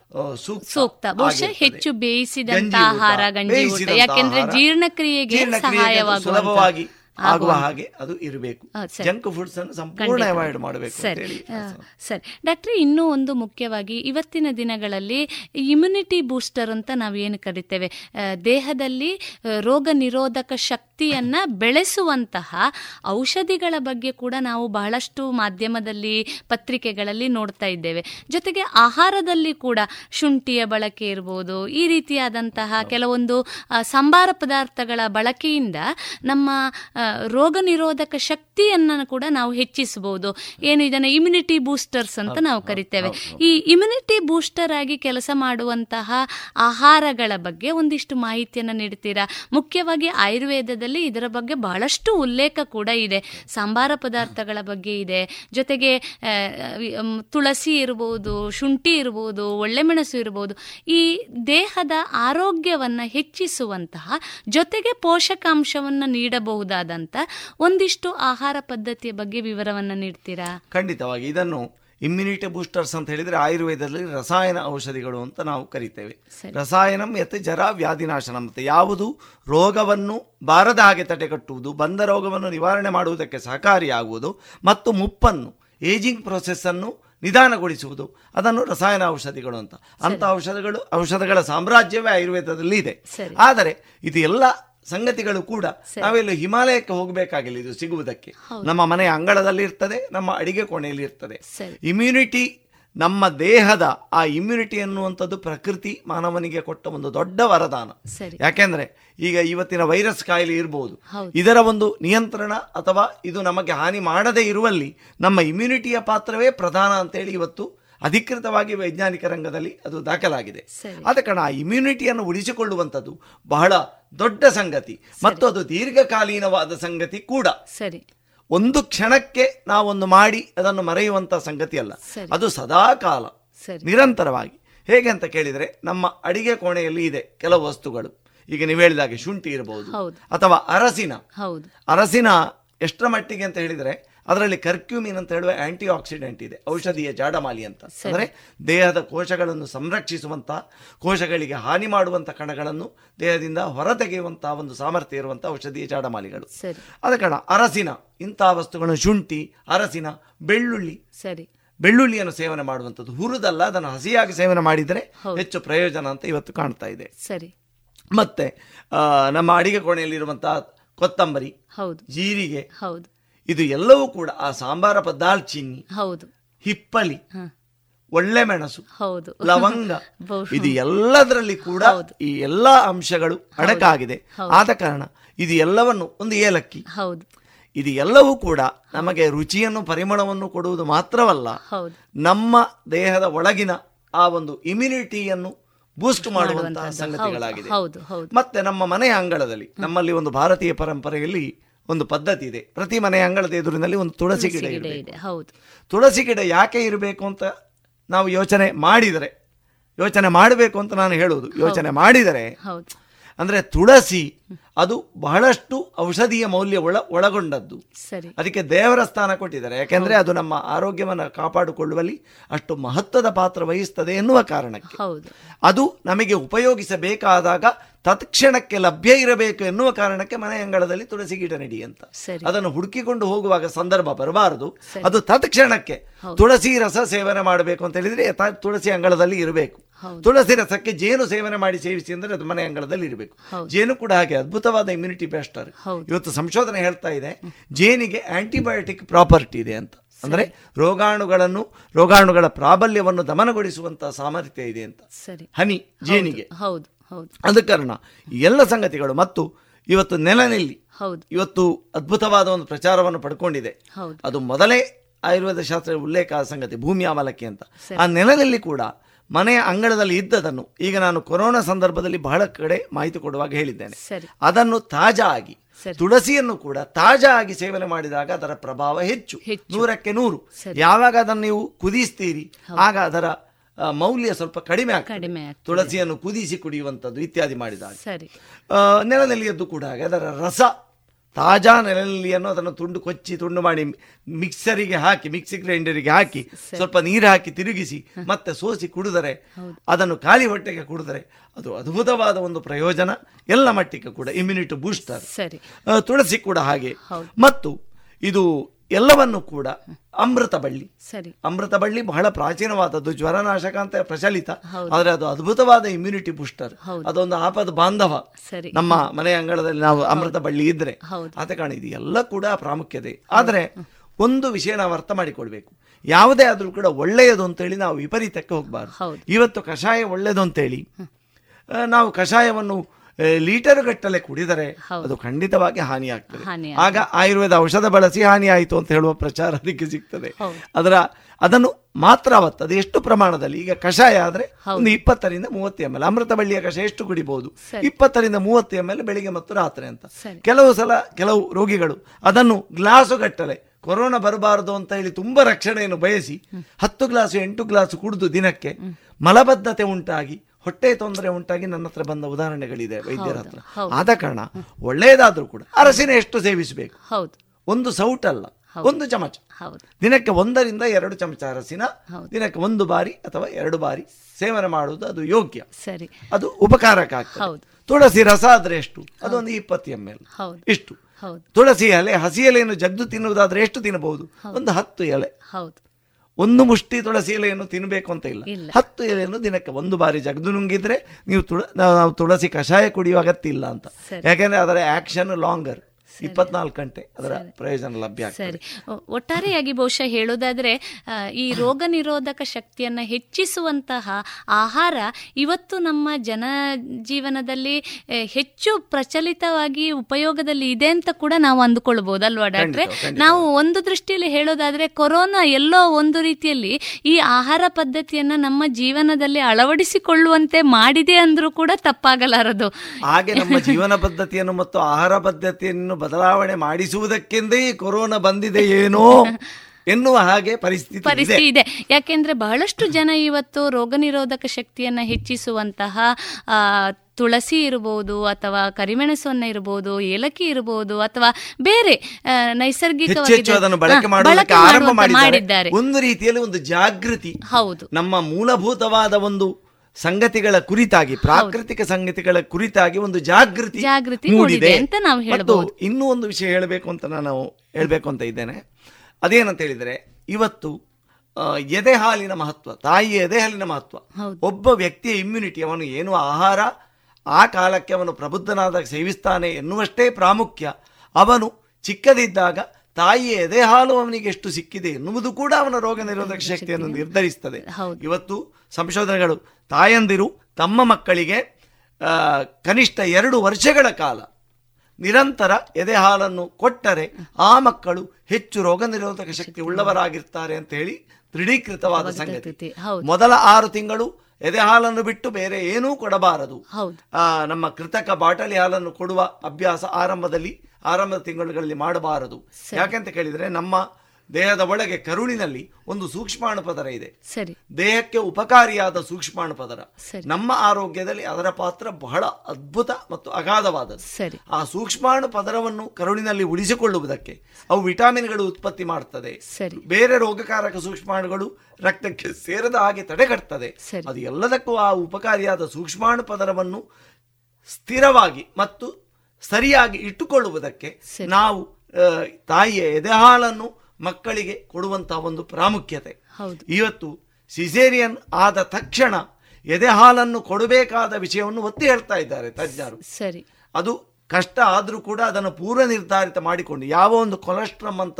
ಸೂಕ್ತ ಬಹುಶಃ ಹೆಚ್ಚು ಬೇಯಿಸಿದಂತ ಗಂಜಿ ಊಟ, ಆಹಾರ ಗಂಜಿ ಊಟ. ಯಾಕೆಂದ್ರೆ ಜೀರ್ಣಕ್ರಿಯೆಗೆ ಸಹಾಯವಾಗುವ ಸುಲಭವಾಗಿ ಆಗುವ ಹಾಗೆ ಅದು ಇರಬೇಕು. ಸರಿ. ಜಂಕ್ ಫುಡ್ಸ್ ಅನ್ನು ಸಂಪೂರ್ಣ ಅವಾಯ್ಡ್ ಮಾಡಬೇಕು ಸರಿ. ಸರಿ. ಡಾಕ್ಟ್ರೆ ಇನ್ನೂ ಒಂದು ಮುಖ್ಯವಾಗಿ ಇವತ್ತಿನ ದಿನಗಳಲ್ಲಿ ಇಮ್ಯುನಿಟಿ ಬೂಸ್ಟರ್ ಅಂತ ನಾವು ಏನು ಕರಿತೇವೆ? ದೇಹದಲ್ಲಿ ರೋಗ ನಿರೋಧಕ ಶಕ್ತಿಯನ್ನ ಬೆಳೆಸುವಂತಹ ಔಷಧಿಗಳ ಬಗ್ಗೆ ಕೂಡ ನಾವು ಬಹಳಷ್ಟು ಮಾಧ್ಯಮದಲ್ಲಿ ಪತ್ರಿಕೆಗಳಲ್ಲಿ ನೋಡ್ತಾ ಇದ್ದೇವೆ. ಜೊತೆಗೆ ಆಹಾರದಲ್ಲಿ ಕೂಡ ಶುಂಠಿಯ ಬಳಕೆ ಇರ್ಬೋದು ಈ ರೀತಿಯಾದಂತಹ ಕೆಲವೊಂದು ಸಂಬಾರ ಪದಾರ್ಥಗಳ ಬಳಕೆಯಿಂದ ನಮ್ಮ ರೋಗ ನಿರೋಧಕ ಶಕ್ತಿಯನ್ನು ಕೂಡ ನಾವು ಹೆಚ್ಚಿಸಬಹುದು. ಏನು ಇದನ್ನು ಇಮ್ಯುನಿಟಿ ಬೂಸ್ಟರ್ಸ್ ಅಂತ ನಾವು ಕರಿತೇವೆ. ಈ ಇಮ್ಯುನಿಟಿ ಬೂಸ್ಟರ್ ಆಗಿ ಕೆಲಸ ಮಾಡುವಂತಹ ಆಹಾರಗಳ ಬಗ್ಗೆ ಒಂದಿಷ್ಟು ಮಾಹಿತಿಯನ್ನು ನೀಡ್ತೀರಾ ಮುಖ್ಯವಾಗಿ ಆಯುರ್ವೇದದಲ್ಲಿ ಇದರ ಬಗ್ಗೆ ಬಹಳಷ್ಟು ಉಲ್ಲೇಖ ಕೂಡ ಇದೆ. ಸಾಂಬಾರ ಪದಾರ್ಥಗಳ ಬಗ್ಗೆ ಇದೆ. ಜೊತೆಗೆ ತುಳಸಿ ಇರಬಹುದು ಶುಂಠಿ ಇರಬಹುದು ಒಳ್ಳೆ ಮೆಣಸು ಇರಬಹುದು ಈ ದೇಹದ ಆರೋಗ್ಯವನ್ನು ಹೆಚ್ಚಿಸುವಂತಹ ಜೊತೆಗೆ ಪೋಷಕಾಂಶವನ್ನು ನೀಡಬಹುದಾದಂಥ ಒಂದಿಷ್ಟು ಆಹಾರ ಪದ್ಧತಿಯ ಬಗ್ಗೆ ವಿವರವನ್ನು ನೀಡ್ತೀರಾ? ಖಂಡಿತವಾಗಿ. ಇದನ್ನು ಇಮ್ಯುನಿಟಿ ಬೂಸ್ಟರ್ಸ್ ಅಂತ ಹೇಳಿದರೆ ಆಯುರ್ವೇದದಲ್ಲಿ ರಸಾಯನ ಔಷಧಿಗಳು ಅಂತ ನಾವು ಕರಿತೇವೆ. ರಸಾಯನಂ ಯತ್ ಜರ ವ್ಯಾಧಿನಾಶನ ಮತ್ತು ಯಾವುದು? ರೋಗವನ್ನು ಬಾರದ ಹಾಗೆ ತಡೆಗಟ್ಟುವುದು ಬಂದ ರೋಗವನ್ನು ನಿವಾರಣೆ ಮಾಡುವುದಕ್ಕೆ ಸಹಕಾರಿಯಾಗುವುದು ಮತ್ತು ಮುಪ್ಪನ್ನು ಏಜಿಂಗ್ ಪ್ರೊಸೆಸ್ಸನ್ನು ನಿಧಾನಗೊಳಿಸುವುದು. ಅದನ್ನು ರಸಾಯನ ಔಷಧಿಗಳು ಅಂತ. ಅಂಥ ಔಷಧಗಳು ಔಷಧಗಳ ಸಾಮ್ರಾಜ್ಯವೇ ಆಯುರ್ವೇದದಲ್ಲಿ ಇದೆ. ಆದರೆ ಇದು ಎಲ್ಲ ಸಂಗತಿಗಳು ಕೂಡ ನಾವೆಲ್ಲ ಹಿಮಾಲಯಕ್ಕೆ ಹೋಗಬೇಕಾಗಿಲ್ಲ ಇದು ಸಿಗುವುದಕ್ಕೆ. ನಮ್ಮ ಮನೆಯ ಅಂಗಳದಲ್ಲಿ ಇರ್ತದೆ ನಮ್ಮ ಅಡಿಗೆ ಕೋಣೆಯಲ್ಲಿ ಇರ್ತದೆ. ಇಮ್ಯುನಿಟಿ ನಮ್ಮ ದೇಹದ ಆ ಇಮ್ಯುನಿಟಿ ಅನ್ನುವಂಥದ್ದು ಪ್ರಕೃತಿ ಮಾನವನಿಗೆ ಕೊಟ್ಟ ಒಂದು ದೊಡ್ಡ ವರದಾನ. ಯಾಕೆಂದ್ರೆ ಈಗ ಇವತ್ತಿನ ವೈರಸ್ ಕಾಯಿಲೆ ಇರಬಹುದು ಇದರ ಒಂದು ನಿಯಂತ್ರಣ ಅಥವಾ ಇದು ನಮಗೆ ಹಾನಿ ಮಾಡದೇ ಇರುವಲ್ಲಿ ನಮ್ಮ ಇಮ್ಯುನಿಟಿಯ ಪಾತ್ರವೇ ಪ್ರಧಾನ ಅಂತೇಳಿ ಇವತ್ತು ಅಧಿಕೃತವಾಗಿ ವೈಜ್ಞಾನಿಕ ರಂಗದಲ್ಲಿ ಅದು ದಾಖಲಾಗಿದೆ. ಆದ ಕಾರಣ ಆ ಇಮ್ಯುನಿಟಿಯನ್ನು ಉಳಿಸಿಕೊಳ್ಳುವಂಥದ್ದು ಬಹಳ ದೊಡ್ಡ ಸಂಗತಿ ಮತ್ತು ಅದು ದೀರ್ಘಕಾಲೀನವಾದ ಸಂಗತಿ ಕೂಡ. ಸರಿ. ಒಂದು ಕ್ಷಣಕ್ಕೆ ನಾವೊಂದು ಮಾಡಿ ಅದನ್ನು ಮರೆಯುವಂಥ ಸಂಗತಿ ಅಲ್ಲ. ಅದು ಸದಾ ಕಾಲ ನಿರಂತರವಾಗಿ. ಹೇಗೆ ಅಂತ ಕೇಳಿದರೆ ನಮ್ಮ ಅಡಿಗೆ ಕೋಣೆಯಲ್ಲಿ ಇದೆ ಕೆಲವು ವಸ್ತುಗಳು. ಈಗ ನೀವು ಹೇಳಿದಾಗೆ ಶುಂಠಿ ಇರಬಹುದು ಅಥವಾ ಅರಸಿನ. ಹೌದು. ಅರಸಿನ ಎಷ್ಟರ ಮಟ್ಟಿಗೆ ಅಂತ ಹೇಳಿದರೆ ಅದರಲ್ಲಿ ಕರ್ಕ್ಯೂಮಿನ್ ಅಂತ ಹೇಳುವ ಆಂಟಿ ಆಕ್ಸಿಡೆಂಟ್ ಇದೆ. ಔಷಧೀಯ ಜಾಡಮಾಲಿ ಅಂತ. ಅಂದರೆ ದೇಹದ ಕೋಶಗಳನ್ನು ಸಂರಕ್ಷಿಸುವಂತಹ ಕೋಶಗಳಿಗೆ ಹಾನಿ ಮಾಡುವಂಥ ಕಣಗಳನ್ನು ದೇಹದಿಂದ ಹೊರತೆಗೆಯುವಂತಹ ಒಂದು ಸಾಮರ್ಥ್ಯ ಇರುವಂಥ ಔಷಧೀಯ ಜಾಡಮಾಲಿಗಳು. ಅದ ಆದ ಕಾರಣ ಅರಸಿನ ಇಂತಹ ವಸ್ತುಗಳನ್ನು ಶುಂಠಿ ಅರಸಿನ ಬೆಳ್ಳುಳ್ಳಿ. ಸರಿ. ಬೆಳ್ಳುಳ್ಳಿಯನ್ನು ಸೇವನೆ ಮಾಡುವಂಥದ್ದು. ಹುರಿದಲ್ಲ ಅದನ್ನು ಹಸಿಯಾಗಿ ಸೇವನೆ ಮಾಡಿದರೆ ಹೆಚ್ಚು ಪ್ರಯೋಜನ ಅಂತ ಇವತ್ತು ಕಾಣ್ತಾ ಇದೆ. ಸರಿ. ಮತ್ತೆ ನಮ್ಮ ಅಡಿಗೆ ಕೋಣೆಯಲ್ಲಿರುವಂತಹ ಕೊತ್ತಂಬರಿ ಹೌದು. ಜೀರಿಗೆ ಹೌದು. ಇದು ಎಲ್ಲವೂ ಕೂಡ ಆ ಸಾಂಬಾರ ದಾಲ್ಚಿನ್ನಿ ಹೌದು. ಹಿಪ್ಪಲಿ ಒಳ್ಳೆ ಮೆಣಸು ಹೌದು. ಲವಂಗ ಇದು ಎಲ್ಲದರಲ್ಲಿ ಕೂಡ ಈ ಎಲ್ಲಾ ಅಂಶಗಳು ಅಡಕಾಗಿದೆ. ಆದ ಕಾರಣ ಇದು ಎಲ್ಲವನ್ನು ಒಂದು ಏಲಕ್ಕಿ. ಹೌದು. ಇದು ಎಲ್ಲವೂ ಕೂಡ ನಮಗೆ ರುಚಿಯನ್ನು ಪರಿಮಳವನ್ನು ಕೊಡುವುದು ಮಾತ್ರವಲ್ಲ ನಮ್ಮ ದೇಹದ ಒಳಗಿನ ಆ ಒಂದು ಇಮ್ಯುನಿಟಿಯನ್ನು ಬೂಸ್ಟ್ ಮಾಡುವಂತಹ ಸಂಗತಿಗಳಾಗಿದೆ. ಮತ್ತೆ ನಮ್ಮ ಮನೆಯ ಅಂಗಳದಲ್ಲಿ ನಮ್ಮಲ್ಲಿ ಒಂದು ಭಾರತೀಯ ಪರಂಪರೆಯಲ್ಲಿ ಒಂದು ಪದ್ಧತಿ ಇದೆ. ಪ್ರತಿ ಮನೆ ಅಂಗಳದ ಎದುರಿನಲ್ಲಿ ಒಂದು ತುಳಸಿ ಗಿಡ ಇದೆ ಹೌದು. ತುಳಸಿ ಗಿಡ ಯಾಕೆ ಇರಬೇಕು ಅಂತ ನಾವು ಯೋಚನೆ ಮಾಡಿದರೆ ಯೋಚನೆ ಮಾಡಬೇಕು ಅಂತ ನಾನು ಹೇಳುವುದು. ಯೋಚನೆ ಮಾಡಿದರೆ ಅಂದರೆ ತುಳಸಿ ಅದು ಬಹಳಷ್ಟು ಔಷಧೀಯ ಮೌಲ್ಯ ಒಳ ಒಳಗೊಂಡದ್ದು. ಸರಿ. ಅದಕ್ಕೆ ದೇವರ ಸ್ಥಾನ ಕೊಟ್ಟಿದ್ದಾರೆ. ಯಾಕೆಂದ್ರೆ ಅದು ನಮ್ಮ ಆರೋಗ್ಯವನ್ನು ಕಾಪಾಡಿಕೊಳ್ಳುವಲ್ಲಿ ಅಷ್ಟು ಮಹತ್ವದ ಪಾತ್ರ ವಹಿಸ್ತದೆ ಎನ್ನುವ ಕಾರಣಕ್ಕೆ. ಹೌದು. ಅದು ನಮಗೆ ಉಪಯೋಗಿಸಬೇಕಾದಾಗ ತತ್ಕ್ಷಣಕ್ಕೆ ಲಭ್ಯ ಇರಬೇಕು ಎನ್ನುವ ಕಾರಣಕ್ಕೆ ಮನೆ ಅಂಗಳದಲ್ಲಿ ತುಳಸಿ ಗಿಡ ನೆಡಿ ಅಂತ. ಅದನ್ನು ಹುಡುಕಿಕೊಂಡು ಹೋಗುವಾಗ ಸಂದರ್ಭ ಬರಬಾರದು. ಅದು ತತ್ಕ್ಷಣಕ್ಕೆ ತುಳಸಿ ರಸ ಸೇವನೆ ಮಾಡಬೇಕು ಅಂತ ಹೇಳಿದ್ರೆ ತುಳಸಿ ಅಂಗಳದಲ್ಲಿ ಇರಬೇಕು. ತುಳಸಿ ರಸಕ್ಕೆ ಜೇನು ಸೇವನೆ ಮಾಡಿ ಸೇವಿಸಿ ಅಂದ್ರೆ ಅದು ಮನೆ ಅಂಗಳದಲ್ಲಿ ಇರಬೇಕು. ಜೇನು ಕೂಡ ಹಾಗೆ ಅದ್ಭುತವಾದ ಇಮ್ಯುನಿಟಿ ಬೇಸ್ಟರ್ ಇವತ್ತು ಸಂಶೋಧನೆ ಹೇಳ್ತಾ ಇದೆ ಜೇನಿಗೆ ಆಂಟಿಬಯೋಟಿಕ್ ಪ್ರಾಪರ್ಟಿ ಇದೆ ಅಂತ. ಅಂದ್ರೆ ರೋಗಾಣುಗಳನ್ನು ರೋಗಾಣುಗಳ ಪ್ರಾಬಲ್ಯವನ್ನು ದಮನಗೊಳಿಸುವಂತಹ ಸಾಮರ್ಥ್ಯ ಇದೆ ಅಂತ. ಸರಿ. ಹನಿ ಜೇನಿಗೆ. ಹೌದು. ಅದ ಕಾರಣ. ಎಲ್ಲ ಸಂಗತಿಗಳು ಮತ್ತು ಇವತ್ತು ನೆಲನೆಲ್ಲಿ ಹೌದು. ಇವತ್ತು ಅದ್ಭುತವಾದ ಒಂದು ಪ್ರಚಾರವನ್ನು ಪಡ್ಕೊಂಡಿದೆ. ಅದು ಮೊದಲೇ ಆಯುರ್ವೇದ ಶಾಸ್ತ್ರ ಉಲ್ಲೇಖ ಆದ ಸಂಗತಿ ಭೂಮಿ ಆಮಲಕ್ಕೆ ಅಂತ. ಆ ನೆಲದಲ್ಲಿ ಕೂಡ ಮನೆಯ ಅಂಗಳದಲ್ಲಿ ಇದ್ದದನ್ನು ಈಗ ನಾನು ಕೊರೋನಾ ಸಂದರ್ಭದಲ್ಲಿ ಬಹಳ ಕಡೆ ಮಾಹಿತಿ ಕೊಡುವಾಗ ಹೇಳಿದ್ದೇನೆ. ಅದನ್ನು ತಾಜಾ ಆಗಿ ತುಳಸಿಯನ್ನು ಕೂಡ ತಾಜಾ ಆಗಿ ಸೇವನೆ ಮಾಡಿದಾಗ ಅದರ ಪ್ರಭಾವ ಹೆಚ್ಚು. ನೂರಕ್ಕೆ ನೂರು. ಯಾವಾಗ ಅದನ್ನು ನೀವು ಕುದಿಸ್ತೀರಿ ಆಗ ಅದರ ಮೌಲ್ಯ ಸ್ವಲ್ಪ ಕಡಿಮೆ ತುಳಸಿಯನ್ನು ಕುದಿಸಿ ಕುಡಿಯುವಂಥದ್ದು ಇತ್ಯಾದಿ ಮಾಡಿದಾಗ ಸರಿ. ನೆಲನೆಲ್ಲಿಯದ್ದು ಕೂಡ ಹಾಗೆ ಅದರ ರಸ ತಾಜಾ ನೆಲನೆಲ್ಲಿಯನ್ನು ಅದನ್ನು ತುಂಡು ಕೊಚ್ಚಿ ತುಂಡು ಮಾಡಿ ಮಿಕ್ಸರಿಗೆ ಹಾಕಿ ಮಿಕ್ಸಿ ಗ್ರೈಂಡರಿಗೆ ಹಾಕಿ ಸ್ವಲ್ಪ ನೀರು ಹಾಕಿ ತಿರುಗಿಸಿ ಮತ್ತೆ ಸೋಸಿ ಕುಡಿದರೆ ಅದನ್ನು ಖಾಲಿ ಹೊಟ್ಟೆಗೆ ಕುಡಿದರೆ ಅದು ಅದ್ಭುತವಾದ ಒಂದು ಪ್ರಯೋಜನ ಎಲ್ಲ ಮಟ್ಟಿಗೆ ಕೂಡ ಇಮ್ಯುನಿಟಿ ಬೂಸ್ಟರ್ ಸರಿ. ತುಳಸಿ ಕೂಡ ಹಾಗೆ. ಮತ್ತು ಇದು ಎಲ್ಲವನ್ನು ಕೂಡ ಅಮೃತ ಬಳ್ಳಿ. ಸರಿ. ಅಮೃತ ಬಳ್ಳಿ ಬಹಳ ಪ್ರಾಚೀನವಾದದ್ದು ಜ್ವರನಾಶಕ ಅಂತ ಪ್ರಚಲಿತ. ಆದರೆ ಅದು ಅದ್ಭುತವಾದ ಇಮ್ಯುನಿಟಿ ಬೂಸ್ಟರ್. ಅದೊಂದು ಆಪದ ಬಾಂಧವ. ಸರಿ. ನಮ್ಮ ಮನೆ ಅಂಗಳದಲ್ಲಿ ನಾವು ಅಮೃತ ಬಳ್ಳಿ ಇದ್ರೆ. ಆತ ಆದ ಕಾರಣ ಇದು ಎಲ್ಲ ಕೂಡ ಪ್ರಾಮುಖ್ಯತೆ. ಆದರೆ ಒಂದು ವಿಷಯ ನಾವು ಅರ್ಥ ಮಾಡಿಕೊಳ್ಬೇಕು. ಯಾವುದೇ ಆದರೂ ಕೂಡ ಒಳ್ಳೆಯದು ಅಂತೇಳಿ ನಾವು ವಿಪರೀತಕ್ಕೆ ಹೋಗಬಾರ್ದು. ಇವತ್ತು ಕಷಾಯ ಒಳ್ಳೆಯದು ಅಂತೇಳಿ ನಾವು ಕಷಾಯವನ್ನು ಲೀಟರ್ ಗಟ್ಟಲೆ ಕುಡಿದರೆ ಅದು ಖಂಡಿತವಾಗಿ ಹಾನಿಯಾಗ್ತದೆ. ಹಾನಿ ಆಗ ಆಯುರ್ವೇದ ಔಷಧ ಬಳಸಿ ಹಾನಿ ಆಯಿತು ಅಂತ ಹೇಳುವ ಪ್ರಚಾರ ಅದಕ್ಕೆ ಸಿಗ್ತದೆ. ಅದರ ಅದನ್ನು ಮಾತ್ರ ಅವತ್ತು ಅದು ಎಷ್ಟು ಪ್ರಮಾಣದಲ್ಲಿ? ಈಗ ಕಷಾಯ ಆದರೆ ಒಂದು ಇಪ್ಪತ್ತರಿಂದ ಮೂವತ್ತು ಎಂ ಎಲ್. ಅಮೃತ ಬಳ್ಳಿಯ ಕಷಾಯ ಎಷ್ಟು ಕುಡಿಬಹುದು. ಇಪ್ಪತ್ತರಿಂದ ಮೂವತ್ತು ಎಂ ಎಲ್ ಬೆಳಿಗ್ಗೆ ಮತ್ತು ರಾತ್ರಿ ಅಂತ. ಕೆಲವು ಸಲ ಕೆಲವು ರೋಗಿಗಳು ಅದನ್ನು ಗ್ಲಾಸು ಗಟ್ಟಲೆ ಕೊರೋನಾ ಬರಬಾರದು ಅಂತ ಹೇಳಿ ತುಂಬಾ ರಕ್ಷಣೆಯನ್ನು ಬಯಸಿ ಹತ್ತು ಗ್ಲಾಸು ಎಂಟು ಗ್ಲಾಸು ಕುಡಿದು ದಿನಕ್ಕೆ ಮಲಬದ್ಧತೆ ಉಂಟಾಗಿ ಹೊಟ್ಟೆ ತೊಂದರೆ ಉಂಟಾಗಿ ನನ್ನ ಹತ್ರ ಬಂದ ಉದಾಹರಣೆಗಳಿದೆ ವೈದ್ಯರ ಹತ್ರ. ಆದ ಕಾರಣ ಒಳ್ಳೆಯದಾದ್ರೂ ಕೂಡ ಅರಸಿನ ಎಷ್ಟು ಸೇವಿಸಬೇಕು? ಹೌದು. ಒಂದು ಸೌಟಲ್ಲ ಒಂದು ಚಮಚ. ದಿನಕ್ಕೆ ಒಂದರಿಂದ ಎರಡು ಚಮಚ ಅರಸಿನ ದಿನಕ್ಕೆ ಒಂದು ಬಾರಿ ಅಥವಾ ಎರಡು ಬಾರಿ ಸೇವನೆ ಮಾಡುವುದು ಅದು ಯೋಗ್ಯ. ಸರಿ. ಅದು ಉಪಕಾರಕ ಆಗ್ತದೆ. ಹೌದು. ತುಳಸಿ ರಸ ಆದ್ರೆ ಎಷ್ಟು? ಅದೊಂದು ಇಪ್ಪತ್ತು ಎಂ ಎಲ್. ಇಷ್ಟು. ತುಳಸಿ ಎಲೆ ಹಸಿ ಎಲೆಯನ್ನು ಜಗ್ದು ತಿನ್ನುವುದಾದ್ರೆ ಎಷ್ಟು ತಿನ್ನಬಹುದು? ಒಂದು ಹತ್ತು ಎಲೆ. ಹೌದು. ಒಂದು ಮುಷ್ಟಿ ತುಳಸಿ ಎಲೆಯನ್ನು ತಿನ್ನಬೇಕು ಅಂತ ಇಲ್ಲ. ಹತ್ತು ಎಲೆಯನ್ನು ದಿನಕ್ಕೆ ಒಂದು ಬಾರಿ ಜಗದು ನುಂಗಿದ್ರೆ ನೀವು ತುಳ ನಾವು ತುಳಸಿ ಕಷಾಯ ಕುಡಿಯುವ ಅಗತ್ಯ ಇಲ್ಲ ಅಂತ. ಯಾಕೆಂದ್ರೆ ಅದರ ಆಕ್ಷನ್ ಲಾಂಗರ್ ಇಪ್ಪತ್ನಾಲ್ಕು ಗಂಟೆ ಅದರ ಪ್ರಯೋಜನ ಲಭ್ಯ ಸರಿ. ಒಟ್ಟಾರೆಯಾಗಿ ಬಹುಶಃ ಹೇಳೋದಾದ್ರೆ ಈ ರೋಗ ನಿರೋಧಕ ಶಕ್ತಿಯನ್ನ ಹೆಚ್ಚಿಸುವಂತಹ ಆಹಾರ ಇವತ್ತು ನಮ್ಮ ಜನ ಜೀವನದಲ್ಲಿ ಹೆಚ್ಚು ಪ್ರಚಲಿತವಾಗಿ ಉಪಯೋಗದಲ್ಲಿ ಇದೆ ಅಂತ ಕೂಡ ನಾವು ಅಂದುಕೊಳ್ಬಹುದು ಅಲ್ವಾ ಡಾಕ್ಟ್ರೆ. ನಾವು ಒಂದು ದೃಷ್ಟಿಯಲ್ಲಿ ಹೇಳೋದಾದ್ರೆ ಕೊರೋನಾ ಎಲ್ಲೋ ಒಂದು ರೀತಿಯಲ್ಲಿ ಈ ಆಹಾರ ಪದ್ಧತಿಯನ್ನ ನಮ್ಮ ಜೀವನದಲ್ಲಿ ಅಳವಡಿಸಿಕೊಳ್ಳುವಂತೆ ಮಾಡಿದೆ ಅಂದ್ರೂ ಕೂಡ ತಪ್ಪಾಗಲಾರದು. ಹಾಗೆ ನಮ್ಮ ಜೀವನ ಪದ್ಧತಿಯನ್ನು ಮತ್ತು ಆಹಾರ ಪದ್ಧತಿಯನ್ನು ಬದಲಾವಣೆ ಮಾಡಿಸುವುದಕ್ಕೆಂದೇ ಈ ಕೊರೋನಾ ಬಂದಿದೆ ಏನೋ ಎನ್ನುವ ಹಾಗೆ ಪರಿಸ್ಥಿತಿ ಪರಿಸ್ಥಿತಿ ಇದೆ. ಯಾಕೆಂದ್ರೆ ಬಹಳಷ್ಟು ಜನ ಇವತ್ತು ರೋಗ ನಿರೋಧಕ ಶಕ್ತಿಯನ್ನ ಹೆಚ್ಚಿಸುವಂತಹ ತುಳಸಿ ಇರಬಹುದು ಅಥವಾ ಕರಿಮೆಣಸನ್ನ ಇರಬಹುದು ಏಲಕ್ಕಿ ಇರಬಹುದು ಅಥವಾ ಬೇರೆ ನೈಸರ್ಗಿಕ ಮಾಡಿದ್ದಾರೆ. ಒಂದು ರೀತಿಯಲ್ಲಿ ಒಂದು ಜಾಗೃತಿ ಹೌದು. ನಮ್ಮ ಮೂಲಭೂತವಾದ ಒಂದು ಸಂಗತಿಗಳ ಕುರಿತಾಗಿ ಪ್ರಾಕೃತಿಕ ಸಂಗತಿಗಳ ಕುರಿತಾಗಿ ಒಂದು ಜಾಗೃತಿ ಜಾಗೃತಿ ಮೂಡಿದೆ ಅಂತ ನಾವು ಮತ್ತು. ಇನ್ನೂ ಒಂದು ವಿಷಯ ಹೇಳಬೇಕು ಅಂತ ನಾನು ಹೇಳಬೇಕು ಅಂತ ಇದ್ದೇನೆ. ಅದೇನಂತ ಹೇಳಿದರೆ ಇವತ್ತು ಎದೆ ಹಾಲಿನ ಮಹತ್ವ ತಾಯಿಯ ಎದೆ ಹಾಲಿನ ಮಹತ್ವ. ಒಬ್ಬ ವ್ಯಕ್ತಿಯ ಇಮ್ಯುನಿಟಿ ಅವನು ಏನು ಆಹಾರ ಆ ಕಾಲಕ್ಕೆ ಅವನು ಪ್ರಬುದ್ಧನಾದಾಗ ಸೇವಿಸ್ತಾನೆ ಎನ್ನುವಷ್ಟೇ ಪ್ರಾಮುಖ್ಯ. ಅವನು ಚಿಕ್ಕದಿದ್ದಾಗ ತಾಯಿಯ ಎದೆ ಹಾಲು ಅವನಿಗೆ ಎಷ್ಟು ಸಿಕ್ಕಿದೆ ಎನ್ನುವುದು ಕೂಡ ಅವನ ರೋಗ ನಿರೋಧಕ ಶಕ್ತಿಯನ್ನು ನಿರ್ಧರಿಸ್ತದೆ. ಇವತ್ತು ಸಂಶೋಧನೆಗಳು ತಾಯಂದಿರು ತಮ್ಮ ಮಕ್ಕಳಿಗೆ ಕನಿಷ್ಠ ಎರಡು ವರ್ಷಗಳ ಕಾಲ ನಿರಂತರ ಎದೆ ಹಾಲನ್ನು ಕೊಟ್ಟರೆ ಆ ಮಕ್ಕಳು ಹೆಚ್ಚು ರೋಗ ನಿರೋಧಕ ಶಕ್ತಿ ಉಳ್ಳವರಾಗಿರ್ತಾರೆ ಅಂತ ಹೇಳಿ ದೃಢೀಕೃತವಾದ ಸಂಗತಿ. ಮೊದಲ ಆರು ತಿಂಗಳು ಎದೆ ಹಾಲನ್ನು ಬಿಟ್ಟು ಬೇರೆ ಏನೂ ಕೊಡಬಾರದು. ನಮ್ಮ ಕೃತಕ ಬಾಟಲಿ ಹಾಲನ್ನು ಕೊಡುವ ಅಭ್ಯಾಸ ಆರಂಭದಲ್ಲಿ ಆರಂಭದ ತಿಂಗಳುಗಳಲ್ಲಿ ಮಾಡಬಾರದು. ಯಾಕೆಂತ ಕೇಳಿದ್ರೆ ನಮ್ಮ ದೇಹದ ಒಳಗೆ ಕರುಳಿನಲ್ಲಿ ಒಂದು ಸೂಕ್ಷ್ಮಾಣು ಪದರ ಇದೆ. ಸರಿ. ದೇಹಕ್ಕೆ ಉಪಕಾರಿಯಾದ ಸೂಕ್ಷ್ಮಾಣು ಪದರ. ನಮ್ಮ ಆರೋಗ್ಯದಲ್ಲಿ ಅದರ ಪಾತ್ರ ಬಹಳ ಅದ್ಭುತ ಮತ್ತು ಅಗಾಧವಾದದ್ದು. ಸರಿ. ಆ ಸೂಕ್ಷ್ಮಾಣು ಪದರವನ್ನು ಕರುಳಿನಲ್ಲಿ ಉಳಿಸಿಕೊಳ್ಳುವುದಕ್ಕೆ ಅವು ವಿಟಾಮಿನ್ಗಳು ಉತ್ಪತ್ತಿ ಮಾಡುತ್ತದೆ ಸರಿ. ಬೇರೆ ರೋಗಕಾರಕ ಸೂಕ್ಷ್ಮಾಣುಗಳು ರಕ್ತಕ್ಕೆ ಸೇರದ ಹಾಗೆ ತಡೆಗಟ್ತದೆ. ಸರಿ. ಅದು ಎಲ್ಲದಕ್ಕೂ ಆ ಉಪಕಾರಿಯಾದ ಸೂಕ್ಷ್ಮಾಣು ಪದರವನ್ನು ಸ್ಥಿರವಾಗಿ ಮತ್ತು ಸರಿಯಾಗಿ ಇಟ್ಟುಕೊಳ್ಳುವುದಕ್ಕೆ ನಾವು ತಾಯಿಯ ಎದೆಹಾಲನ್ನು ಮಕ್ಕಳಿಗೆ ಕೊಡುವಂತಹ ಒಂದು ಪ್ರಾಮುಖ್ಯತೆ. ಇವತ್ತು ಸಿಸೇರಿಯನ್ ಆದ ತಕ್ಷಣ ಎದೆಹಾಲನ್ನು ಕೊಡಬೇಕಾದ ವಿಷಯವನ್ನು ಒತ್ತಿ ಹೇಳ್ತಾ ಇದ್ದಾರೆ ತಜ್ಞರು. ಸರಿ. ಅದು ಕಷ್ಟ ಆದರೂ ಕೂಡ ಅದನ್ನು ಪೂರ್ವ ನಿರ್ಧಾರಿತ ಮಾಡಿಕೊಂಡು ಯಾವ ಒಂದು ಕೊಲೆಸ್ಟ್ರಮ್ ಅಂತ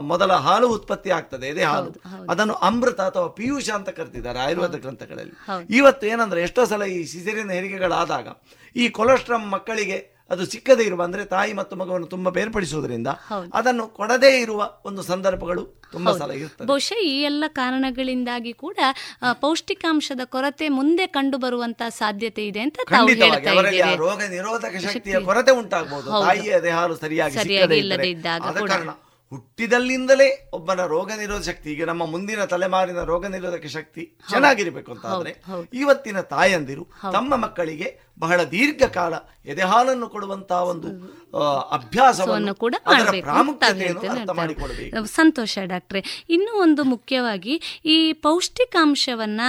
ಮೊದಲ ಹಾಲು ಉತ್ಪತ್ತಿ ಆಗ್ತದೆ ಎದೆ ಹಾಲು ಅದನ್ನು ಅಮೃತ ಅಥವಾ ಪಿಯೂಷ ಅಂತ ಕರೆದಿದ್ದಾರೆ ಆಯುರ್ವೇದ ಗ್ರಂಥಗಳಲ್ಲಿ. ಇವತ್ತು ಏನಂದ್ರೆ ಎಷ್ಟೋ ಸಲ ಈ ಸಿಸೇರಿಯನ್ ಹೆರಿಗೆಗಳಾದಾಗ ಈ ಕೊಲೆಸ್ಟ್ರಮ್ ಮಕ್ಕಳಿಗೆ ಅದು ಸಿಕ್ಕದೇ ಇರುವ ಅಂದ್ರೆ ತಾಯಿ ಮತ್ತು ಮಗುವನ್ನು ತುಂಬಾ ಬೇರ್ಪಡಿಸುವುದರಿಂದ ಅದನ್ನು ಕೊಡದೇ ಇರುವ ಒಂದು ಸಂದರ್ಭಗಳು ತುಂಬಾ ಸಲ ಇರ್ತದೆ ಬಹುಶಃ ಈ ಎಲ್ಲ ಕಾರಣಗಳಿಂದಾಗಿ ಕೂಡ ಪೌಷ್ಟಿಕಾಂಶದ ಕೊರತೆ ಮುಂದೆ ಕಂಡು ಬರುವಂತಹ ಸಾಧ್ಯತೆ ಇದೆ ಅಂತ ಅವರಲ್ಲಿ ರೋಗ ನಿರೋಧಕ ಶಕ್ತಿಯ ಶಕ್ತಿ- ಕೊರತೆ ಉಂಟಾಗಬಹುದು ಹೌದು. ತಾಯಿಯ ದೇಹಾಲು ಸರಿಯಾಗಿ. ಕಾರಣ ಹುಟ್ಟಿದಲ್ಲಿಂದಲೇ ಒಬ್ಬನ ರೋಗ ನಿರೋಧ ಶಕ್ತಿ ಈಗ ನಮ್ಮ ಮುಂದಿನ ತಲೆಮಾರಿನ ರೋಗ ನಿರೋಧಕ ಶಕ್ತಿ ಚೆನ್ನಾಗಿರಬೇಕು ಅಂತ ಆದ್ರೆ ಇವತ್ತಿನ ತಾಯಂದಿರು ತಮ್ಮ ಮಕ್ಕಳಿಗೆ ಬಹಳ ದೀರ್ಘಕಾಲ ಎದೆಹಾಲನ್ನು ಕೊಡುವಂತಹ ಒಂದು ಅಭ್ಯಾಸವನ್ನು ಕೂಡ ಅರ್ಥ. ಮಾಡಿಕೊಡ್ಬೇಕು ಸಂತೋಷ ಡಾಕ್ಟ್ರೆ. ಇನ್ನೂ ಒಂದು ಮುಖ್ಯವಾಗಿ ಈ ಪೌಷ್ಟಿಕಾಂಶವನ್ನ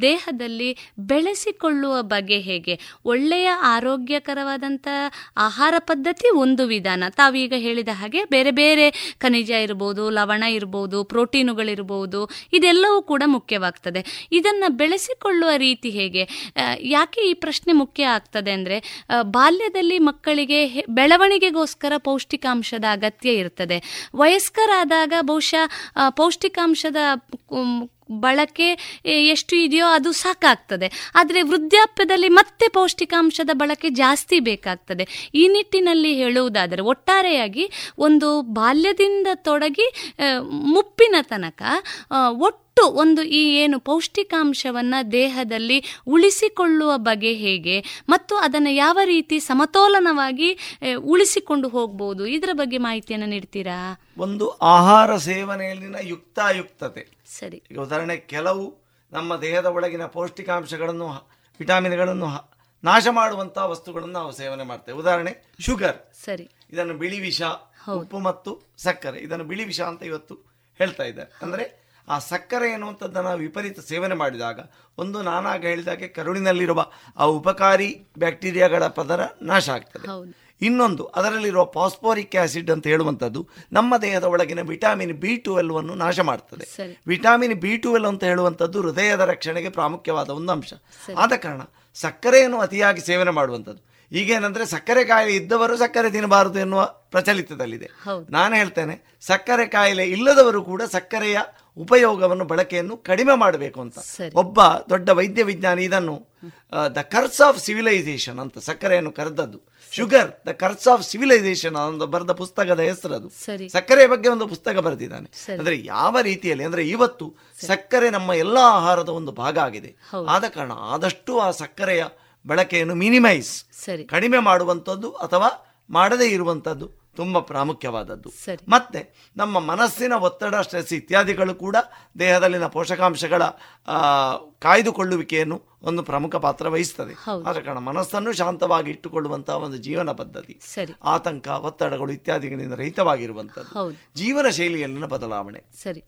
ದೇಹದಲ್ಲಿ ಬೆಳೆಸಿಕೊಳ್ಳುವ ಬಗೆ ಹೇಗೆ? ಒಳ್ಳೆಯ ಆರೋಗ್ಯಕರವಾದಂಥ ಆಹಾರ ಪದ್ಧತಿ ಒಂದು ವಿಧಾನ. ತಾವೀಗ ಹೇಳಿದ ಹಾಗೆ ಬೇರೆ ಬೇರೆ ಖನಿಜ ಇರ್ಬೋದು ಲವಣ ಇರ್ಬೋದು ಪ್ರೋಟೀನುಗಳಿರ್ಬೋದು ಇದೆಲ್ಲವೂ ಕೂಡ ಮುಖ್ಯವಾಗ್ತದೆ. ಇದನ್ನ ಬೆಳೆಸಿಕೊಳ್ಳುವ ರೀತಿ ಹೇಗೆ? ಯಾಕೆ ಈ ಪ್ರಶ್ನೆ ಮುಖ್ಯ ಆಗ್ತದೆ ಅಂದರೆ ಬಾಲ್ಯದಲ್ಲಿ ಮಕ್ಕಳಿಗೆ ಬೆಳವಣಿಗೆಗೋಸ್ಕರ ಪೌಷ್ಟಿಕಾಂಶದ ಅಗತ್ಯ ಇರ್ತದೆ. ವಯಸ್ಕರಾದಾಗ ಬಹುಶಃ ಪೌಷ್ಟಿಕಾಂಶದ ಬಳಕೆ ಎಷ್ಟು ಇದೆಯೋ ಅದು ಸಾಕಾಗ್ತದೆ. ಆದರೆ ವೃದ್ಧಾಪ್ಯದಲ್ಲಿ ಮತ್ತೆ ಪೌಷ್ಟಿಕಾಂಶದ ಬಳಕೆ ಜಾಸ್ತಿ ಬೇಕಾಗ್ತದೆ. ಈ ನಿಟ್ಟಿನಲ್ಲಿ ಹೇಳುವುದಾದರೆ ಒಟ್ಟಾರೆಯಾಗಿ ಒಂದು ಬಾಲ್ಯದಿಂದ ತೊಡಗಿ ಮುಪ್ಪಿನ ತನಕ ಆ, ಒಟ್ಟು ಒಂದು ಈ ಏನು ಪೌಷ್ಟಿಕಾಂಶವನ್ನ ದೇಹದಲ್ಲಿ ಉಳಿಸಿಕೊಳ್ಳುವ ಬಗೆ ಹೇಗೆ ಮತ್ತು ಅದನ್ನು ಯಾವ ರೀತಿ ಸಮತೋಲನವಾಗಿ ಉಳಿಸಿಕೊಂಡು ಹೋಗ್ಬೋದು? ಇದರ ಬಗ್ಗೆ ಮಾಹಿತಿಯನ್ನು ನೀಡ್ತೀರಾ? ಒಂದು ಆಹಾರ ಸೇವನೆಯಲ್ಲಿನ ಯುಕ್ತಾಯುಕ್ತತೆ. ಸರಿ. ಈಗ ಉದಾಹರಣೆ ಕೆಲವು ನಮ್ಮ ದೇಹದ ಒಳಗಿನ ಪೌಷ್ಟಿಕಾಂಶಗಳನ್ನು ವಿಟಾಮಿನ್ಗಳನ್ನು ನಾಶ ಮಾಡುವಂತಹ ವಸ್ತುಗಳನ್ನು ನಾವು ಸೇವನೆ ಮಾಡ್ತೇವೆ. ಉದಾಹರಣೆ ಶುಗರ್. ಸರಿ. ಇದನ್ನು ಬಿಳಿ ವಿಷ ಉಪ್ಪು ಮತ್ತು ಸಕ್ಕರೆ. ಇದನ್ನು ಬಿಳಿ ವಿಷ ಅಂತ ಇವತ್ತು ಹೇಳ್ತಾ ಇದ್ದಾರೆ. ಅಂದ್ರೆ ಆ ಸಕ್ಕರೆ ಎನ್ನುವಂಥದ್ದನ್ನು ನಾವು ವಿಪರೀತ ಸೇವನೆ ಮಾಡಿದಾಗ ಒಂದು ನಾನಾಗ ಹೇಳಿದಾಗೆ ಕರುಳಿನಲ್ಲಿರುವ ಆ ಉಪಕಾರಿ ಬ್ಯಾಕ್ಟೀರಿಯಾಗಳ ಪದರ ನಾಶ ಆಗ್ತದೆ. ಇನ್ನೊಂದು ಅದರಲ್ಲಿರುವ ಫಾಸ್ಫೋರಿಕ್ ಆಸಿಡ್ ಅಂತ ಹೇಳುವಂಥದ್ದು ನಮ್ಮ ದೇಹದ ಒಳಗಿನ ವಿಟಾಮಿನ್ ಬಿ ಟ್ವೆಲ್ವ್ ಅನ್ನು ನಾಶ ಮಾಡ್ತದೆ. ವಿಟಾಮಿನ್ ಬಿ ಟ್ವೆಲ್ವ್ ಅಂತ ಹೇಳುವಂಥದ್ದು ಹೃದಯದ ರಕ್ಷಣೆಗೆ ಪ್ರಾಮುಖ್ಯವಾದ ಒಂದು ಅಂಶ. ಆದ ಕಾರಣ ಸಕ್ಕರೆಯನ್ನು ಅತಿಯಾಗಿ ಸೇವನೆ ಮಾಡುವಂಥದ್ದು. ಈಗೇನಂದ್ರೆ ಸಕ್ಕರೆ ಕಾಯಿಲೆ ಇದ್ದವರು ಸಕ್ಕರೆ ತಿನ್ನಬಾರದು ಎನ್ನುವ ಪ್ರಚಲಿತದಲ್ಲಿದೆ. ನಾನು ಹೇಳ್ತೇನೆ ಸಕ್ಕರೆ ಕಾಯಿಲೆ ಇಲ್ಲದವರು ಕೂಡ ಸಕ್ಕರೆಯ ಉಪಯೋಗವನ್ನು ಬಳಕೆಯನ್ನು ಕಡಿಮೆ ಮಾಡಬೇಕು ಅಂತ. ಒಬ್ಬ ದೊಡ್ಡ ವೈದ್ಯ ವಿಜ್ಞಾನಿ ಇದನ್ನು ದ ಕರ್ಸ್ ಆಫ್ ಸಿವಿಲೈಸೇಷನ್ ಅಂತ ಸಕ್ಕರೆಯನ್ನು ಕರೆದದ್ದು. Sugar the curse of civilisation ಅಂತ ಬರೆದ ಪುಸ್ತಕದ ಹೆಸರದು. ಅದು ಸಕ್ಕರೆ ಬಗ್ಗೆ ಒಂದು ಪುಸ್ತಕ ಬರೆದಿದ್ದಾನೆ. ಅಂದ್ರೆ ಯಾವ ರೀತಿಯಲ್ಲಿ ಅಂದ್ರೆ ಇವತ್ತು ಸಕ್ಕರೆ ನಮ್ಮ ಎಲ್ಲಾ ಆಹಾರದ ಒಂದು ಭಾಗ ಆಗಿದೆ. ಆದ ಕಾರಣ ಆದಷ್ಟು ಆ ಸಕ್ಕರೆಯ ಬಳಕೆಯನ್ನು ಮಿನಿಮೈಸ್ ಕಡಿಮೆ ಮಾಡುವಂಥದ್ದು ಅಥವಾ ಮಾಡದೇ ಇರುವಂಥದ್ದು. ತುಂಬ ಪ್ರಾಮುಖ್ಯವಾದದ್ದು. ಮತ್ತೆ ನಮ್ಮ ಮನಸ್ಸಿನ ಒತ್ತಡ ಸ್ಟ್ರೆಸ್ ಇತ್ಯಾದಿಗಳು ಕೂಡ ದೇಹದಲ್ಲಿನ ಪೋಷಕಾಂಶಗಳ ಕಾಯ್ದುಕೊಳ್ಳುವಿಕೆಯನ್ನು ಒಂದು ಪ್ರಮುಖ ಪಾತ್ರ ವಹಿಸ್ತದೆ. ಆದ ಕಾರಣ ಮನಸ್ಸನ್ನು ಶಾಂತವಾಗಿ ಇಟ್ಟುಕೊಳ್ಳುವಂತಹ ಒಂದು ಜೀವನ ಪದ್ಧತಿ ಸರಿ. ಆತಂಕ ಒತ್ತಡಗಳು ಇತ್ಯಾದಿಗಳಿಂದ ರಹಿತವಾಗಿರುವಂಥದ್ದು. ಜೀವನ ಶೈಲಿಯಲ್ಲಿನ ಬದಲಾವಣೆ. ಸರಿ.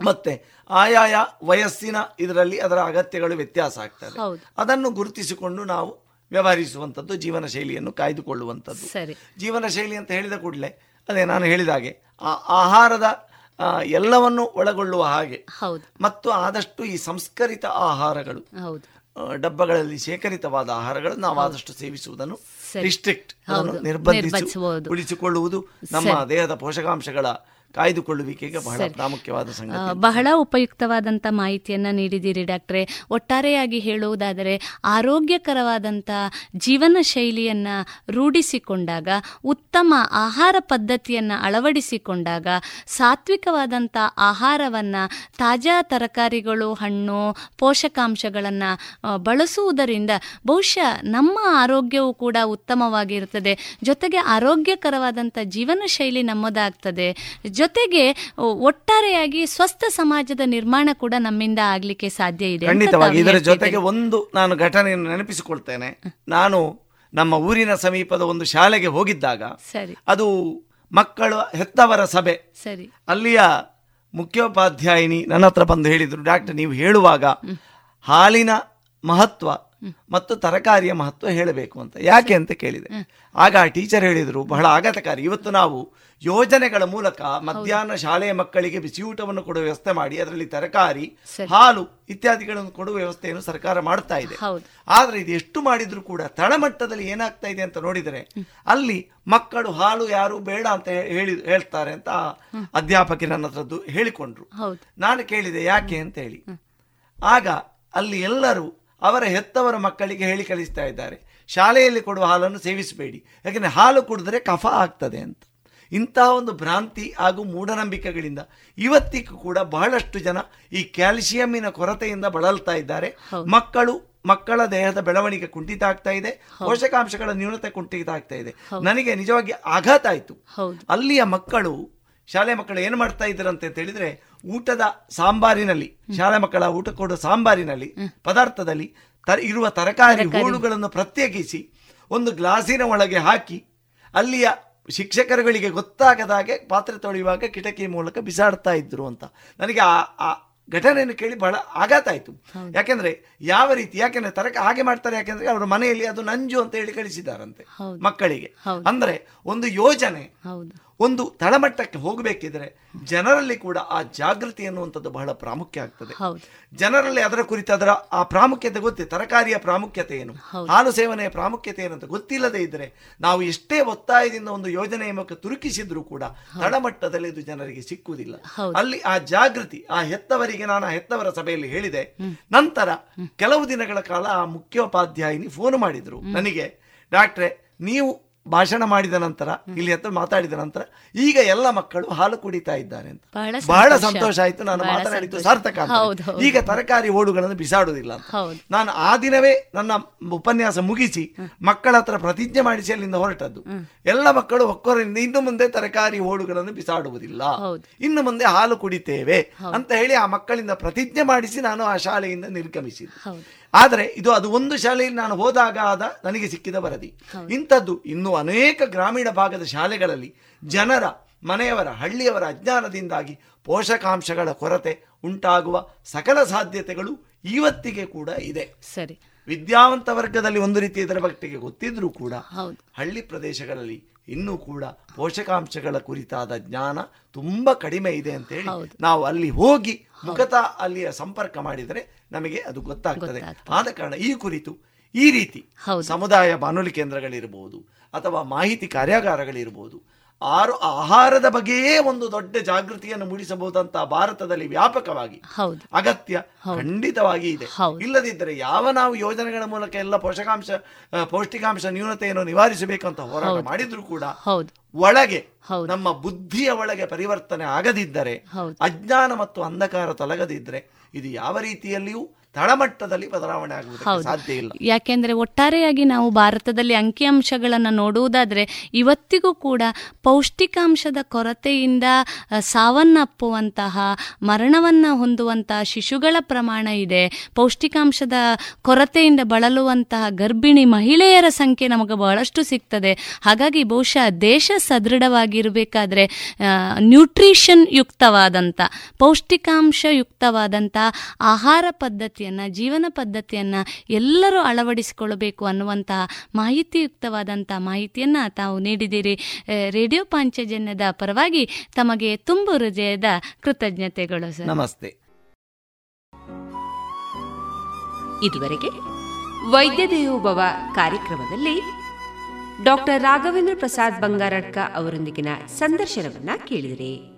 ಮತ್ತೆ ಆಯಾಯ ವಯಸ್ಸಿನ ಇದರಲ್ಲಿ ಅದರ ಅಗತ್ಯಗಳು ವ್ಯತ್ಯಾಸ ಆಗ್ತದೆ. ಅದನ್ನು ಗುರುತಿಸಿಕೊಂಡು ನಾವು ವ್ಯವಹರಿಸುವಂಥದ್ದು ಜೀವನ ಶೈಲಿಯನ್ನು ಕಾಯ್ದುಕೊಳ್ಳುವಂಥದ್ದು. ಸರಿ. ಜೀವನ ಶೈಲಿ ಅಂತ ಹೇಳಿದ ಕೂಡಲೇ ಅದೇ ನಾನು ಹೇಳಿದ ಹಾಗೆ ಆ ಆಹಾರದ ಎಲ್ಲವನ್ನು ಒಳಗೊಳ್ಳುವ ಹಾಗೆ ಹೌದು. ಮತ್ತು ಆದಷ್ಟು ಈ ಸಂಸ್ಕರಿತ ಆಹಾರಗಳು ಹೌದು. ಡಬ್ಬಗಳಲ್ಲಿ ಶೇಖರಿತವಾದ ಆಹಾರಗಳನ್ನು ನಾವು ಆದಷ್ಟು ಸೇವಿಸುವುದನ್ನು. ರಿಸ್ಟ್ರಿಕ್ಟ್. ನಿರ್ಬಂಧಿಸಿ ಉಳಿಸಿಕೊಳ್ಳುವುದು ನಮ್ಮ ದೇಹದ ಪೋಷಕಾಂಶಗಳ ಕಾಯ್ದುಕೊಳ್ಳುವಿಕೆಗೆ ಬಹಳ. ಪ್ರಾಮುಖ್ಯವಾದ ಸಂಗತಿ. ಬಹಳ ಉಪಯುಕ್ತವಾದಂಥ ಮಾಹಿತಿಯನ್ನು ನೀಡಿದ್ದೀರಿ ಡಾಕ್ಟ್ರೆ. ಒಟ್ಟಾರೆಯಾಗಿ ಹೇಳುವುದಾದರೆ ಆರೋಗ್ಯಕರವಾದಂಥ ಜೀವನ ಶೈಲಿಯನ್ನು ರೂಢಿಸಿಕೊಂಡಾಗ ಉತ್ತಮ ಆಹಾರ ಪದ್ಧತಿಯನ್ನು ಅಳವಡಿಸಿಕೊಂಡಾಗ ಸಾತ್ವಿಕವಾದಂಥ ಆಹಾರವನ್ನು ತಾಜಾ ತರಕಾರಿಗಳು ಹಣ್ಣು ಪೋಷಕಾಂಶಗಳನ್ನು ಬಳಸುವುದರಿಂದ ಬಹುಶಃ ನಮ್ಮ ಆರೋಗ್ಯವು ಕೂಡ ಉತ್ತಮವಾಗಿರುತ್ತದೆ. ಜೊತೆಗೆ ಆರೋಗ್ಯಕರವಾದಂಥ ಜೀವನ ಶೈಲಿ ನಮ್ಮದಾಗ್ತದೆ. ಜೊತೆಗೆ ಒಟ್ಟಾರೆಯಾಗಿ ಸ್ವಸ್ಥ ಸಮಾಜದ ನಿರ್ಮಾಣ ಕೂಡ ನಮ್ಮಿಂದ ಆಗ್ಲಿಕ್ಕೆ ಸಾಧ್ಯ ಇದೆ ಖಂಡಿತವಾಗಿ ಇದರ ಜೊತೆಗೆ ಒಂದು ನಾನು ಘಟನೆಯನ್ನು ನೆನಪಿಸಿಕೊಳ್ತೇನೆ. ನಾನು ನಮ್ಮ ಊರಿನ ಸಮೀಪದ ಒಂದು ಶಾಲೆಗೆ ಹೋಗಿದ್ದಾಗ ಸರಿ. ಅದು ಮಕ್ಕಳು ಹೆತ್ತವರ ಸಭೆ. ಸರಿ. ಅಲ್ಲಿಯ ಮುಖ್ಯೋಪಾಧ್ಯಾಯಿನಿ ನನ್ನ ಹತ್ರ ಬಂದು ಹೇಳಿದರು ಡಾಕ್ಟರ್ ನೀವು ಹೇಳುವಾಗ ಹಾಲಿನ ಮಹತ್ವ ಮತ್ತು ತರಕಾರಿಯ ಮಹತ್ವ ಹೇಳಬೇಕು ಅಂತ. ಯಾಕೆ ಅಂತ ಕೇಳಿದೆ. ಆಗ ಆ ಟೀಚರ್ ಹೇಳಿದರು ಬಹಳ ಆಘಾತಕಾರಿ. ಇವತ್ತು ನಾವು ಯೋಜನೆಗಳ ಮೂಲಕ ಮಧ್ಯಾಹ್ನ ಶಾಲೆಯ ಮಕ್ಕಳಿಗೆ ಬಿಸಿಯೂಟವನ್ನು ಕೊಡುವ ವ್ಯವಸ್ಥೆ ಮಾಡಿ ಅದರಲ್ಲಿ ತರಕಾರಿ ಹಾಲು ಇತ್ಯಾದಿಗಳನ್ನು ಕೊಡುವ ವ್ಯವಸ್ಥೆಯನ್ನು ಸರ್ಕಾರ ಮಾಡ್ತಾ ಇದೆ. ಆದರೆ ಇದು ಎಷ್ಟು ಮಾಡಿದ್ರು ಕೂಡ ತಳಮಟ್ಟದಲ್ಲಿ ಏನಾಗ್ತಾ ಇದೆ ಅಂತ ನೋಡಿದರೆ ಅಲ್ಲಿ ಮಕ್ಕಳು ಹಾಲು ಯಾರು ಬೇಡ ಅಂತ ಹೇಳಿ ಹೇಳ್ತಾರೆ ಅಂತ ಅಧ್ಯಾಪಕಿ ನನ್ನ ಹತ್ರದ್ದು ಹೇಳಿಕೊಂಡ್ರು. ನಾನು ಕೇಳಿದೆ ಯಾಕೆ ಅಂತ ಹೇಳಿ. ಆಗ ಅಲ್ಲಿ ಎಲ್ಲರೂ ಅವರ ಹೆತ್ತವರ ಮಕ್ಕಳಿಗೆ ಹೇಳಿ ಕಳಿಸ್ತಾ ಇದ್ದಾರೆ. ಶಾಲೆಯಲ್ಲಿ ಕೊಡುವ ಹಾಲನ್ನು ಸೇವಿಸಬೇಡಿ. ಯಾಕೆಂದರೆ ಹಾಲು ಕುಡಿದ್ರೆ ಕಫ ಆಗ್ತದೆ ಅಂತ. ಇಂತಹ ಒಂದು ಭ್ರಾಂತಿ ಹಾಗೂ ಮೂಢನಂಬಿಕೆಗಳಿಂದ ಇವತ್ತಿಗೂ ಕೂಡ ಬಹಳಷ್ಟು ಜನ ಈ ಕ್ಯಾಲ್ಸಿಯಂನ ಕೊರತೆಯಿಂದ ಬಳಲ್ತಾ ಇದ್ದಾರೆ. ಮಕ್ಕಳು ಮಕ್ಕಳ ದೇಹದ ಬೆಳವಣಿಗೆ ಕುಂಠಿತ ಆಗ್ತಾ ಇದೆ. ಪೋಷಕಾಂಶಗಳ ನ್ಯೂನತೆ ಕುಂಠಿತ ಆಗ್ತಾ ಇದೆ. ನನಗೆ ನಿಜವಾಗಿ ಆಘಾತ ಆಯಿತು. ಅಲ್ಲಿಯ ಮಕ್ಕಳು ಶಾಲೆ ಮಕ್ಕಳು ಏನು ಮಾಡ್ತಾ ಇದ್ರಂತ ಅಂತ ಹೇಳಿದ್ರೆ ಊಟದ ಸಾಂಬಾರಿನಲ್ಲಿ ಶಾಲೆ ಮಕ್ಕಳ ಊಟ ಕೊಡುವ ಸಾಂಬಾರಿನಲ್ಲಿ ಪದಾರ್ಥದಲ್ಲಿ ತರ ಇರುವ ತರಕಾರಿ ಹೋಳುಗಳನ್ನು ಪ್ರತ್ಯೇಕಿಸಿ ಒಂದು ಗ್ಲಾಸಿನ ಒಳಗೆ ಹಾಕಿ ಅಲ್ಲಿಯ ಶಿಕ್ಷಕರುಗಳಿಗೆ ಗೊತ್ತಾಗದ ಹಾಗೆ ಪಾತ್ರೆ ತೊಳೆಯುವಾಗ ಕಿಟಕಿ ಮೂಲಕ ಬಿಸಾಡ್ತಾ ಇದ್ರು ಅಂತ. ನನಗೆ ಆ ಆ ಘಟನೆಯನ್ನು ಕೇಳಿ ಬಹಳ ಆಘಾತ ಆಯಿತು. ಯಾಕೆಂದ್ರೆ ಯಾವ ರೀತಿ ಯಾಕೆಂದ್ರೆ ತರಕ ಹಾಗೆ ಮಾಡ್ತಾರೆ ಯಾಕೆಂದ್ರೆ ಅವರ ಮನೆಯಲ್ಲಿ ಅದು ನಂಜು ಅಂತ ಹೇಳಿ ಕಳಿಸಿದಾರಂತೆ ಮಕ್ಕಳಿಗೆ. ಅಂದ್ರೆ ಒಂದು ಯೋಜನೆ. ಒಂದು ತಳಮಟ್ಟಕ್ಕೆ ಹೋಗಬೇಕಿದ್ರೆ ಜನರಲ್ಲಿ ಕೂಡ ಆ ಜಾಗೃತಿ ಅನ್ನುವಂಥದ್ದು ಬಹಳ ಪ್ರಾಮುಖ್ಯ ಆಗ್ತದೆ. ಜನರಲ್ಲಿ ಅದರ ಕುರಿತು ಅದರ ಆ ಪ್ರಾಮುಖ್ಯತೆ ಗೊತ್ತಿ ತರಕಾರಿಯ ಪ್ರಾಮುಖ್ಯತೆ ಏನು? ಹಾಲು ಸೇವನೆಯ ಪ್ರಾಮುಖ್ಯತೆ ಏನು ಅಂತ ಗೊತ್ತಿಲ್ಲದೆ ಇದ್ರೆ ನಾವು ಎಷ್ಟೇ ಒತ್ತಾಯದಿಂದ ಒಂದು ಯೋಜನೆಯ ಮೂಲಕ ತುರುಕಿಸಿದ್ರೂ ಕೂಡ ತಳಮಟ್ಟದಲ್ಲಿ ಇದು ಜನರಿಗೆ ಸಿಕ್ಕುವುದಿಲ್ಲ. ಅಲ್ಲಿ ಆ ಜಾಗೃತಿ ಆ ಹೆತ್ತವರಿಗೆ ನಾನು ಆ ಹೆತ್ತವರ ಸಭೆಯಲ್ಲಿ ಹೇಳಿದೆ. ನಂತರ ಕೆಲವು ದಿನಗಳ ಕಾಲ ಆ ಮುಖ್ಯೋಪಾಧ್ಯಾಯಿನಿ ಫೋನ್ ಮಾಡಿದ್ರು. ನನಗೆ ಡಾಕ್ಟ್ರೆ ನೀವು ಭಾಷಣ ಮಾಡಿದ ನಂತರ ಇಲ್ಲಿ ಹತ್ರ ಮಾತಾಡಿದ ನಂತರ ಈಗ ಎಲ್ಲ ಮಕ್ಕಳು ಹಾಲು ಕುಡಿತಾ ಇದ್ದಾರೆ ಅಂತ. ಬಹಳ ಸಂತೋಷ. ಆಯ್ತು. ನಾನು ಮಾತನಾಡಿದ್ದು ಸಾರ್ಥಕ. ಈಗ ತರಕಾರಿ ಓಡುಗಳನ್ನು ಬಿಸಾಡುವುದಿಲ್ಲ ಅಂತ. ನಾನು ಆ ದಿನವೇ ನನ್ನ ಉಪನ್ಯಾಸ ಮುಗಿಸಿ ಮಕ್ಕಳ ಹತ್ರ ಪ್ರತಿಜ್ಞೆ ಮಾಡಿಸಿ ಅಲ್ಲಿಂದ ಹೊರಟದ್ದು. ಎಲ್ಲ ಮಕ್ಕಳು ಒಕ್ಕೊರಿಂದ ಇನ್ನು ಮುಂದೆ ತರಕಾರಿ ಓಡುಗಳನ್ನು ಬಿಸಾಡುವುದಿಲ್ಲ. ಇನ್ನು ಮುಂದೆ ಹಾಲು ಕುಡಿತೇವೆ ಅಂತ ಹೇಳಿ ಆ ಮಕ್ಕಳಿಂದ ಪ್ರತಿಜ್ಞೆ ಮಾಡಿಸಿ ನಾನು ಆ ಶಾಲೆಯಿಂದ ನಿರ್ಗಮಿಸಿದೆ ಆದರೆ ಇದು ಅದು ಒಂದು ಶಾಲೆಯಲ್ಲಿ ನಾನು ಹೋದಾಗ ಆದ ನನಗೆ ಸಿಕ್ಕಿದ ವರದಿ. ಇಂಥದ್ದು ಇನ್ನು ಅನೇಕ ಗ್ರಾಮೀಣ ಭಾಗದ ಶಾಲೆಗಳಲ್ಲಿ ಜನರ ಮನೆಯವರ ಹಳ್ಳಿಯವರ ಅಜ್ಞಾನದಿಂದಾಗಿ ಪೋಷಕಾಂಶಗಳ ಕೊರತೆ ಉಂಟಾಗುವ ಸಕಲ ಸಾಧ್ಯತೆಗಳು ಇವತ್ತಿಗೆ ಕೂಡ ಇದೆ. ಸರಿ. ವಿದ್ಯಾವಂತ ವರ್ಗದಲ್ಲಿ ಒಂದು ರೀತಿ ಇದರ ಬಗ್ಗೆ ಗೊತ್ತಿದ್ರೂ ಕೂಡ ಹಳ್ಳಿ ಪ್ರದೇಶಗಳಲ್ಲಿ ಇನ್ನೂ ಕೂಡ ಪೋಷಕಾಂಶಗಳ ಕುರಿತಾದ ಜ್ಞಾನ ತುಂಬಾ ಕಡಿಮೆ ಇದೆ ಅಂತ ಹೇಳಿ ನಾವು ಅಲ್ಲಿ ಹೋಗಿ ಮುಖತಃ ಅಲ್ಲಿಯ ಸಂಪರ್ಕ ಮಾಡಿದರೆ ನಮಗೆ ಅದು ಗೊತ್ತಾಗ್ತದೆ. ಆದ ಕಾರಣ ಈ ಕುರಿತು ಈ ರೀತಿ ಸಮುದಾಯ ಬಾನುಲಿ ಕೇಂದ್ರಗಳಿರ್ಬೋದು ಅಥವಾ ಮಾಹಿತಿ ಕಾರ್ಯಾಗಾರಗಳಿರ್ಬೋದು ಆರು ಆಹಾರದ ಬಗ್ಗೆಯೇ ಒಂದು ದೊಡ್ಡ ಜಾಗೃತಿಯನ್ನು ಮೂಡಿಸಬಹುದಂತ ಭಾರತದಲ್ಲಿ ವ್ಯಾಪಕವಾಗಿ ಅಗತ್ಯ ಖಂಡಿತವಾಗಿ ಇದೆ. ಇಲ್ಲದಿದ್ದರೆ ಯಾವ ನಾವು ಯೋಜನೆಗಳ ಮೂಲಕ ಎಲ್ಲ ಪೋಷಕಾಂಶ ಪೌಷ್ಟಿಕಾಂಶ ನ್ಯೂನತೆಯನ್ನು ನಿವಾರಿಸಬೇಕಂತ ಹೋರಾಟ ಮಾಡಿದ್ರು ಕೂಡ ಒಳಗೆ ನಮ್ಮ ಬುದ್ಧಿಯ ಒಳಗೆ ಪರಿವರ್ತನೆ ಆಗದಿದ್ದರೆ ಅಜ್ಞಾನ ಮತ್ತು ಅಂಧಕಾರ ತೊಲಗದಿದ್ದರೆ ಇದು ಯಾವ ರೀತಿಯಲ್ಲಿಯೂ ತಳಮಟ್ಟದಲ್ಲಿ ಬದಲಾವಣೆ ಆಗುವುದು ಸಾಧ್ಯ ಇಲ್ಲ. ಯಾಕೆಂದ್ರೆ ಒಟ್ಟಾರೆಯಾಗಿ ನಾವು ಭಾರತದಲ್ಲಿ ಅಂಕಿಅಂಶಗಳನ್ನು ನೋಡುವುದಾದ್ರೆ ಇವತ್ತಿಗೂ ಕೂಡ ಪೌಷ್ಟಿಕಾಂಶದ ಕೊರತೆಯಿಂದ ಸಾವನ್ನಪ್ಪುವಂತಹ ಮರಣವನ್ನು ಹೊಂದುವಂತಹ ಶಿಶುಗಳ ಪ್ರಮಾಣ ಇದೆ. ಪೌಷ್ಟಿಕಾಂಶದ ಕೊರತೆಯಿಂದ ಬಳಲುವಂತಹ ಗರ್ಭಿಣಿ ಮಹಿಳೆಯರ ಸಂಖ್ಯೆ ನಮಗೆ ಬಹಳಷ್ಟು ಸಿಗ್ತದೆ. ಹಾಗಾಗಿ ಬಹುಶಃ ದೇಶ ಸದೃಢವಾಗಿರಬೇಕಾದ್ರೆ ನ್ಯೂಟ್ರಿಷನ್ ಯುಕ್ತವಾದಂಥ ಪೌಷ್ಟಿಕಾಂಶ ಯುಕ್ತವಾದಂಥ ಆಹಾರ ಪದ್ಧತಿಯನ್ನು ಜೀವನ ಪದ್ಧತಿಯನ್ನು ಎಲ್ಲರೂ ಅಳವಡಿಸಿಕೊಳ್ಳಬೇಕು ಅನ್ನುವಂತಹ ಮಾಹಿತಿಯುಕ್ತವಾದಂಥ ಮಾಹಿತಿಯನ್ನು ತಾವು ನೀಡಿದ್ದೀರಿ. ರೇಡಿಯೋ ಪಾಂಚಜನ್ಯದ ಪರವಾಗಿ ತಮಗೆ ತುಂಬು ಹೃದಯದ ಕೃತಜ್ಞತೆಗಳು ಸರ್. ನಮಸ್ತೆ. ಇದುವರೆಗೆ ವೈದ್ಯ ದೇವೋಭವ ಕಾರ್ಯಕ್ರಮದಲ್ಲಿ ಡಾಕ್ಟರ್ ರಾಘವೇಂದ್ರ ಪ್ರಸಾದ್ ಬಂಗಾರಡ್ಕ ಅವರೊಂದಿಗಿನ ಸಂದರ್ಶನವನ್ನ ಕೇಳಿದಿರಿ.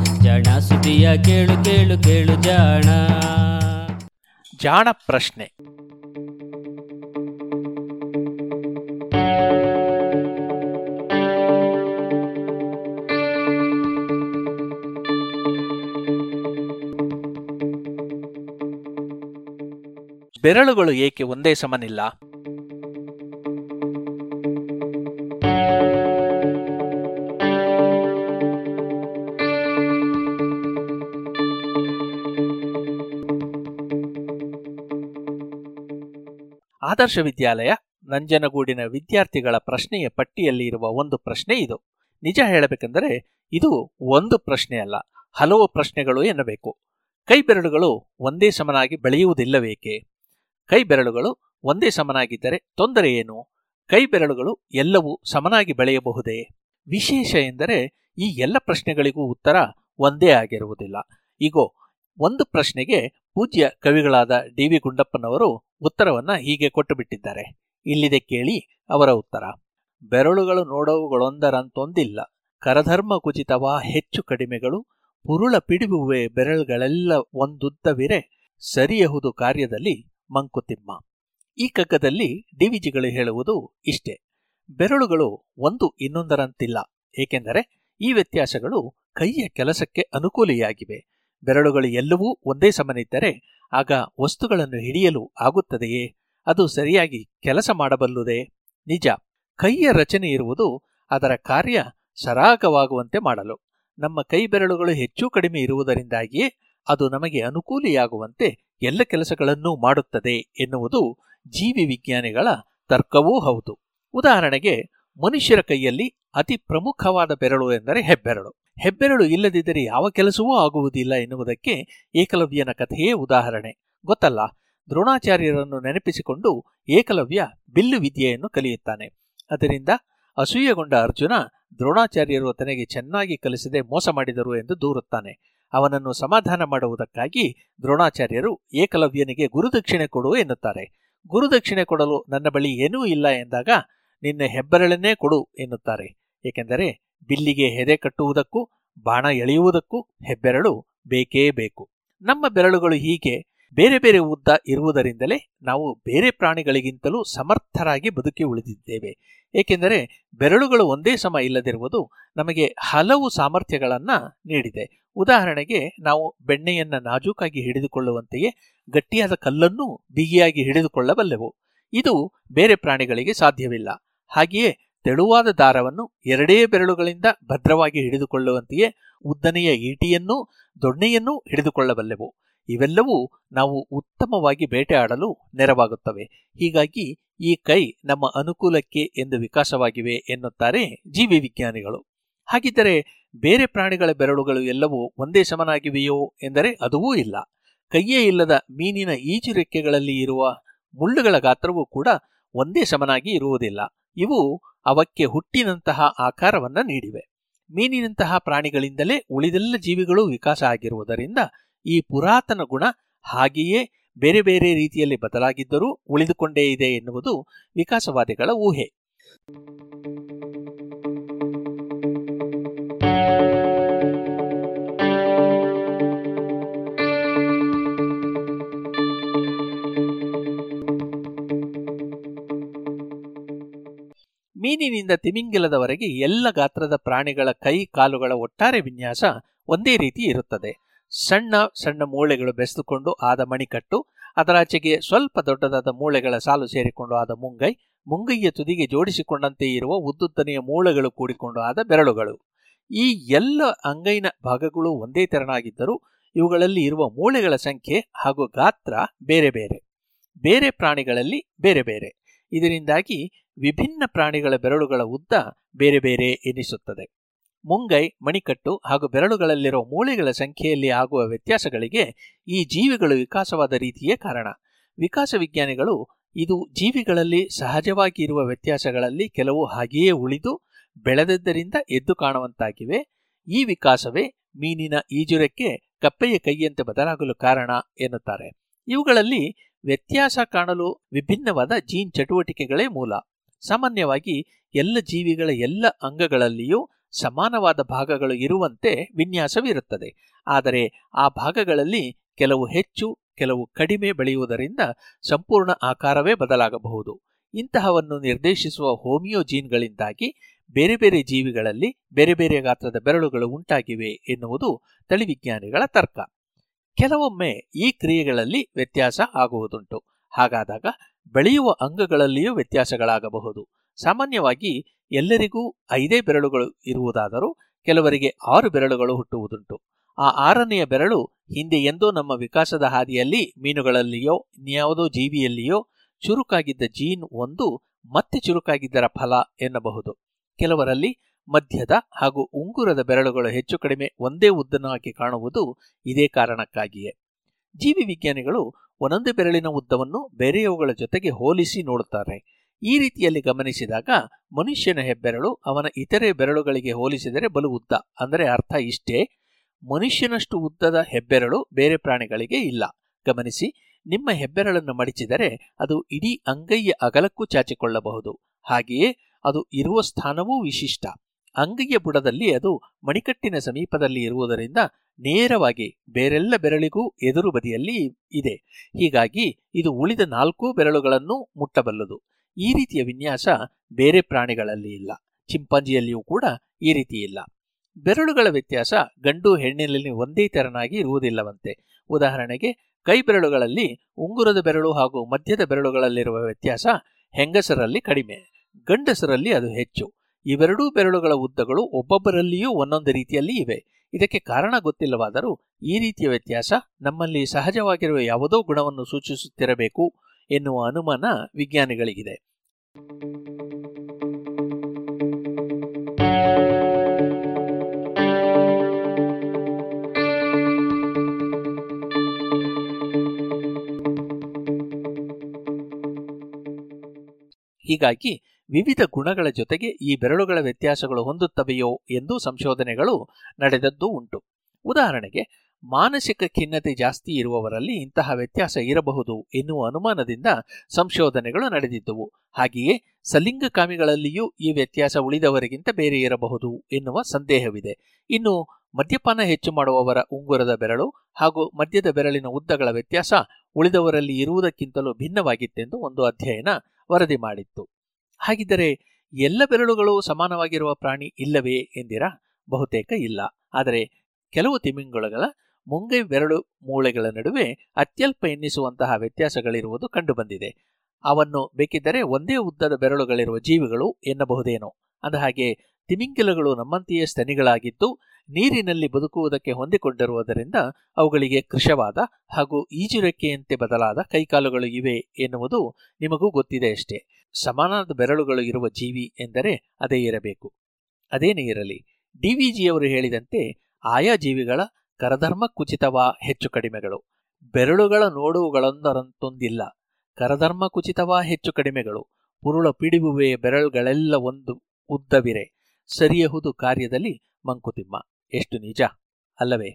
ಜಾಣ ಸುದಿಯ ಕೇಳು ಕೇಳು ಕೇಳು ಜಾಣ. ಜಾಣ ಪ್ರಶ್ನೆ. ಬೆರಳುಗಳು ಏಕೆ ಒಂದೇ ಸಮನಿಲ್ಲ? ಆದರ್ಶ ವಿದ್ಯಾಲಯ ನಂಜನಗೂಡಿನ ವಿದ್ಯಾರ್ಥಿಗಳ ಪ್ರಶ್ನೆಯ ಪಟ್ಟಿಯಲ್ಲಿ ಇರುವ ಒಂದು ಪ್ರಶ್ನೆ ಇದು. ನಿಜ ಹೇಳಬೇಕೆಂದರೆ ಇದು ಒಂದು ಪ್ರಶ್ನೆ ಅಲ್ಲ, ಹಲವು ಪ್ರಶ್ನೆಗಳು ಎನ್ನಬೇಕು. ಕೈ ಬೆರಳುಗಳು ಒಂದೇ ಸಮನಾಗಿ ಬೆಳೆಯುವುದಿಲ್ಲವೇಕೆ? ಕೈ ಬೆರಳುಗಳು ಒಂದೇ ಸಮನಾಗಿದ್ದರೆ ತೊಂದರೆ ಏನು? ಕೈ ಬೆರಳುಗಳು ಎಲ್ಲವೂ ಸಮನಾಗಿ ಬೆಳೆಯಬಹುದೇ? ವಿಶೇಷ ಎಂದರೆ ಈ ಎಲ್ಲ ಪ್ರಶ್ನೆಗಳಿಗೂ ಉತ್ತರ ಒಂದೇ ಆಗಿರುವುದಿಲ್ಲ. ಈಗೋ ಒಂದು ಪ್ರಶ್ನೆಗೆ ಪೂಜ್ಯ ಕವಿಗಳಾದ ಡಿ ವಿ ಗುಂಡಪ್ಪನವರು ಉತ್ತರವನ್ನ ಹೀಗೆ ಕೊಟ್ಟು ಬಿಟ್ಟಿದ್ದಾರೆ. ಇಲ್ಲಿದೆ ಕೇಳಿ ಅವರ ಉತ್ತರ. ಬೆರಳುಗಳು ನೋಡವುಗಳೊಂದರಂತೊಂದಿಲ್ಲ. ಕರಧರ್ಮ ಕುಚಿತವಾ ಹೆಚ್ಚು ಕಡಿಮೆಗಳು, ಪುರುಳ ಪಿಡಿಬುವೆ ಬೆರಳುಗಳೆಲ್ಲ ಒಂದುದ್ದವಿರೆ, ಸರಿಯಹುದು ಕಾರ್ಯದಲ್ಲಿ ಮಂಕುತಿಮ್ಮ. ಈ ಕಗ್ಗದಲ್ಲಿ ಡಿವಿಜಿಗಳು ಹೇಳುವುದು ಇಷ್ಟೆ. ಬೆರಳುಗಳು ಒಂದು ಇನ್ನೊಂದರಂತಿಲ್ಲ. ಏಕೆಂದರೆ ಈ ವ್ಯತ್ಯಾಸಗಳು ಕೈಯ ಕೆಲಸಕ್ಕೆ ಅನುಕೂಲಿಯಾಗಿವೆ. ಬೆರಳುಗಳು ಎಲ್ಲವೂ ಒಂದೇ ಸಮನಿದ್ದರೆ ಆಗ ವಸ್ತುಗಳನ್ನು ಹಿಡಿಯಲು ಆಗುತ್ತದೆಯೇ? ಅದು ಸರಿಯಾಗಿ ಕೆಲಸ ಮಾಡಬಲ್ಲುದೇ? ನಿಜ. ಕೈಯ ರಚನೆ ಇರುವುದು ಅದರ ಕಾರ್ಯ ಸರಾಗವಾಗುವಂತೆ ಮಾಡಲು. ನಮ್ಮ ಕೈ ಬೆರಳುಗಳು ಹೆಚ್ಚು ಕಡಿಮೆ ಇರುವುದರಿಂದಾಗಿಯೇ ಅದು ನಮಗೆ ಅನುಕೂಲಿಯಾಗುವಂತೆ ಎಲ್ಲ ಕೆಲಸಗಳನ್ನೂ ಮಾಡುತ್ತದೆ ಎನ್ನುವುದು ಜೀವಿ ವಿಜ್ಞಾನಿಗಳ ತರ್ಕವೂ ಹೌದು. ಉದಾಹರಣೆಗೆ, ಮನುಷ್ಯರ ಕೈಯಲ್ಲಿ ಅತಿ ಪ್ರಮುಖವಾದ ಬೆರಳು ಎಂದರೆ ಹೆಬ್ಬೆರಳು. ಹೆಬ್ಬೆರಳು ಇಲ್ಲದಿದ್ದರೆ ಯಾವ ಕೆಲಸವೂ ಆಗುವುದಿಲ್ಲ ಎನ್ನುವುದಕ್ಕೆ ಏಕಲವ್ಯನ ಕಥೆಯೇ ಉದಾಹರಣೆ. ಗೊತ್ತಲ್ಲ? ದ್ರೋಣಾಚಾರ್ಯರನ್ನು ನೆನಪಿಸಿಕೊಂಡು ಏಕಲವ್ಯ ಬಿಲ್ಲು ವಿದ್ಯೆಯನ್ನು ಕಲಿಯುತ್ತಾನೆ. ಅದರಿಂದ ಅಸೂಯೆಗೊಂಡ ಅರ್ಜುನ ದ್ರೋಣಾಚಾರ್ಯರು ತನಗೆ ಚೆನ್ನಾಗಿ ಕಲಿಸದೆ ಮೋಸ ಮಾಡಿದರು ಎಂದು ದೂರುತ್ತಾನೆ. ಅವನನ್ನು ಸಮಾಧಾನ ಮಾಡುವುದಕ್ಕಾಗಿ ದ್ರೋಣಾಚಾರ್ಯರು ಏಕಲವ್ಯನಿಗೆ ಗುರುದಕ್ಷಿಣೆ ಕೊಡು ಎನ್ನುತ್ತಾರೆ. ಗುರುದಕ್ಷಿಣೆ ಕೊಡಲು ನನ್ನ ಬಳಿ ಏನೂ ಇಲ್ಲ ಎಂದಾಗ ನಿನ್ನ ಹೆಬ್ಬೆರಳನ್ನೇ ಕೊಡು ಎನ್ನುತ್ತಾರೆ. ಏಕೆಂದರೆ ಬಿಲ್ಲಿಗೆ ಹೆದೆ ಕಟ್ಟುವುದಕ್ಕೂ, ಬಾಣ ಎಳೆಯುವುದಕ್ಕೂ ಹೆಬ್ಬೆರಳು ಬೇಕೇ ಬೇಕು. ನಮ್ಮ ಬೆರಳುಗಳು ಹೀಗೆ ಬೇರೆ ಬೇರೆ ಉದ್ದ ಇರುವುದರಿಂದಲೇ ನಾವು ಬೇರೆ ಪ್ರಾಣಿಗಳಿಗಿಂತಲೂ ಸಮರ್ಥರಾಗಿ ಬದುಕಿ ಉಳಿದಿದ್ದೇವೆ. ಏಕೆಂದರೆ ಬೆರಳುಗಳು ಒಂದೇ ಸಮ ಇಲ್ಲದಿರುವುದು ನಮಗೆ ಹಲವು ಸಾಮರ್ಥ್ಯಗಳನ್ನು ನೀಡಿದೆ. ಉದಾಹರಣೆಗೆ ನಾವು ಬೆಣ್ಣೆಯನ್ನು ನಾಜೂಕಾಗಿ ಹಿಡಿದುಕೊಳ್ಳುವಂತೆಯೇ ಗಟ್ಟಿಯಾದ ಕಲ್ಲನ್ನು ಬಿಗಿಯಾಗಿ ಹಿಡಿದುಕೊಳ್ಳಬಲ್ಲೆವು. ಇದು ಬೇರೆ ಪ್ರಾಣಿಗಳಿಗೆ ಸಾಧ್ಯವಿಲ್ಲ. ಹಾಗೆಯೇ ತೆಳುವಾದ ದಾರವನ್ನು ಎರಡೇ ಬೆರಳುಗಳಿಂದ ಭದ್ರವಾಗಿ ಹಿಡಿದುಕೊಳ್ಳುವಂತೆಯೇ ಉದ್ದನೆಯ ಈಟಿಯನ್ನೂ ದೊಣ್ಣೆಯನ್ನೂ ಹಿಡಿದುಕೊಳ್ಳಬಲ್ಲೆವು. ಇವೆಲ್ಲವೂ ನಾವು ಉತ್ತಮವಾಗಿ ಬೇಟೆಯಾಡಲು ನೆರವಾಗುತ್ತವೆ. ಹೀಗಾಗಿ ಈ ಕೈ ನಮ್ಮ ಅನುಕೂಲಕ್ಕೆ ಎಂದು ವಿಕಾಸವಾಗಿವೆ ಎನ್ನುತ್ತಾರೆ ಜೀವಿ ವಿಜ್ಞಾನಿಗಳು. ಹಾಗಿದ್ದರೆ ಬೇರೆ ಪ್ರಾಣಿಗಳ ಬೆರಳುಗಳು ಎಲ್ಲವೂ ಒಂದೇ ಸಮನಾಗಿವೆಯೋ ಎಂದರೆ ಅದುವೂ ಇಲ್ಲ. ಕೈಯೇ ಇಲ್ಲದ ಮೀನಿನ ಈಜು ರೆಕ್ಕೆಗಳಲ್ಲಿ ಇರುವ ಮುಳ್ಳುಗಳ ಗಾತ್ರವೂ ಕೂಡ ಒಂದೇ ಸಮನಾಗಿ ಇರುವುದಿಲ್ಲ. ಇವು ಅವಕ್ಕೆ ಹುಟ್ಟಿನಂತಹ ಆಕಾರವನ್ನ ನೀಡಿವೆ. ಮೀನಿನಂತಹ ಪ್ರಾಣಿಗಳಿಂದಲೇ ಉಳಿದೆಲ್ಲ ಜೀವಿಗಳು ವಿಕಾಸ ಆಗಿರುವುದರಿಂದ ಈ ಪುರಾತನ ಗುಣ ಹಾಗೆಯೇ ಬೇರೆ ಬೇರೆ ರೀತಿಯಲ್ಲಿ ಬದಲಾಗಿದ್ದರೂ ಉಳಿದುಕೊಂಡೇ ಇದೆ ಎನ್ನುವುದು ವಿಕಾಸವಾದಿಗಳ ಊಹೆ. ಮೀನಿನಿಂದ ತಿಮಿಂಗಿಲದವರೆಗೆ ಎಲ್ಲ ಗಾತ್ರದ ಪ್ರಾಣಿಗಳ ಕೈ ಕಾಲುಗಳ ಒಟ್ಟಾರೆ ವಿನ್ಯಾಸ ಒಂದೇ ರೀತಿ ಇರುತ್ತದೆ. ಸಣ್ಣ ಸಣ್ಣ ಮೂಳೆಗಳು ಬೆಸೆದುಕೊಂಡು ಆದ ಮಣಿಕಟ್ಟು ಅದರಾಚೆಗೆ ಸ್ವಲ್ಪ ದೊಡ್ಡದಾದ ಮೂಳೆಗಳ ಸಾಲು ಸೇರಿಕೊಂಡು ಆದ ಮುಂಗೈ, ಮುಂಗೈಯ ತುದಿಗೆ ಜೋಡಿಸಿಕೊಂಡಂತೆ ಇರುವ ಉದ್ದುದ್ದನೆಯ ಮೂಳೆಗಳು ಕೂಡಿಕೊಂಡು ಆದ ಬೆರಳುಗಳು. ಈ ಎಲ್ಲ ಅಂಗೈನ ಭಾಗಗಳು ಒಂದೇ ತೆರನಾಗಿದ್ದರೂ ಇವುಗಳಲ್ಲಿ ಇರುವ ಮೂಳೆಗಳ ಸಂಖ್ಯೆ ಹಾಗೂ ಗಾತ್ರ ಬೇರೆ ಬೇರೆ. ಬೇರೆ ಪ್ರಾಣಿಗಳಲ್ಲಿ ಬೇರೆ ಬೇರೆ. ಇದರಿಂದಾಗಿ ವಿಭಿನ್ನ ಪ್ರಾಣಿಗಳ ಬೆರಳುಗಳ ಉದ್ದ ಬೇರೆ ಬೇರೆ ಎನಿಸುತ್ತದೆ. ಮುಂಗೈ, ಮಣಿಕಟ್ಟು ಹಾಗೂ ಬೆರಳುಗಳಲ್ಲಿರುವ ಮೂಳೆಗಳ ಸಂಖ್ಯೆಯಲ್ಲಿ ಆಗುವ ವ್ಯತ್ಯಾಸಗಳಿಗೆ ಈ ಜೀವಿಗಳು ವಿಕಾಸವಾದ ರೀತಿಯೇ ಕಾರಣ. ವಿಕಾಸ ವಿಜ್ಞಾನಿಗಳು ಇದು ಜೀವಿಗಳಲ್ಲಿ ಸಹಜವಾಗಿ ಇರುವ ವ್ಯತ್ಯಾಸಗಳಲ್ಲಿ ಕೆಲವು ಹಾಗೆಯೇ ಉಳಿದು ಬೆಳೆದದ್ದರಿಂದ ಎದ್ದು ಕಾಣುವಂತಾಗಿವೆ. ಈ ವಿಕಾಸವೇ ಮೀನಿನ ಈಜುರಕ್ಕೆ ಕಪ್ಪೆಯ ಕೈಯಂತೆ ಬದಲಾಗಲು ಕಾರಣ ಎನ್ನುತ್ತಾರೆ. ಇವುಗಳಲ್ಲಿ ವ್ಯತ್ಯಾಸ ಕಾಣಲು ವಿಭಿನ್ನವಾದ ಜೀನ್ ಚಟುವಟಿಕೆಗಳೇ ಮೂಲ. ಸಾಮಾನ್ಯವಾಗಿ ಎಲ್ಲ ಜೀವಿಗಳ ಎಲ್ಲ ಅಂಗಗಳಲ್ಲಿಯೂ ಸಮಾನವಾದ ಭಾಗಗಳು ಇರುವಂತೆ ವಿನ್ಯಾಸವಿರುತ್ತದೆ. ಆದರೆ ಆ ಭಾಗಗಳಲ್ಲಿ ಕೆಲವು ಹೆಚ್ಚು, ಕೆಲವು ಕಡಿಮೆ ಬೆಳೆಯುವುದರಿಂದ ಸಂಪೂರ್ಣ ಆಕಾರವೇ ಬದಲಾಗಬಹುದು. ಇಂತಹವನ್ನು ನಿರ್ದೇಶಿಸುವ ಹೋಮಿಯೋ ಜೀನ್ಗಳಿಂದಾಗಿ ಬೇರೆ ಬೇರೆ ಜೀವಿಗಳಲ್ಲಿ ಬೇರೆ ಬೇರೆ ಗಾತ್ರದ ಬೆರಳುಗಳು ಉಂಟಾಗಿವೆ ಎನ್ನುವುದು ತಳಿವಿಜ್ಞಾನಿಗಳ ತರ್ಕ. ಕೆಲವೊಮ್ಮೆ ಈ ಕ್ರಿಯೆಗಳಲ್ಲಿ ವ್ಯತ್ಯಾಸ ಆಗುವುದುಂಟು. ಹಾಗಾದಾಗ ಬೆಳೆಯುವ ಅಂಗಗಳಲ್ಲಿಯೂ ವ್ಯತ್ಯಾಸಗಳಾಗಬಹುದು. ಸಾಮಾನ್ಯವಾಗಿ ಎಲ್ಲರಿಗೂ ಐದೇ ಬೆರಳುಗಳು ಇರುವುದಾದರೂ ಕೆಲವರಿಗೆ ಆರು ಬೆರಳುಗಳು ಹುಟ್ಟುವುದುಂಟು. ಆ ಆರನೆಯ ಬೆರಳು ಹಿಂದೆ ಎಂದೋ ನಮ್ಮ ವಿಕಾಸದ ಹಾದಿಯಲ್ಲಿ, ಮೀನುಗಳಲ್ಲಿಯೋ, ಇನ್ಯಾವುದೋ ಜೀವಿಯಲ್ಲಿಯೋ ಚುರುಕಾಗಿದ್ದ ಜೀನ್ ಒಂದು ಮತ್ತೆ ಚುರುಕಾಗಿದ್ದರ ಫಲ ಎನ್ನಬಹುದು. ಕೆಲವರಲ್ಲಿ ಮಧ್ಯದ ಹಾಗೂ ಉಂಗುರದ ಬೆರಳುಗಳು ಹೆಚ್ಚು ಕಡಿಮೆ ಒಂದೇ ಉದ್ದನವಾಗಿ ಕಾಣುವುದು ಇದೇ ಕಾರಣಕ್ಕಾಗಿಯೇ. ಜೀವಿ ವಿಜ್ಞಾನಿಗಳು ಒಂದೊಂದೇ ಬೆರಳಿನ ಉದ್ದವನ್ನು ಬೇರೆಯವುಗಳ ಜೊತೆಗೆ ಹೋಲಿಸಿ ನೋಡುತ್ತಾರೆ. ಈ ರೀತಿಯಲ್ಲಿ ಗಮನಿಸಿದಾಗ ಮನುಷ್ಯನ ಹೆಬ್ಬೆರಳು ಅವನ ಇತರೆ ಬೆರಳುಗಳಿಗೆ ಹೋಲಿಸಿದರೆ ಬಲು ಉದ್ದ. ಅಂದರೆ ಅರ್ಥ ಇಷ್ಟೇ. ಮನುಷ್ಯನಷ್ಟು ಉದ್ದದ ಹೆಬ್ಬೆರಳು ಬೇರೆ ಪ್ರಾಣಿಗಳಿಗೆ ಇಲ್ಲ. ಗಮನಿಸಿ, ನಿಮ್ಮ ಹೆಬ್ಬೆರಳನ್ನು ಮಡಿಚಿದರೆ ಅದು ಇಡೀ ಅಂಗೈಯ ಅಗಲಕ್ಕೂ ಚಾಚಿಕೊಳ್ಳಬಹುದು. ಹಾಗೆಯೇ ಅದು ಇರುವ ಸ್ಥಾನವೂ ವಿಶಿಷ್ಟ. ಅಂಗೈಯ ಬುಡದಲ್ಲಿ ಅದು ಮಣಿಕಟ್ಟಿನ ಸಮೀಪದಲ್ಲಿ ಇರುವುದರಿಂದ ನೇರವಾಗಿ ಬೇರೆಲ್ಲ ಬೆರಳಿಗೂ ಎದುರು ಬದಿಯಲ್ಲಿ ಇದೆ. ಹೀಗಾಗಿ ಇದು ಉಳಿದ ನಾಲ್ಕು ಬೆರಳುಗಳನ್ನು ಮುಟ್ಟಬಲ್ಲದು. ಈ ರೀತಿಯ ವಿನ್ಯಾಸ ಬೇರೆ ಪ್ರಾಣಿಗಳಲ್ಲಿ ಇಲ್ಲ. ಚಿಂಪಾಂಜಿಯಲ್ಲಿಯೂ ಕೂಡ ಈ ರೀತಿ ಇಲ್ಲ. ಬೆರಳುಗಳ ವ್ಯತ್ಯಾಸ ಗಂಡು ಹೆಣ್ಣಿನಲ್ಲಿ ಒಂದೇ ತೆರನಾಗಿ ಇರುವುದಿಲ್ಲವಂತೆ. ಉದಾಹರಣೆಗೆ ಕೈ ಬೆರಳುಗಳಲ್ಲಿ ಉಂಗುರದ ಬೆರಳು ಹಾಗೂ ಮಧ್ಯದ ಬೆರಳುಗಳಲ್ಲಿರುವ ವ್ಯತ್ಯಾಸ ಹೆಂಗಸರಲ್ಲಿ ಕಡಿಮೆ, ಗಂಡಸರಲ್ಲಿ ಅದು ಹೆಚ್ಚು. ಇವೆರಡೂ ಬೆರಳುಗಳ ಉದ್ದಗಳು ಒಬ್ಬೊಬ್ಬರಲ್ಲಿಯೂ ಒಂದೊಂದು ರೀತಿಯಲ್ಲಿ ಇವೆ. ಇದಕ್ಕೆ ಕಾರಣ ಗೊತ್ತಿಲ್ಲವಾದರೂ ಈ ರೀತಿಯ ವ್ಯತ್ಯಾಸ ನಮ್ಮಲ್ಲಿ ಸಹಜವಾಗಿರುವ ಯಾವುದೋ ಗುಣವನ್ನು ಸೂಚಿಸುತ್ತಿರಬೇಕು ಎನ್ನುವ ಅನುಮಾನ ವಿಜ್ಞಾನಿಗಳಿಗಿದೆ. ಹೀಗಾಗಿ ವಿವಿಧ ಗುಣಗಳ ಜೊತೆಗೆ ಈ ಬೆರಳುಗಳ ವ್ಯತ್ಯಾಸಗಳು ಹೊಂದುತ್ತವೆಯೋ ಎಂದು ಸಂಶೋಧನೆಗಳು ನಡೆದದ್ದು ಉಂಟು. ಉದಾಹರಣೆಗೆ, ಮಾನಸಿಕ ಖಿನ್ನತೆ ಜಾಸ್ತಿ ಇರುವವರಲ್ಲಿ ಇಂತಹ ವ್ಯತ್ಯಾಸ ಇರಬಹುದು ಎನ್ನುವ ಅನುಮಾನದಿಂದ ಸಂಶೋಧನೆಗಳು ನಡೆದಿದ್ದುವು. ಹಾಗೆಯೇ, ಸಲಿಂಗಕಾಮಿಗಳಲ್ಲಿಯೂ ಈ ವ್ಯತ್ಯಾಸ ಉಳಿದವರಿಗಿಂತ ಬೇರೆ ಇರಬಹುದು ಎನ್ನುವ ಸಂದೇಹವಿದೆ. ಇನ್ನು, ಮದ್ಯಪಾನ ಹೆಚ್ಚು ಮಾಡುವವರ ಉಂಗುರದ ಬೆರಳು ಹಾಗೂ ಮದ್ಯದ ಬೆರಳಿನ ಉದ್ದಗಳ ವ್ಯತ್ಯಾಸ ಉಳಿದವರಲ್ಲಿ ಇರುವುದಕ್ಕಿಂತಲೂ ಭಿನ್ನವಾಗಿತ್ತೆಂದು ಒಂದು ಅಧ್ಯಯನ ವರದಿ ಮಾಡಿತ್ತು. ಹಾಗಿದ್ದರೆ ಎಲ್ಲ ಬೆರಳುಗಳು ಸಮಾನವಾಗಿರುವ ಪ್ರಾಣಿ ಇಲ್ಲವೇ ಎಂದಿರಾ? ಬಹುತೇಕ ಇಲ್ಲ. ಆದರೆ ಕೆಲವು ತಿಮಿಂಗುಳಗಳ ಮುಂಗೈ ಬೆರಳು ಮೂಳೆಗಳ ನಡುವೆ ಅತ್ಯಲ್ಪ ಎನ್ನಿಸುವಂತಹ ವ್ಯತ್ಯಾಸಗಳಿರುವುದು ಕಂಡುಬಂದಿದೆ. ಅವನ್ನು ಬೇಕಿದ್ದರೆ ಒಂದೇ ಉದ್ದದ ಬೆರಳುಗಳಿರುವ ಜೀವಿಗಳು ಎನ್ನಬಹುದೇನೋ. ಅಂದಹಾಗೆ ತಿಮಿಂಗಿಲಗಳು ನಮ್ಮಂತೆಯೇ ಸ್ತನಿಗಳಾಗಿದ್ದು ನೀರಿನಲ್ಲಿ ಬದುಕುವುದಕ್ಕೆ ಹೊಂದಿಕೊಂಡಿರುವುದರಿಂದ ಅವುಗಳಿಗೆ ಕೃಶವಾದ ಹಾಗೂ ಈಜುರೆಕ್ಕೆಯಂತೆ ಬದಲಾದ ಕೈಕಾಲುಗಳು ಇವೆ ಎನ್ನುವುದು ನಿಮಗೂ ಗೊತ್ತಿದೆ ಅಷ್ಟೇ. ಸಮಾನದ ಬೆರಳುಗಳು ಇರುವ ಜೀವಿ ಎಂದರೆ ಅದೇ ಇರಬೇಕು. ಅದೇನೇ ಇರಲಿ ಡಿವಿಜಿಯವರು ಹೇಳಿದಂತೆ ಆಯಾ ಜೀವಿಗಳ ಕರಧರ್ಮ ಕುಚಿತವಾ ಹೆಚ್ಚು ಕಡಿಮೆಗಳು. ಬೆರಳುಗಳ ನೋಡುವುಗಳೊಂದರಂತೊಂದಿಲ್ಲ, ಕರಧರ್ಮ ಕುಚಿತವಾ ಹೆಚ್ಚು ಕಡಿಮೆಗಳು. ಪುರುಳ ಪಿಡಿಬುವೆ ಬೆರಳುಗಳೆಲ್ಲ ಒಂದು ಉದ್ದವಿರೆ, ಸರಿಯಹುದು ಕಾರ್ಯದಲ್ಲಿ ಮಂಕುತಿಮ್ಮ. ಎಷ್ಟು ನಿಜ, ಅಲ್ಲವೇ?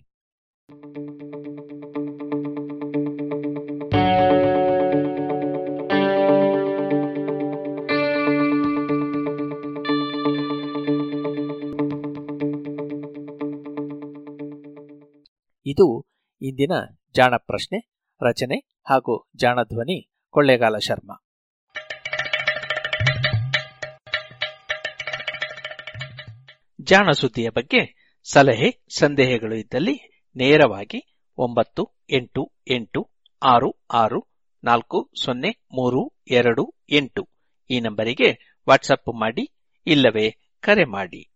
ಇದು ಇಂದಿನ ಜಾಣ ಪ್ರಶ್ನೆ, ರಚನೆ ಹಾಗೂ ಜಾಣ ಧ್ವನಿ ಕೊಳ್ಳೇಗಾಲ ಶರ್ಮಾ. ಜಾಣ ಸುದ್ದಿಯ ಬಗ್ಗೆ ಸಲಹೆ, ಸಂದೇಹಗಳು ಇದ್ದಲ್ಲಿ ನೇರವಾಗಿ ಒಂಬತ್ತು, ಎಂಟು ಎಂಟು, ಆರು ಆರು, ನಾಲ್ಕು, ಸೊನ್ನೆ, ಮೂರು, ಎರಡು, ಎಂಟು ಈ ನಂಬರಿಗೆ ವಾಟ್ಸಪ್ ಮಾಡಿ ಇಲ್ಲವೇ ಕರೆ ಮಾಡಿ.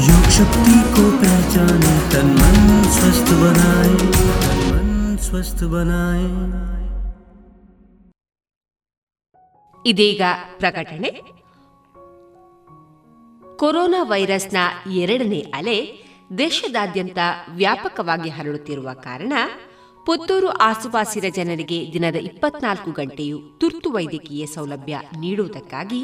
योग शक्ति को पहचाने तन मन स्वस्थ बनाए तन मन स्वस्थ बनाए ಇದೀಗ ಪ್ರಕಟಣೆ ಕೊರೋನಾ ವೈರಸ್ನ ಎರಡನೇ ಅಲೆ ದೇಶದಾದ್ಯಂತ ವ್ಯಾಪಕವಾಗಿ ಹರಡುತ್ತಿರುವ ಕಾರಣ ಪುತ್ತೂರು ಆಸುಪಾಸಿನ ಜನರಿಗೆ ದಿನದ ಇಪ್ಪತ್ನಾಲ್ಕು ಗಂಟೆಯು ತುರ್ತು ವೈದ್ಯಕೀಯ ಸೌಲಭ್ಯ ನೀಡುವುದಕ್ಕಾಗಿ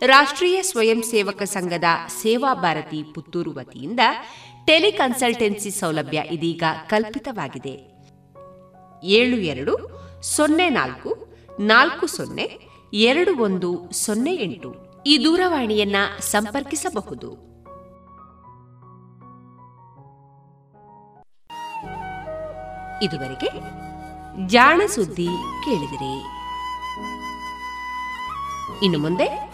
ರಾಷ್ಟ್ರೀಯ ಸ್ವಯಂ ಸೇವಕ ಸಂಘದ ಸೇವಾ ಭಾರತಿ ಪುತ್ತೂರು ವತಿಯಿಂದ ಟೆಲಿಕನ್ಸಲ್ಟೆನ್ಸಿ ಸೌಲಭ್ಯ ಇದೀಗ ಕಲ್ಪಿತವಾಗಿದೆ. ಏಳು ಎರಡು ಸೊನ್ನೆ ನಾಲ್ಕು ನಾಲ್ಕು ಸೊನ್ನೆ ಎರಡು ಒಂದು ಸೊನ್ನೆ ಎಂಟು ಈ ದೂರವಾಣಿಯನ್ನ ಸಂಪರ್ಕಿಸಬಹುದು. ಇದುವರೆಗೆ ಜಾಣ ಸುದ್ದಿ ಕೇಳಿದಿರಿ. ಇನ್ನು ಮುಂದೆ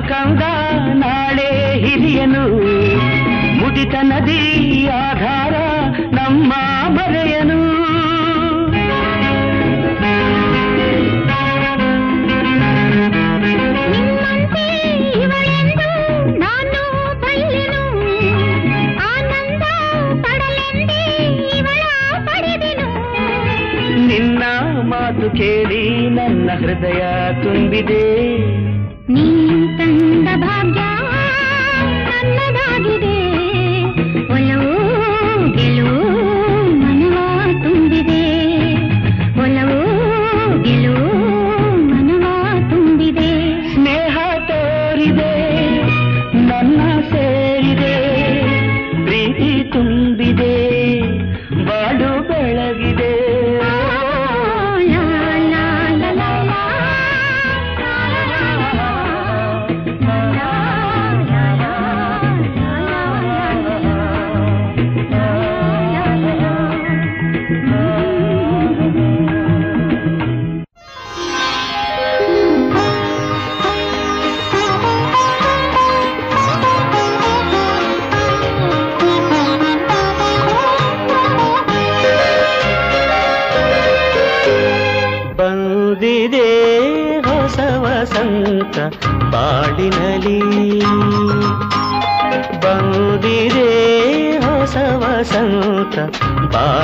ಹಸು ಕಂದ ನಾಳೆ ಹಿರಿಯನು ಮುದಿತ ನದಿ ಆಧಾರ ನಮ್ಮ ಮರೆಯನು ನಿಮ್ಮಂತೆ ಇವಳೆಂದು ನಾನು ಬಲ್ಲೆನು ಆನಂದ ಪಡಲೆಂದೇ ಇವಳ ಪಡೆದೆನು ನಿನ್ನ ಮಾತು ಕೇಳಿ ನನ್ನ ಹೃದಯ ತುಂಬಿದೆ ನೀ ಸಭಾ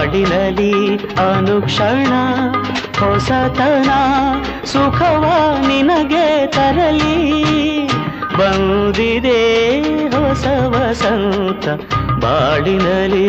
ಬಾಡಿನಲ್ಲಿ ಅನುಕ್ಷಣ ಹೊಸತನ ಸುಖವ ನಿನಗೆ ತರಲಿ. ಬಂದಿದೆ ಹೊಸ ವಸಂತ ಬಾಡಿನಲ್ಲಿ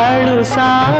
ಬಾಳು ಸಾಗಲಿ